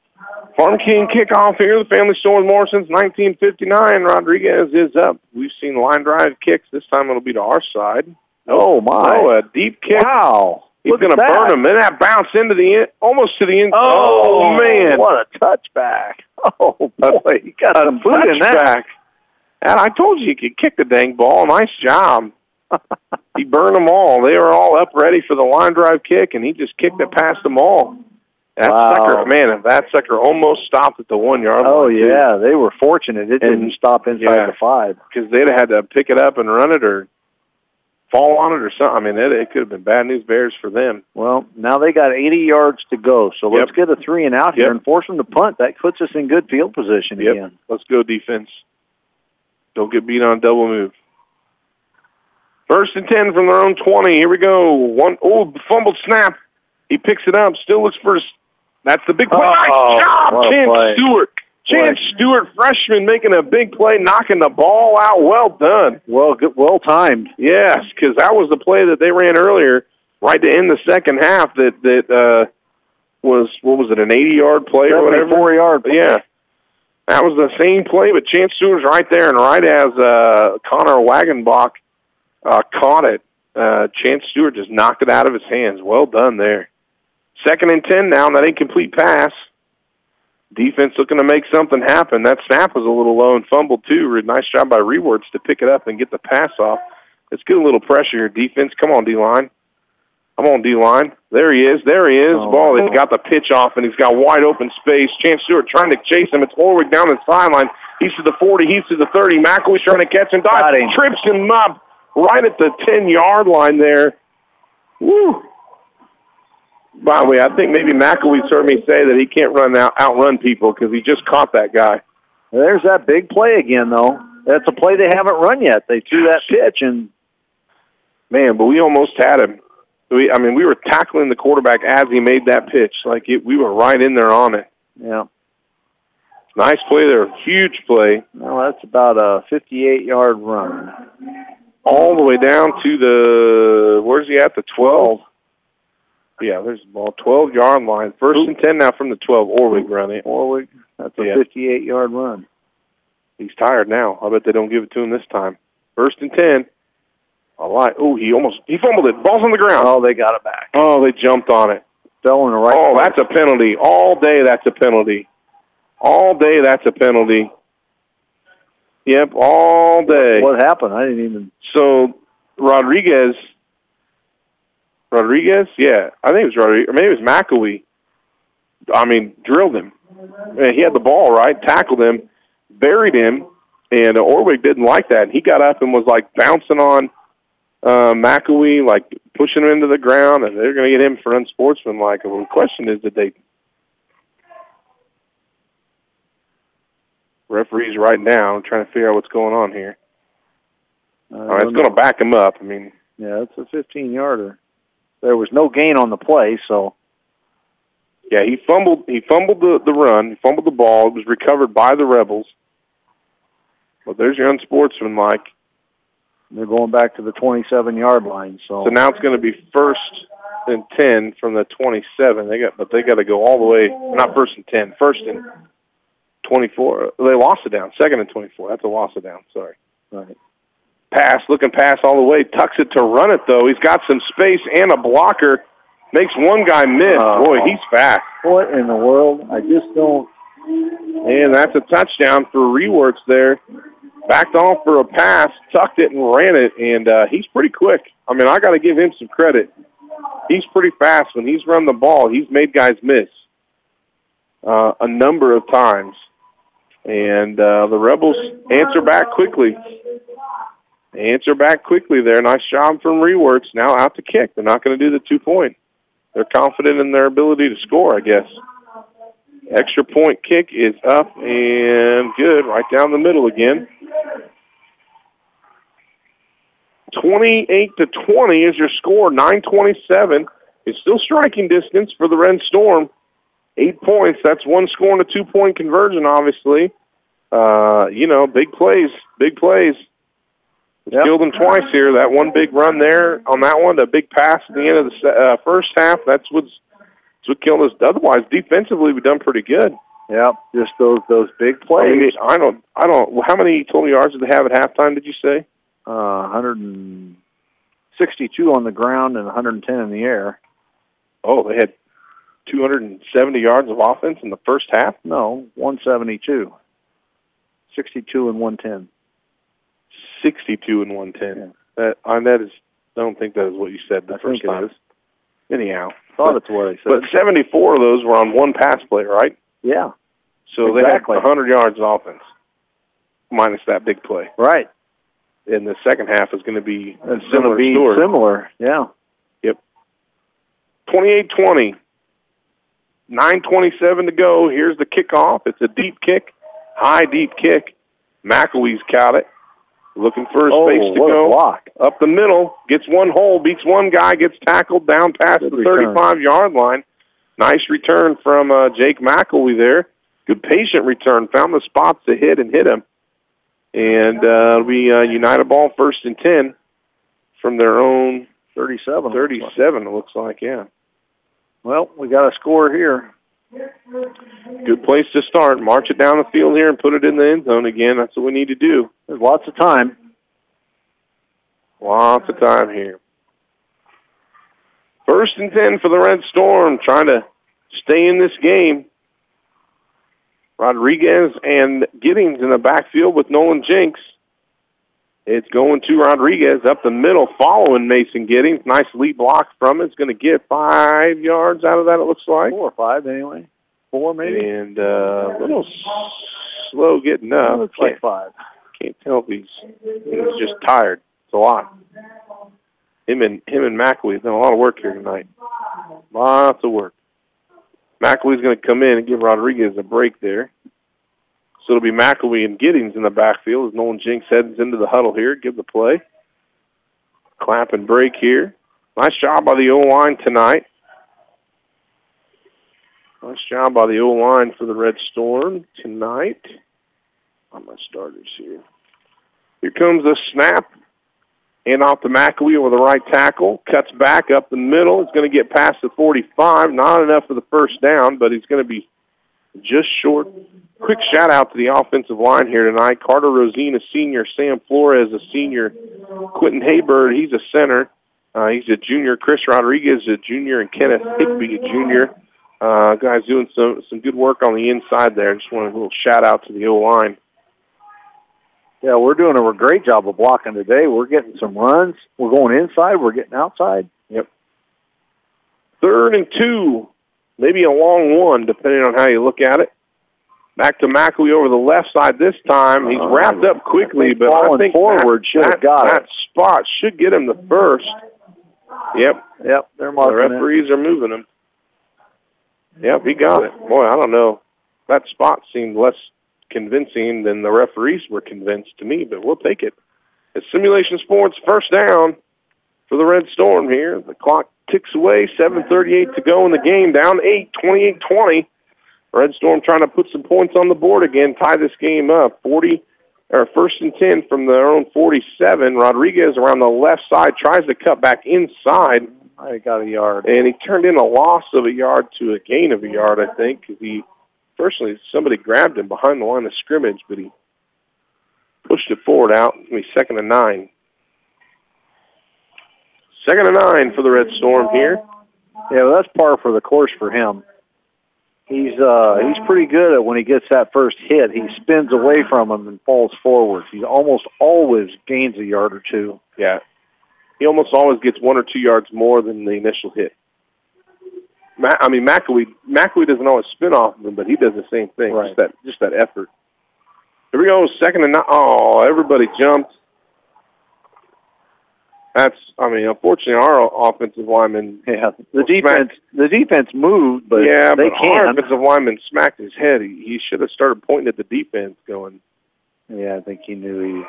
Farm King kickoff here. The family store more since 1959. Rodriguez is up. We've seen line drive kicks. This time it'll be to our side. Oh, oh my! Oh, a deep kick. wow! He's going to burn him. And that bounce into the end, almost to the end. Oh, oh man. What a touchback! (laughs) Oh boy, he got a some foot in that. touchback. And I told you he could kick the dang ball. Nice job. (laughs) he burned them all. They were all up ready for the line drive kick, and he just kicked it past them all. That Wow. sucker, man, that sucker almost stopped at the one yard Oh line. too. yeah, they were fortunate. It And- didn't stop inside yeah. the five. because they'd have had to pick it up and run it or fall on it or something. I mean, it, it could have been bad news bears for them. Well, now they got 80 yards to go, so let's Yep. get a three and out here Yep. and force them to punt. That puts us in good field position Yep. again. Let's go defense. Don't get beat on a double move. First and 10 from their own 20. Here we go. One, oh, fumbled snap. He picks it up. Still looks for his, that's the big play. Oh, nice job, Chance play. Stewart. Chance Stewart, freshman, making a big play, knocking the ball out. Well done. Well, good, well timed. Yes, because that was the play that they ran earlier, right to end the second half. That that uh, was what was it, an eighty-yard play or whatever? Four yard. Yeah, that was the same play, but Chance Stewart's right there, and right as uh, Connor Wagenbach uh, caught it, uh, Chance Stewart just knocked it out of his hands. Well done there. Second and ten now, and that incomplete pass. Defense looking to make something happen. That snap was a little low and fumbled too. Nice job by Rewerts to pick it up and get the pass off. Let's get a little pressure here, defense. Come on, D-line. Come on, D-line. There he is. There he is. Oh. Ball. He's got the pitch off, and he's got wide open space. Chance Stewart trying to chase him. It's Orwig down the sideline. He's to the 40. He's to the 30. McElwee's trying to catch him. Dives, trips him up right at the 10-yard line there. Woo. By the way, I think maybe McElwee's heard me say that he can't run out outrun people because he just caught that guy. There's that big play again, though. That's a play they haven't run yet. They threw that pitch, and Man, but we almost had him. We, I mean, we were tackling the quarterback as he made that pitch. Like it, we were right in there on it. yeah, Nice play there, huge play, well, that's about a 58 yard run. all the way down to the where's he at? The twelve. Yeah, there's the ball, twelve yard line. First and ten now from the twelve. Orwig running. Orwig, that's a Yeah. 58 yard run. He's tired now. I bet they don't give it to him this time. First and ten. I like. Oh, he almost he fumbled it. Ball's on the ground. Oh, they got it back. Oh, they jumped on it. Fell in the right. Oh, place. that's a penalty. All day that's a penalty. All day that's a penalty. Yep, all day. What happened? I didn't even. So Rodriguez, Rodriguez, yeah, I think it was Rodriguez, or maybe it was McElwee. I mean, drilled him. And he had the ball right, tackled him, buried him, and Orwig didn't like that. He got up and was like bouncing on uh, McElwee, like pushing him into the ground, and they're going to get him for unsportsmanlike. Well, the question is, did they referee's writing down, trying to figure out what's going on here. Uh, All right, it's going to back him up. I mean, Yeah, it's a 15-yarder. There was no gain on the play, so yeah, he fumbled. He fumbled the the run. He fumbled the ball. It was recovered by the Rebels. But there's your unsportsmanlike. they're going back to the 27-yard line. So, So now it's going to be first and ten from the 27. They got, but they got to go all the way. Not first and ten. First and 24. They lost it down. Second and 24. That's a loss of down. Sorry. right. Pass, looking pass all the way. Tucks it to run it though. He's got some space and a blocker. Makes one guy miss. Oh. Boy, he's fast. what in the world? I just don't. And that's a touchdown for Rewerts there. Backed off for a pass, tucked it and ran it, and uh, he's pretty quick. I mean, I got to give him some credit. He's pretty fast. When he's run the ball, he's made guys miss uh, a number of times. And uh, the Rebels answer back quickly. Answer back quickly there. Nice job from Rewerts. Now out to kick. They're not going to do the two-point. They're confident in their ability to score, I guess. Extra point kick is up and good, right down the middle again. 28 to 20 is your score. 927 is still striking distance for the Red Storm. Eight points. That's one score and a two-point conversion, obviously. Uh, you know, big plays, big plays. Yep. Killed them twice here. That one big run there on that one, the big pass at the end of the uh, first half. That's what's, that's what killed us. Otherwise, defensively, we've done pretty good. Yep, just those those big I, plays. mean, I don't, I don't. How many total yards did they have at halftime? Did you say? Uh, 162 on the ground and 110 in the air. Oh, they had 270 yards of offense in the first half. No, 172. 62 and 110. 62 and 110. That, I, that is. I don't think that is what you said the I first think it time. is. Anyhow, Thought it's what I said. but 74 of those were on one pass play, right? yeah, So Exactly. they had 100 yards of offense, minus that big play. right. And the second half is going to be It's similar be story. similar. Yeah. 28-20. 9.27 to go. Here's the kickoff. It's a deep kick, high deep kick. McElwee's caught it. Looking for a oh, space to go. block. Up the middle, gets one hole, beats one guy, gets tackled down past Good the return. 35-yard line. Nice return from uh, Jake McElwee there. Good patient return. Found the spots to hit and hit him. And uh, it'll be uh, United ball first and 10 from their own 37. 37, it looks like, yeah. Well, we got a score here. Good place to start. March it down the field here and put it in the end zone again. That's what we need to do. There's lots of time. Lots of time here. First and 10 for the Red Storm, trying to stay in this game. Rodriguez and Giddings in the backfield with Nolan Jinks. It's going to Rodriguez up the middle following Mason Giddings. Nice lead block from it. It's going to get five yards out of that, it looks like. Four or five anyway. Four maybe. And uh, a little slow getting up. looks Can't- like five. can't tell if he's he's just tired. It's a lot. Him and him and McElwee have done a lot of work here tonight. Lots of work. McElwee's going to come in and give Rodriguez a break there. So it'll be McElwee and Giddings in the backfield as Nolan Jinks heads into the huddle here. Give the play. Clap and break here. Nice job by the O-line tonight. Nice job by the O-line for the Red Storm tonight. On my starters here. Here comes the snap. And off the McElwee over the right tackle. Cuts back up the middle. It's going to get past the 45. Not enough for the first down, but he's going to be just short. Quick shout out to the offensive line here tonight. Carter Rosine, a senior. Sam Flores, a senior. Quentin Haybird, he's a center. Uh, he's a junior. Chris Rodriguez, a junior, and Kenneth Higby, a junior. Uh, guys doing some some good work on the inside there. Just want a little shout out to the O line. Yeah, we're doing a great job of blocking today. We're getting some runs. We're going inside. We're getting outside. Yep. Third and two, maybe a long one, depending on how you look at it. Back to McElwee over the left side this time. He's Uh, wrapped up quickly, but I think forward that, should have that, got that it. spot should get him the first. Yep, Yep, they're the marking it. referees are moving him. Yep, he got it. Boy, I don't know. That spot seemed less convincing than the referees were convinced to me, but we'll take it. It's Simulation Sports first down for the Red Storm here. The clock ticks away, 7.38 to go in the game, down 8, 28-20. Red Storm trying to put some points on the board again, tie this game up. 40 or first and 10 from their own 47. Rodriguez around the left side tries to cut back inside. I got a yard. And he turned in a loss of a yard to a gain of a yard, I think, because he, personally, somebody grabbed him behind the line of scrimmage, but he pushed it forward out. To be second and nine. Second and nine for the Red Storm here. Yeah, well, that's par for the course for him. He's uh, he's pretty good at when he gets that first hit. He spins away from him and falls forward. He almost always gains a yard or two. Yeah, he almost always gets one or two yards more than the initial hit. Ma- I mean, McElwee McElwee doesn't always spin off of him, but he does the same thing. Right. Just that just that effort. Here we go, second and nine. Oh, everybody jumped. That's, I mean, unfortunately, our offensive lineman. Yeah, the defense the defense moved, but yeah, they but our can. offensive lineman smacked his head. He, he should have started pointing at the defense, going, Yeah, I think he knew he.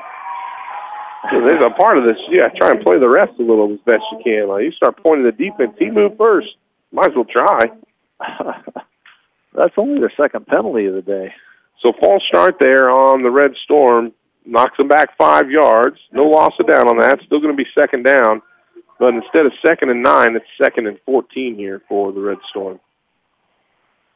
"There's a part of this. Yeah, try and play the rest a little as best you can. Like you start pointing at the defense. He moved first. Might as well try." (laughs) That's only their second penalty of the day. So false start there on the Red Storm knocks them back five yards. No loss of down on that. Still going to be second down, but instead of second and nine, it's second and fourteen here for the Red Storm.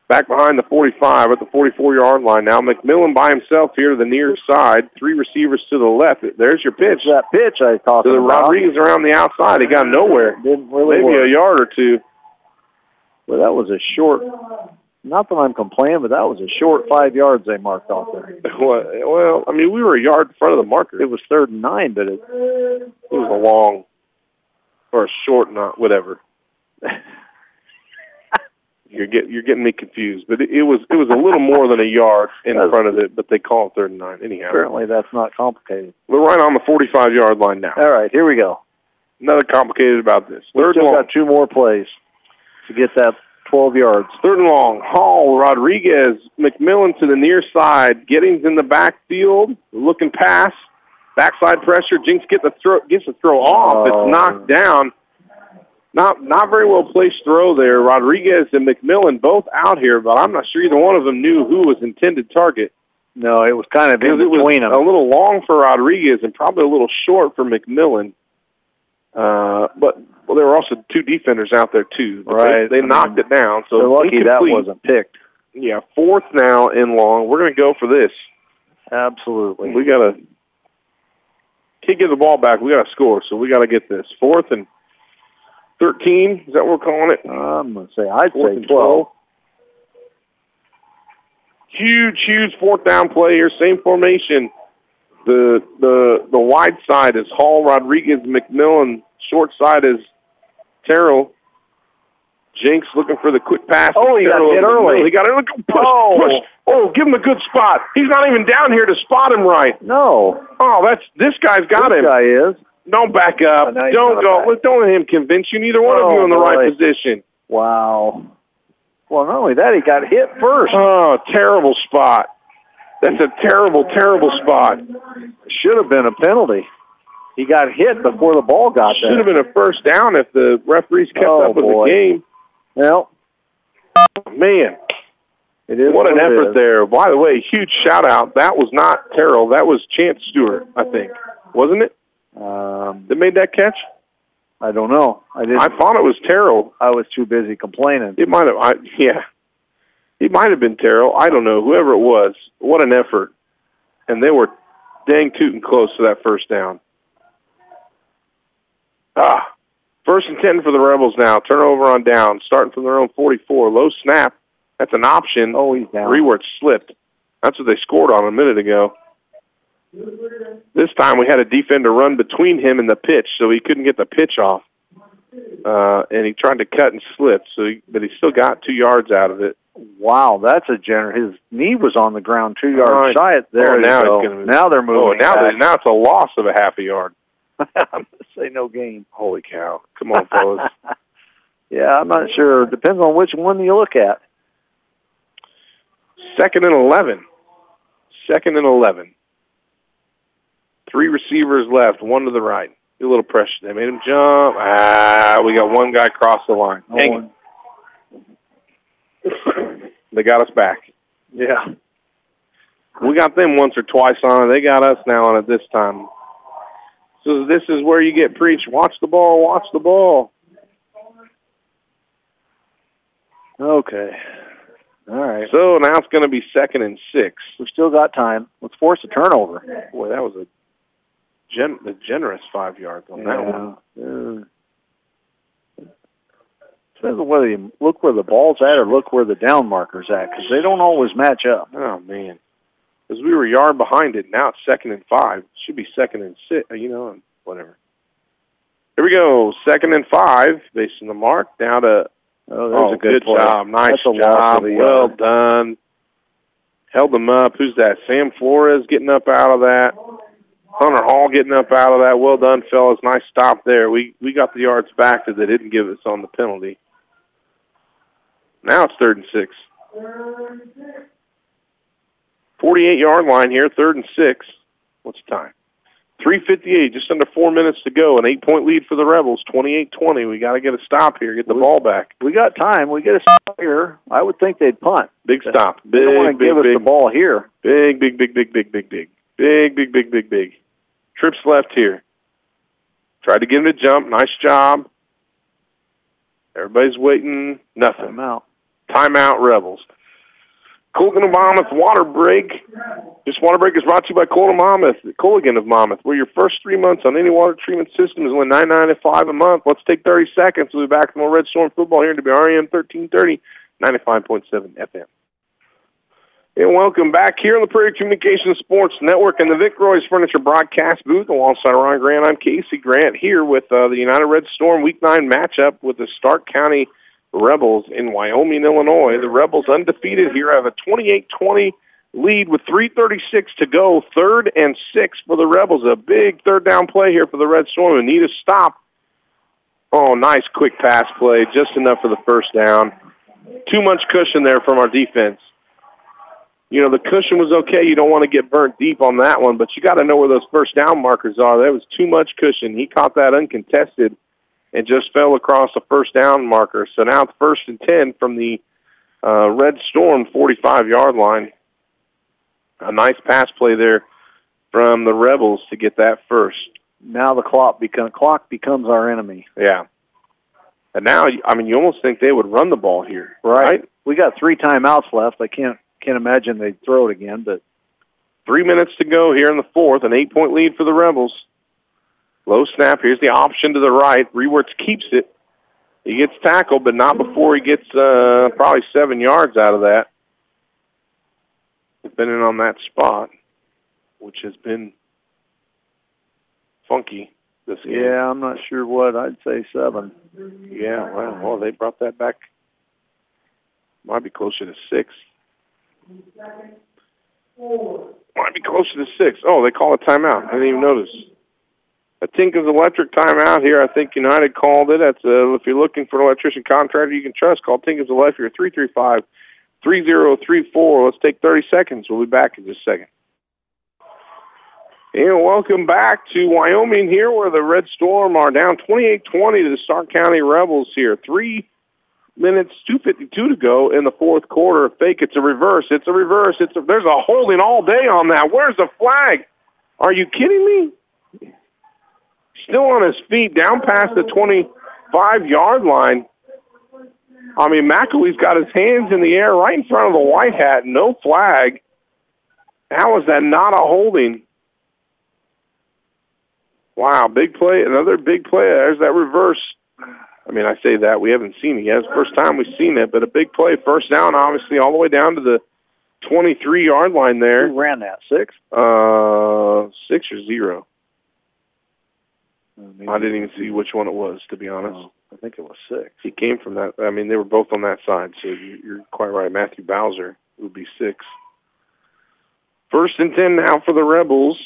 Back behind the 45 at the 44-yard line now. McMillan by himself here to the near side. Three receivers to the left. There's your pitch. That pitch I talked To the about Rodriguez around the outside. He got nowhere. didn't really Maybe a yard or two. Well, that was a short. Not that I'm complaining, but that was a short five yards they marked off there. (laughs) Well, well, I mean, we were a yard in front of the marker. It was third and nine, but it It was a long or a short, not whatever. (laughs) you're get you're getting me confused, but it, it was it was a little more than a yard in front of it, but they call it third and nine anyhow. apparently that's not complicated. We're right on the 45 yard line now. All right, here we go. Nothing complicated about this. We still long. got two more plays to get that 12 yards. Third and long. Hall, Rodriguez, McMillan to the near side. Giddings in the backfield, looking pass. Backside pressure. Jinks get the throw, gets the throw off. Oh. It's knocked down. Not not very well placed throw there. Rodriguez and McMillan both out here, but I'm not sure either one of them knew who was intended target. No, it was kind of in Because it was between them. a little long for Rodriguez and probably a little short for McMillan. Uh, but well, there were also two defenders out there too. Right. They, they knocked it down. So They're lucky that wasn't picked. Yeah, fourth now in long. We're going to go for this. Absolutely. We got to can't get the ball back. We got to score, so we got to get this. Fourth and thirteen. Is that what we're calling it? I'm going to say I'd Fourth say and 12. Huge, huge fourth down play here. Same formation. The the the wide side is Hall, Rodriguez, McMillan. Short side is Terrell. Jinks looking for the quick pass. Oh, he got hit early. He got it. Push, Oh. push. Oh, give him a good spot. He's not even down here to spot him right. No, Oh, that's this guy's got this him. guy is. Don't back up. Oh, no, don't go. back. Don't let him convince you. Neither one of you Oh, in the right position. Wow. Well, not only that, he got hit first. Oh, terrible spot. That's a terrible, terrible spot. Should have been a penalty. He got hit before the ball got there. Should have been a first down if the referees kept Oh, up with boy. the game. Well, Man, it is what an it effort is. there. By the way, huge shout out. That was not Terrell. That was Chance Stewart, I think. Wasn't it? Um, That made that catch? I don't know. I didn't. I thought it was Terrell. I was too busy complaining. It might have. I, yeah, it might have been Terrell. I don't know. Whoever it was, what an effort! And they were dang tooting close to that first down. Ah, first and ten for the Rebels now. Turnover on down, starting from their own 44. Low snap. That's an option. Oh, he's down. Three where it slipped. That's what they scored on a minute ago. This time we had a defender run between him and the pitch, so he couldn't get the pitch off. Uh, and he tried to cut and slip, so he, but he still got two yards out of it. Wow, that's a generous. His knee was on the ground two yards Right. shy. There Oh, now go. he's gonna move. now they're moving. Oh, now they, now it's a loss of a half a yard. (laughs) I'm to say no gain. Holy cow! Come on, fellas. (laughs) yeah, I'm not sure. Depends on which one you look at. Second and eleven. second and 11. Three receivers left, one to the right. A little pressure. They made him jump. Ah, we got one guy across the line. Dang it. they got us back. Yeah. We got them once or twice on it. They got us now on it this time. So this is where you get preached. Watch the ball. Watch the ball. Okay. All right. So now it's going to be second and six. We've still got time. Let's force a turnover. Boy, that was a, gen- a generous five yards on that one. Yeah. Depends on whether you look where the ball's at or look where the down marker's at, because they don't always match up. Oh man, because we were a yard behind it. Now it's second and five. Should be second and six. Uh, you know, and whatever. Here we go. Second and five, based on the mark. Down to Oh, there's oh, a good, play. job. Nice That's job. the uh, Well yard. done. Held them up. Who's that? Sam Flores getting up out of that. Hunter Hall getting up out of that. Well done, fellas. Nice stop there. We we got the yards back that they didn't give us on the penalty. Now it's third and six. 48 yard line here, third and six. What's the time? 358, just under four minutes to go, an eight-point lead for the Rebels, 28-20. We got to get a stop here, get the ball back. We got time. We get a stop here. I would think they'd punt. Big stop. Big, they don't want to give big, us the ball here. Big, big, big, big, big, big, big. Big, big, big, big, big. Trips left here. Tried to get him to jump. Nice job. Everybody's waiting. Nothing. Timeout. Timeout Rebels. Culligan of Monmouth water break. This water break is brought to you by Culligan of Monmouth, Culligan of Monmouth, where your first three months on any water treatment system is only nine ninety five a month. Let's take thirty seconds. We'll be back from more Red Storm football here in WRAM thirteen thirty, ninety five point seven FM. And welcome back here on the Prairie Communications Sports Network and the Vic Roy's Furniture Broadcast booth alongside Ron Grant. I'm Casey Grant here with uh, the United Red Storm Week 9 matchup with the Stark County Rebels in Wyoming, Illinois. The Rebels undefeated here have a 28-20 lead with 3.36 to go. Third and six for the Rebels. A big third down play here for the Red Storm. And need a stop. Oh, nice quick pass play. Just enough for the first down. Too much cushion there from our defense. You know, the cushion was okay. You don't want to get burnt deep on that one, but you got to know where those first down markers are. There was too much cushion. He caught that uncontested and just fell across the first down marker. So now it's first and 10 from the uh, Red Storm 45-yard line. A nice pass play there from the Rebels to get that first. Now the clock become clock becomes our enemy. Yeah. And now, I mean, you almost think they would run the ball here, right? We got three timeouts left. I can't can't imagine they'd throw it again, but Three minutes to go here in the fourth. An eight-point lead for the Rebels. Low snap. Here's the option to the right. Rewerts keeps it. He gets tackled, but not before he gets uh, probably seven yards out of that. Depending on that spot, which has been funky this game. yeah, I'm not sure what. I'd say seven. Yeah, well, well, they brought that back. Might be closer to six. Might be closer to six. Oh, they call a timeout. I didn't even notice. A Tinker's Electric timeout here. I think United called it. That's uh, if you're looking for an electrician contractor you can trust. Call Tinker's Electric three three five three zero three four. Let's take thirty seconds. We'll be back in just a second. And welcome back to Wyoming here where the Red Storm are down 28-20 to the Stark County Rebels here. Three minutes, 2.52 to go in the fourth quarter. Fake, it's a reverse. It's a reverse. It's a, there's a holding all day on that. Where's the flag? Are you kidding me? Still on his feet, down past the 25-yard line. I mean, McElwee's got his hands in the air right in front of the white hat. No flag. How is that not a holding? Wow, big play. Another big play. There's that reverse. I mean, I say that. We haven't seen it yet. It's the first time we've seen it, but a big play. First down, obviously, all the way down to the 23-yard line there. Who ran that? Six? Uh, six or zero. Uh, I didn't even see which one it was, to be honest. I think it was six. He came from that. I mean, they were both on that side, so you, you're quite right. Matthew Bowser would be six. First and ten now for the Rebels.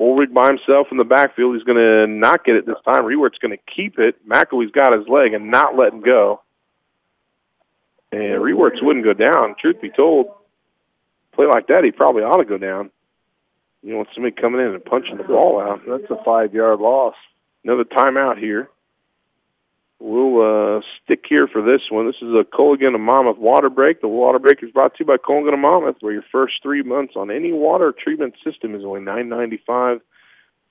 Ulrich by himself in the backfield. He's going to not get it this time. Rewert's going to keep it. McElwee's got his leg and not letting go. And Rewert's wouldn't go down, truth be told. play like that, he probably ought to go down. You want somebody coming in and punching the ball out. That's a five-yard loss. Another timeout here. We'll uh, stick here for this one. This is a Culligan and Monmouth water break. The water break is brought to you by Culligan and Monmouth, where your first three months on any water treatment system is only nine ninety five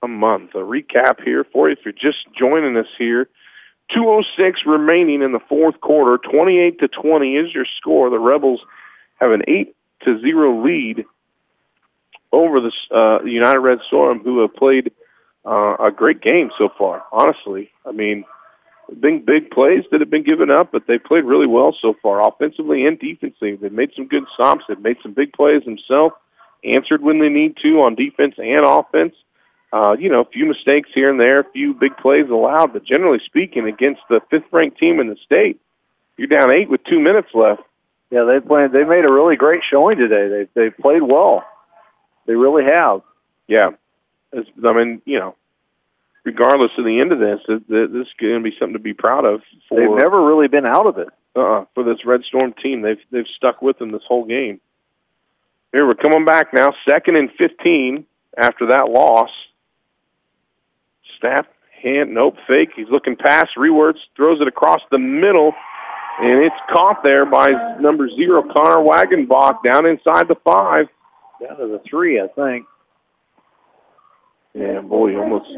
a month. A recap here for you if you're just joining us here. 206 remaining in the fourth quarter. 28 to 20 is your score. The Rebels have an 8 to 0 lead over the uh, United Red Storm, who have played uh, a great game so far. Honestly, I mean, big big plays that have been given up, but they played really well so far, offensively and defensively. They've made some good stops. They've made some big plays themselves. Answered when they need to on defense and offense. Uh, you know, a few mistakes here and there, a few big plays allowed, but generally speaking, against the fifth-ranked team in the state, you're down eight with two minutes left. Yeah, they played. They made a really great showing today. They they played well. They really have. Yeah, it's, I mean, you know, regardless of the end of this, this is going to be something to be proud of. For, They've never really been out of it. Uh, for this Red Storm team, they've they've stuck with them this whole game. Here we're coming back now, second and fifteen after that loss. Snap, hand, nope, fake. He's looking past, Rewerts, throws it across the middle, and it's caught there by number zero, Connor Wagenbach, down inside the five. Down to the three, I think. Yeah, boy, almost.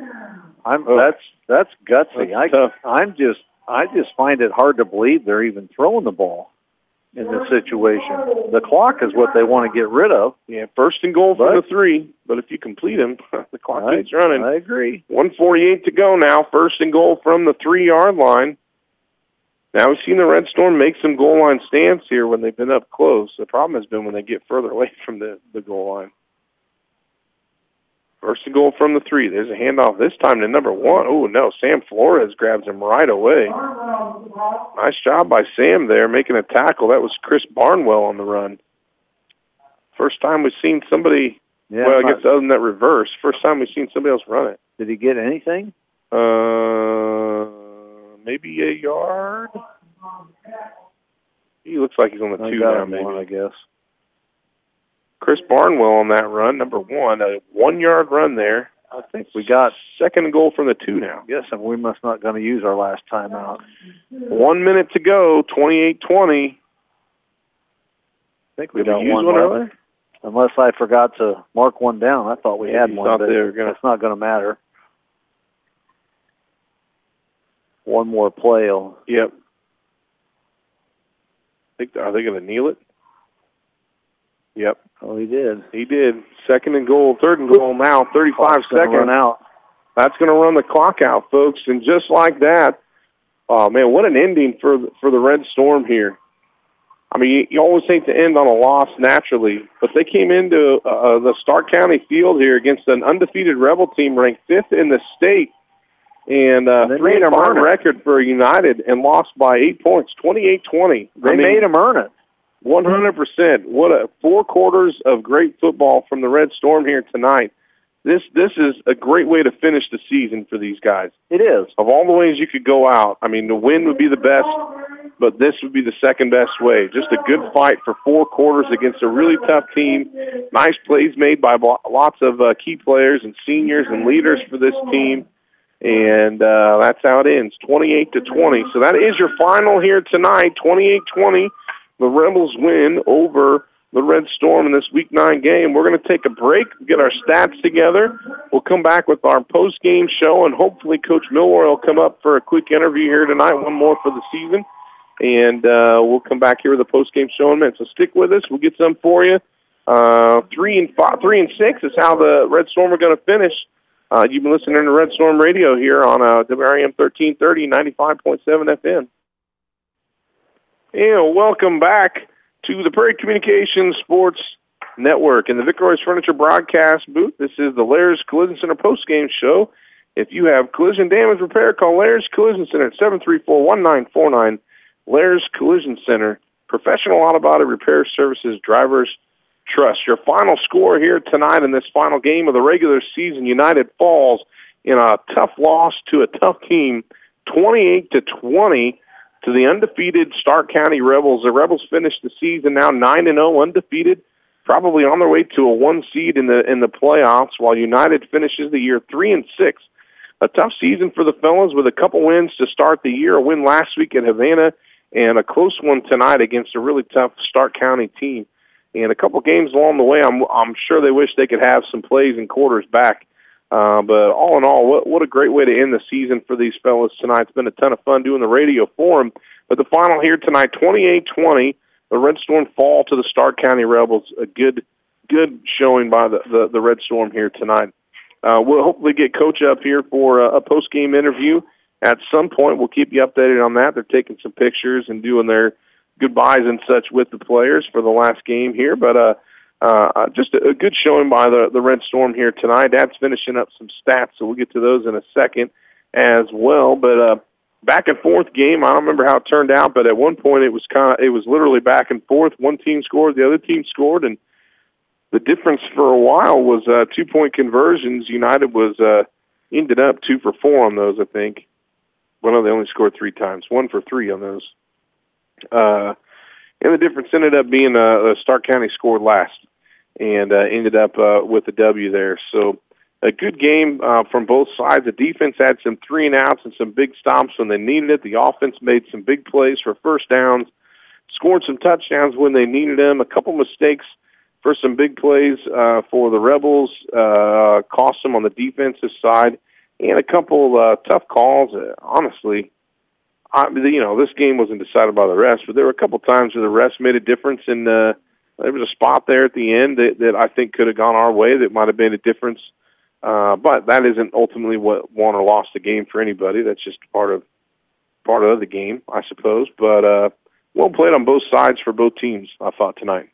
I'm oh, that's that's gutsy. That's I tough. I'm just I just find it hard to believe they're even throwing the ball in this situation. The clock is what they want to get rid of. Yeah, first and goal for the three, but if you complete them, (laughs) the clock I, keeps running. I agree. 148 to go now. First and goal from the three-yard line. Now we've seen the Red Storm make some goal line stands here when they've been up close. The problem has been when they get further away (laughs) from the, the goal line. First and goal from the three. There's a handoff this time to number one. Oh, no. Sam Flores grabs him right away. Nice job by Sam there making a tackle. That was Chris Barnwell on the run. First time we've seen somebody, yeah, well, I guess other than that reverse, first time we've seen somebody else run it. Did he get anything? Uh, maybe a yard. He looks like he's on the I two got now, maybe. one, I guess. Chris Barnwell on that run, number one, a one-yard run there. I think we got second goal from the two now. Yes, and we must not going to use our last timeout. One minute to go, 28-20. I think we got we use one one earlier? Unless I forgot to mark one down. I thought we had one, but it's not going to matter. One more play. Yep. Think are they going to kneel it? Yep, Oh, he did. he did. Second and goal, third and goal now, 35 Clock's seconds. Run out. That's going to run the clock out, folks. And just like that, oh man, what an ending for the, for the Red Storm here. I mean, you, you always hate to end on a loss naturally, but they came into uh, the Stark County field here against an undefeated Rebel team ranked fifth in the state, and uh, they three and earn it. record for United, and lost by eight points, 28-20. They I mean, made them earn it. One hundred percent. What a four quarters of great football from the Red Storm here tonight. This this is a great way to finish the season for these guys. It is. Of all the ways you could go out, I mean, the win would be the best, but this would be the second best way. Just a good fight for four quarters against a really tough team. Nice plays made by lots of uh, key players and seniors and leaders for this team. And uh, that's how it ends, 28 to 20. So that is your final here tonight, 28-20 the Rebels win over the Red Storm in this Week 9 game. We're going to take a break, get our stats together. We'll come back with our post-game show, and hopefully Coach Milroy will come up for a quick interview here tonight, one more for the season. And uh, we'll come back here with a post-game show in a minute. So stick with us. We'll get some for you. Uh, three and five, three and six is how the Red Storm are going to finish. Uh, you've been listening to Red Storm Radio here on uh, WRAM 1330, 95.7 FM. And welcome back to the Prairie Communications Sports Network in the Vic Furniture broadcast booth. This is the Lair's Collision Center post-game show. If you have collision damage repair, call Lair's Collision Center at 734-1949. Lair's Collision Center, professional auto body repair services, drivers trust. Your final score here tonight in this final game of the regular season, United falls in a tough loss to a tough team, 28 to 20 to the undefeated Stark County Rebels. The Rebels finished the season now 9 and 0 undefeated. probably on their way to a one seed in the in the playoffs, while United finishes the year three and six. A tough season for the fellas with a couple wins to start the year. A win last week at Havana and a close one tonight against a really tough Stark County team. And a couple games along the way, I'm I'm sure they wish they could have some plays and quarters back. Uh, but all in all, what what a great way to end the season for these fellas tonight. It's been a ton of fun doing the radio for them. But the final here tonight, 28-20, the Red Storm fall to the Stark County Rebels. A good good showing by the the, the Red Storm here tonight. Uh, we'll hopefully get Coach up here for a, a post game interview at some point. We'll keep you updated on that. They're taking some pictures and doing their goodbyes and such with the players for the last game here. But uh, uh, uh, just a, a good showing by the, the Red Storm here tonight. Dad's finishing up some stats, so we'll get to those in a second as well. But uh, back and forth game. I don't remember how it turned out, but at one point it was kind of it was literally back and forth. One team scored, the other team scored, and the difference for a while was uh, two point conversions. United was uh, ended up two for four on those, I think. Well, no, they only scored three times. One for three on those. Uh, and the difference ended up being uh, uh, Stark County scored last and uh, ended up uh, with a W there. So a good game uh, from both sides. The defense had some three and outs and some big stops when they needed it. The offense made some big plays for first downs, scored some touchdowns when they needed them. A couple mistakes for some big plays uh, for the Rebels uh, cost them on the defensive side, and a couple uh, tough calls. Uh, honestly, I, you know, this game wasn't decided by the refs, but there were a couple times where the refs made a difference, and uh, there was a spot there at the end that, that I think could have gone our way that might have made a difference. Uh, but that isn't ultimately what won or lost the game for anybody. That's just part of part of the game, I suppose. But uh, well played on both sides for both teams. I thought tonight.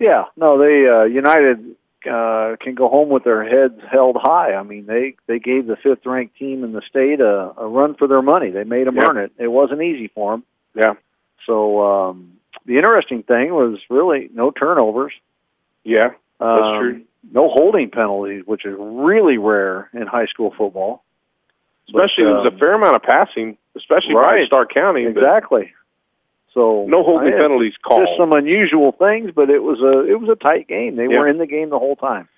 Yeah, no, they uh, United uh, can go home with their heads held high. I mean, they they gave the fifth ranked team in the state a, a run for their money. They made them Yeah. earn it. It wasn't easy for them. Yeah, So um, the interesting thing was really no turnovers. yeah, that's Um, true. No holding penalties, which is really rare in high school football. Especially But, there was a um, fair amount of passing, especially by Right. Stark County. but Exactly. So No holding I penalties called. Just some unusual things, but it was a it was a tight game. They Yeah. were in the game the whole time.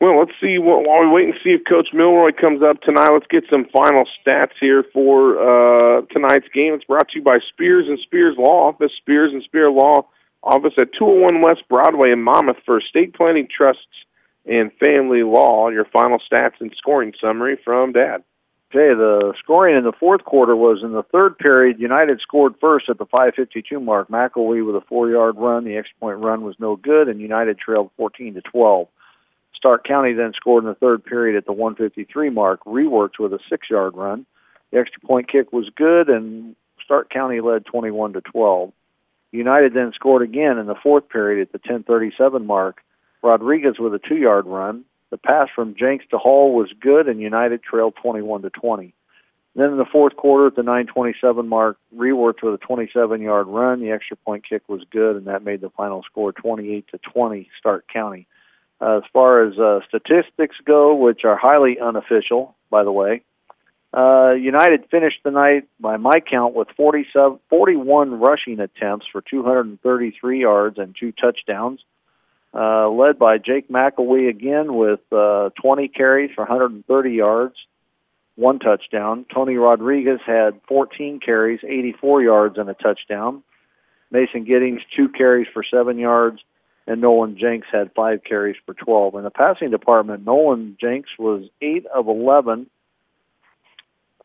Well, let's see. While while we wait and see if Coach Milroy comes up tonight, let's get some final stats here for uh, tonight's game. It's brought to you by Spears and Spears Law Office. Spears and Spears Law Office at 201 West Broadway in Monmouth for estate planning, trusts, and family law. Your final stats and scoring summary from Dad. Okay, the scoring in the fourth quarter was in the third period. United scored first at the 5:52 mark. McElwee with a four-yard run. The extra point run was no good, and United trailed 14 to 12. Stark County then scored in the third period at the 153 mark. Rewerts with a six-yard run. The extra point kick was good, and Stark County led 21 to 12. United then scored again in the fourth period at the 10:37 mark. Rodriguez with a two-yard run. The pass from Jinks to Hall was good, and United trailed 21 to 20. Then in the fourth quarter, at the 9:27 mark, Rewerts with a 27-yard run. The extra point kick was good, and that made the final score 28 to 20, Stark County. Uh, as far as uh, statistics go, which are highly unofficial, by the way, uh, United finished the night, by my count, with 47, 41 rushing attempts for 233 yards and two touchdowns uh, led by Jake McElwee again with uh, 20 carries for 130 yards, one touchdown. Tony Rodriguez had 14 carries, 84 yards, and a touchdown. Mason Giddings, two carries for seven yards, and Nolan Jinks had five carries for 12. In the passing department, Nolan Jinks was 8 of 11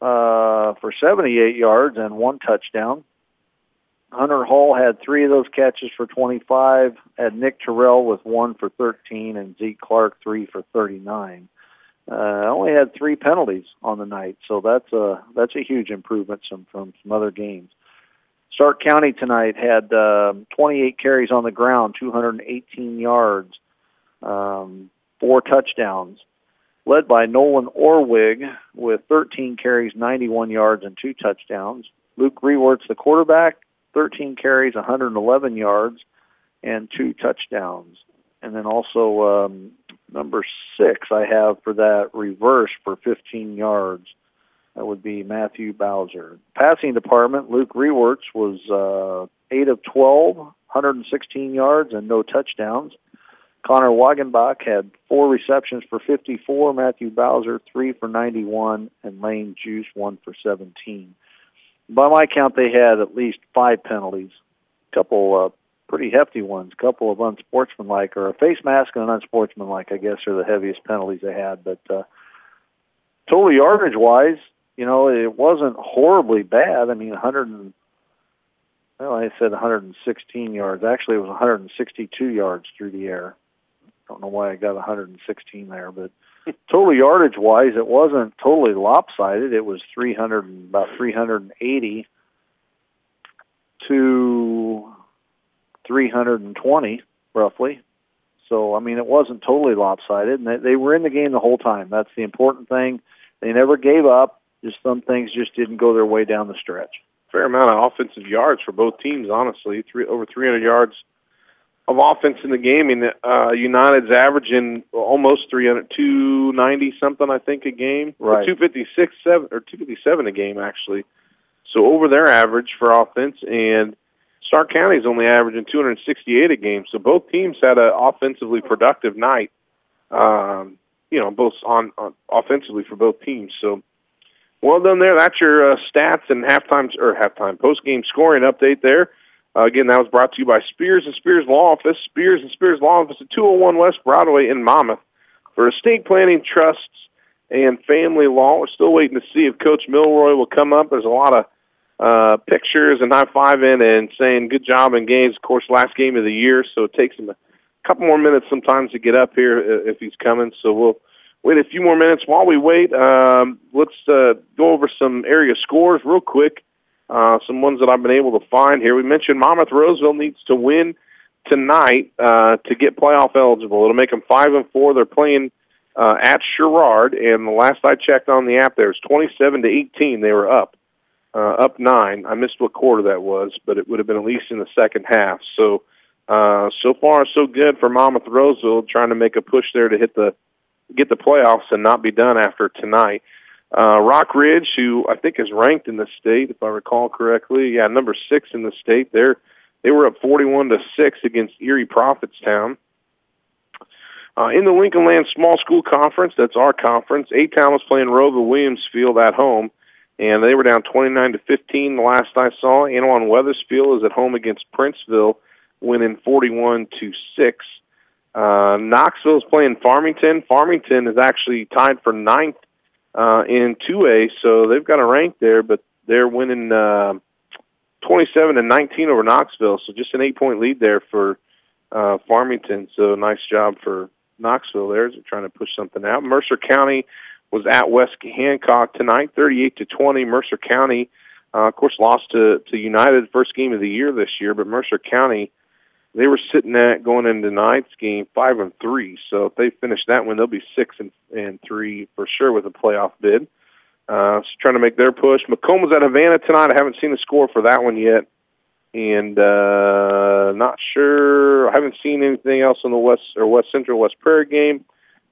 uh, for 78 yards and one touchdown. Hunter Hall had three of those catches for 25. Had Nick Terrell with one for 13, and Zeke Clark three for 39. Uh, only had three penalties on the night, so that's a that's a huge improvement from from some other games. Stark County tonight had um 28 carries on the ground, 218 yards, um, four touchdowns, led by Nolan Orwig with 13 carries, 91 yards, and two touchdowns. Luke Rewerts the quarterback, 13 carries, 111 yards, and two touchdowns. And then also um, number six I have for that reverse for 15 yards. That would be Matthew Bowser. Passing department, Luke Rewerts was uh, 8 of 12, 116 yards, and no touchdowns. Connor Wagenbach had four receptions for 54. Matthew Bowser, three for 91. And Lane Juice, one for 17. By my count, they had at least five penalties. A couple uh, pretty hefty ones. A couple of unsportsmanlike, or a face mask and an unsportsmanlike, I guess, are the heaviest penalties they had. But uh, total yardage-wise, you know, it wasn't horribly bad. I mean, 100 and, well, I said 116 yards. Actually, it was 162 yards through the air. Don't know why I got 116 there, but total yardage wise, it wasn't totally lopsided. It was 300 about 380 to 320 roughly. So I mean, it wasn't totally lopsided, and they, they were in the game the whole time. That's the important thing. They never gave up. Just some things just didn't go their way down the stretch. Fair amount of offensive yards for both teams, honestly. Three over 300 yards of offense in the game. Mean, uh, United's averaging almost 300, 290 something, I think, a game. Right. 256 seven, or 257 a game, actually. So over their average for offense, and Stark County's only averaging 268 a game. So both teams had an offensively productive night. Um, you know, both on, on offensively for both teams. So well done there. That's your uh, stats and halftime or halftime post game scoring update there. Uh, again, that was brought to you by Spears and Spears Law Office. Spears and Spears Law Office at 201 West Broadway in Monmouth for estate planning, trusts, and family law. We're still waiting to see if Coach Milroy will come up. There's a lot of uh, pictures and high-fiving and saying good job in games. Of course, last game of the year, so it takes him a couple more minutes sometimes to get up here if he's coming. So we'll wait a few more minutes. While we wait, um, let's uh, go over some area scores real quick. Uh, some ones that I've been able to find here. We mentioned Monmouth Roseville needs to win tonight uh, to get playoff eligible. It'll make them five and four. They're playing uh, at Sherrard, and the last I checked on the app, there was 27 to 18. They were up, uh, up nine. I missed what quarter that was, but it would have been at least in the second half. So, uh, so far so good for Monmouth Roseville, trying to make a push there to hit the get the playoffs and not be done after tonight. Uh, Rock Ridge, who I think is ranked in the state, if I recall correctly, yeah, number six in the state. They're they were up 41 to six against Erie Prophetstown. Uh, in the Lincoln Land Small School Conference, that's our conference. A Town was playing ROWVA Williamsfield at home, and they were down 29 to 15 the last I saw. Annawan Wethersfield is at home against Princeville, winning 41 to six. Uh, Knoxville is playing Farmington. Farmington is actually tied for ninth uh, in 2A, so they've got a rank there, but they're winning uh, 27 to 19 over Knoxville, so just an eight-point lead there for uh, Farmington. So nice job for Knoxville there they're trying to push something out. Mercer County was at West Hancock tonight, 38 to 20. Mercer County, uh, of course, lost to to United first game of the year this year, but Mercer County they were sitting at going into tonight's game five and three. So if they finish that one, they'll be six and and three for sure with a playoff bid. Uh, so trying to make their push. Macomb's at Havana tonight. I haven't seen the score for that one yet, and uh, not sure. I haven't seen anything else in the West or West Central West Prairie game.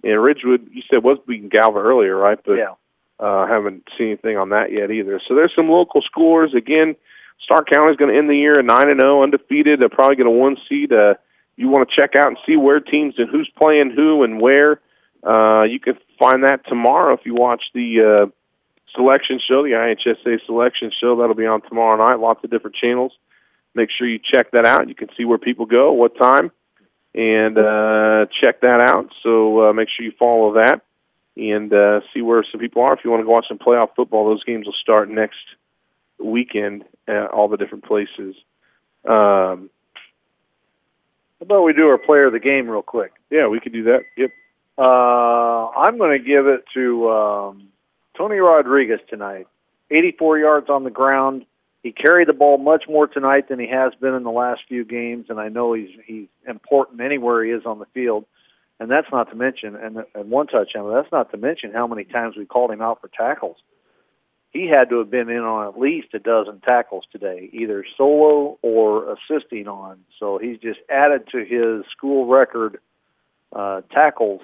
And Ridgewood, you said was beating Galva earlier, right? But yeah. uh, haven't seen anything on that yet either. So there's some local scores again. Stark County is going to end the year at nine and zero, undefeated. They're probably going to one seed. Uh, you want to check out and see where teams and who's playing who and where. Uh, you can find that tomorrow if you watch the uh, selection show, the IHSA selection show. That'll be on tomorrow night. Lots of different channels. Make sure you check that out. You can see where people go, what time, and uh, check that out. So uh, make sure you follow that and uh, see where some people are. If you want to go watch some playoff football, those games will start next weekend at all the different places. Um, How about we do our player of the game real quick? yeah, we could do that. Yep. Uh, I'm going to give it to um, Tony Rodriguez tonight. 84 yards on the ground. He carried the ball much more tonight than he has been in the last few games, and I know he's he's important anywhere he is on the field. And that's not to mention, and, and one touchdown. That's not to mention how many times we called him out for tackles. He had to have been in on at least a dozen tackles today, either solo or assisting on. So he's just added to his school record uh, tackles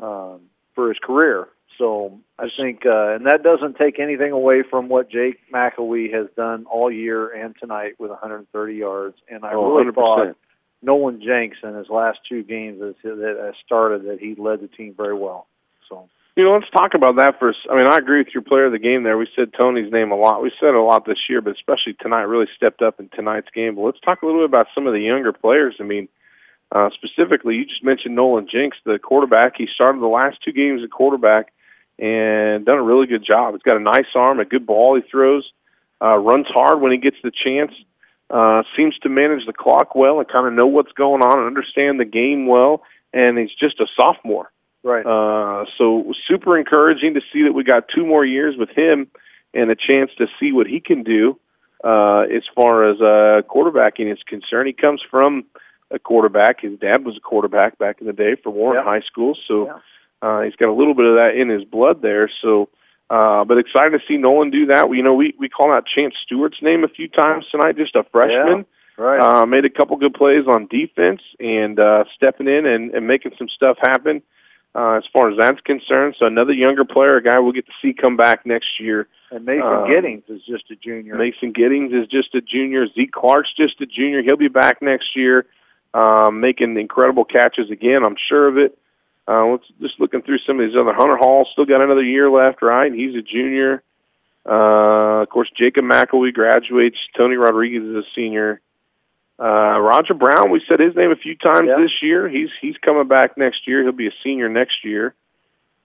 um, for his career. So I think, uh, and that doesn't take anything away from what Jake McElwee has done all year and tonight with 130 yards. And I Oh, really 100%. thought Nolan Jinks in his last two games that has started that he led the team very well. You know, let's talk about that first. I mean, I agree with your player of the game there. We said Tony's name a lot. We said a lot this year, but especially tonight really stepped up in tonight's game. But let's talk a little bit about some of the younger players. I mean, uh, specifically, you just mentioned Nolan Jinks, the quarterback. He started the last two games at quarterback and done a really good job. He's got a nice arm, a good ball he throws, uh, runs hard when he gets the chance, uh, seems to manage the clock well and kind of know what's going on and understand the game well. And he's just a sophomore. Right. Uh, so super encouraging to see that we got two more years with him and a chance to see what he can do uh, as far as uh, quarterbacking is concerned. He comes from a quarterback. His dad was a quarterback back in the day for Warren High School, so yeah. uh, he's got a little bit of that in his blood there. So, uh, but excited to see Nolan do that. We, you know, we we call out Chance Stewart's name a few times tonight. Just a freshman. Yeah. Right. Uh, made a couple good plays on defense and uh, stepping in and, and making some stuff happen uh, as far as that's concerned. So another younger player, a guy we'll get to see come back next year. And Mason um, Giddings is just a junior. Mason Giddings is just a junior. Zeke Clark's just a junior. He'll be back next year, um, making incredible catches again. I'm sure of it. Uh, let's just looking through some of these other. Hunter Hall still got another year left, right? He's a junior. Uh, of course, Jacob McElwee graduates. Tony Rodriguez is a senior. Uh, Roger Brown, we said his name a few times yeah. this year. He's he's coming back next year. He'll be a senior next year.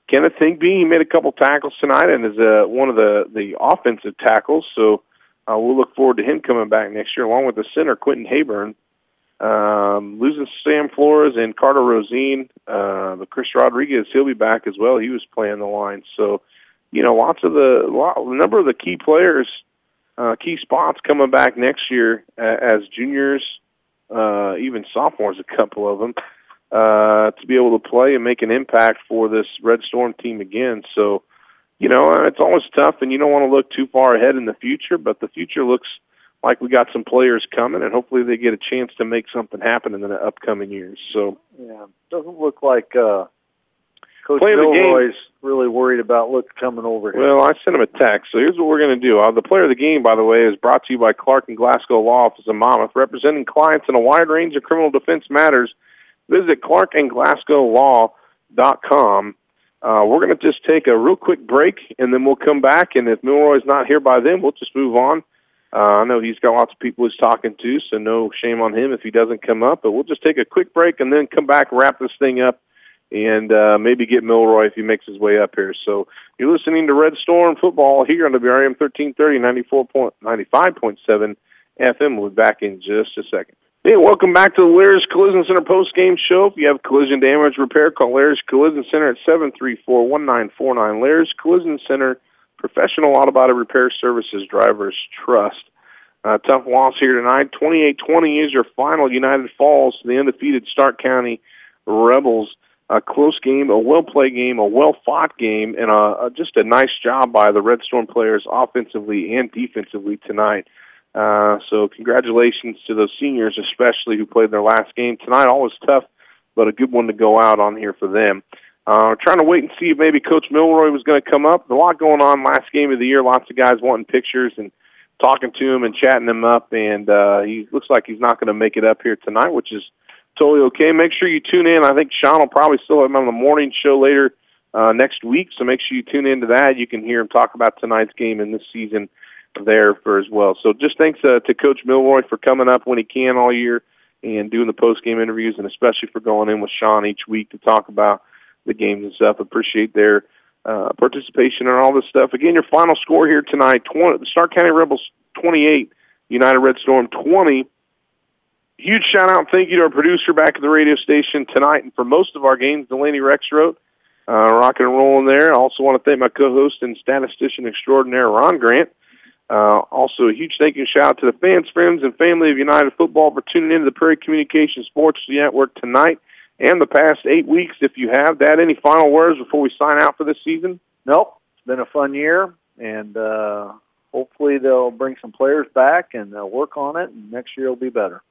Kenneth Higbee, he made a couple tackles tonight and is uh, one of the the offensive tackles. So uh, we'll look forward to him coming back next year, along with the center Quentin Hayburn. Um, losing Sam Flores and Carter Rosine, uh, but Chris Rodriguez, he'll be back as well. He was playing the line. So, you know, lots of the lot, a number of the key players uh, key spots coming back next year as juniors, uh, even sophomores, a couple of them, uh, to be able to play and make an impact for this Red Storm team again. So, you know, it's always tough, and you don't want to look too far ahead in the future, but the future looks like we got some players coming, and hopefully they get a chance to make something happen in the upcoming years. So, yeah, doesn't look like uh, Coach Playing Milroy's really worried about look coming over here. Well, I sent him a text. So here's what we're going to do. Uh, the player of the game, by the way, is brought to you by Clark and Glasgow Law Office of Monmouth, representing clients in a wide range of criminal defense matters. Visit clarkandglasgowlaw.com. Uh, we're going to just take a real quick break, and then we'll come back. And if Milroy's not here by then, we'll just move on. Uh, I know he's got lots of people he's talking to, so no shame on him if he doesn't come up. But we'll just take a quick break and then come back wrap this thing up and uh, maybe get Milroy if he makes his way up here. So you're listening to Red Storm Football here on WRAM 1330, 95.7 FM. We'll be back in just a second. Hey, welcome back to the Lair's Collision Center post-game show. If you have collision damage repair, call Lair's Collision Center at 734-1949. Lair's Collision Center, professional auto body repair services drivers trust. Uh, tough loss here tonight. 28-20 is your final. United Falls, the undefeated Stark County Rebels a close game, a well-played game, a well-fought game, and a, a, just a nice job by the Red Storm players offensively and defensively tonight. Uh, so congratulations to those seniors, especially who played their last game tonight. Always tough, but a good one to go out on here for them. Uh, trying to wait and see if maybe Coach Milroy was going to come up. A lot going on last game of the year. Lots of guys wanting pictures and talking to him and chatting him up, and uh, he looks like he's not going to make it up here tonight, which is – totally okay. Make sure you tune in. I think Sean will probably still have him on the morning show later uh, next week, so make sure you tune into that. You can hear him talk about tonight's game and this season there for as well. So just thanks uh, to Coach Milroy for coming up when he can all year and doing the post-game interviews, and especially for going in with Sean each week to talk about the games and stuff. Appreciate their uh, participation and all this stuff. Again, your final score here tonight: 20, the Stark County Rebels 28, United Red Storm 20 huge shout out and thank you to our producer back at the radio station tonight and for most of our games, Delaney Rexroth, uh, rocking and rolling there. I also want to thank my co-host and statistician extraordinaire, Ron Grant. Uh, also, a huge thank you and shout out to the fans, friends, and family of United Football for tuning into the Prairie Communication Sports Network tonight and the past eight weeks. If you have that, any final words before we sign out for this season? Nope. It's been a fun year, and uh, hopefully they'll bring some players back and they'll work on it, and next year will be better.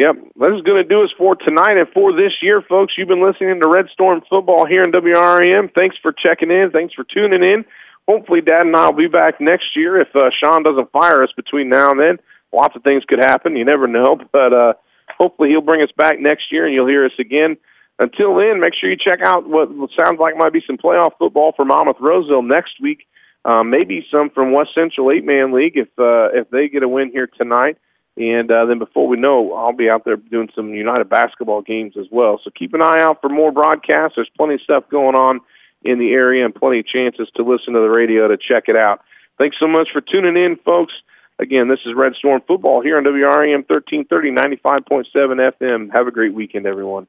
Yep. That is going to do us for tonight and for this year, folks. You've been listening to Red Storm Football here in WRAM. Thanks for checking in. Thanks for tuning in. Hopefully, Dad and I will be back next year if uh, Sean doesn't fire us between now and then. Lots of things could happen. You never know. (laughs) But uh, hopefully he'll bring us back next year and you'll hear us again. Until then, make sure you check out what sounds like might be some playoff football for Monmouth Roseville next week. Um, maybe some from West Central Eight Man League if uh, if they get a win here tonight. And uh, then before we know, I'll be out there doing some United basketball games as well. So keep an eye out for more broadcasts. There's plenty of stuff going on in the area and plenty of chances to listen to the radio to check it out. Thanks so much for tuning in, folks. Again, this is Red Storm Football here on WRAM 1330, 95.7 FM. Have a great weekend, everyone.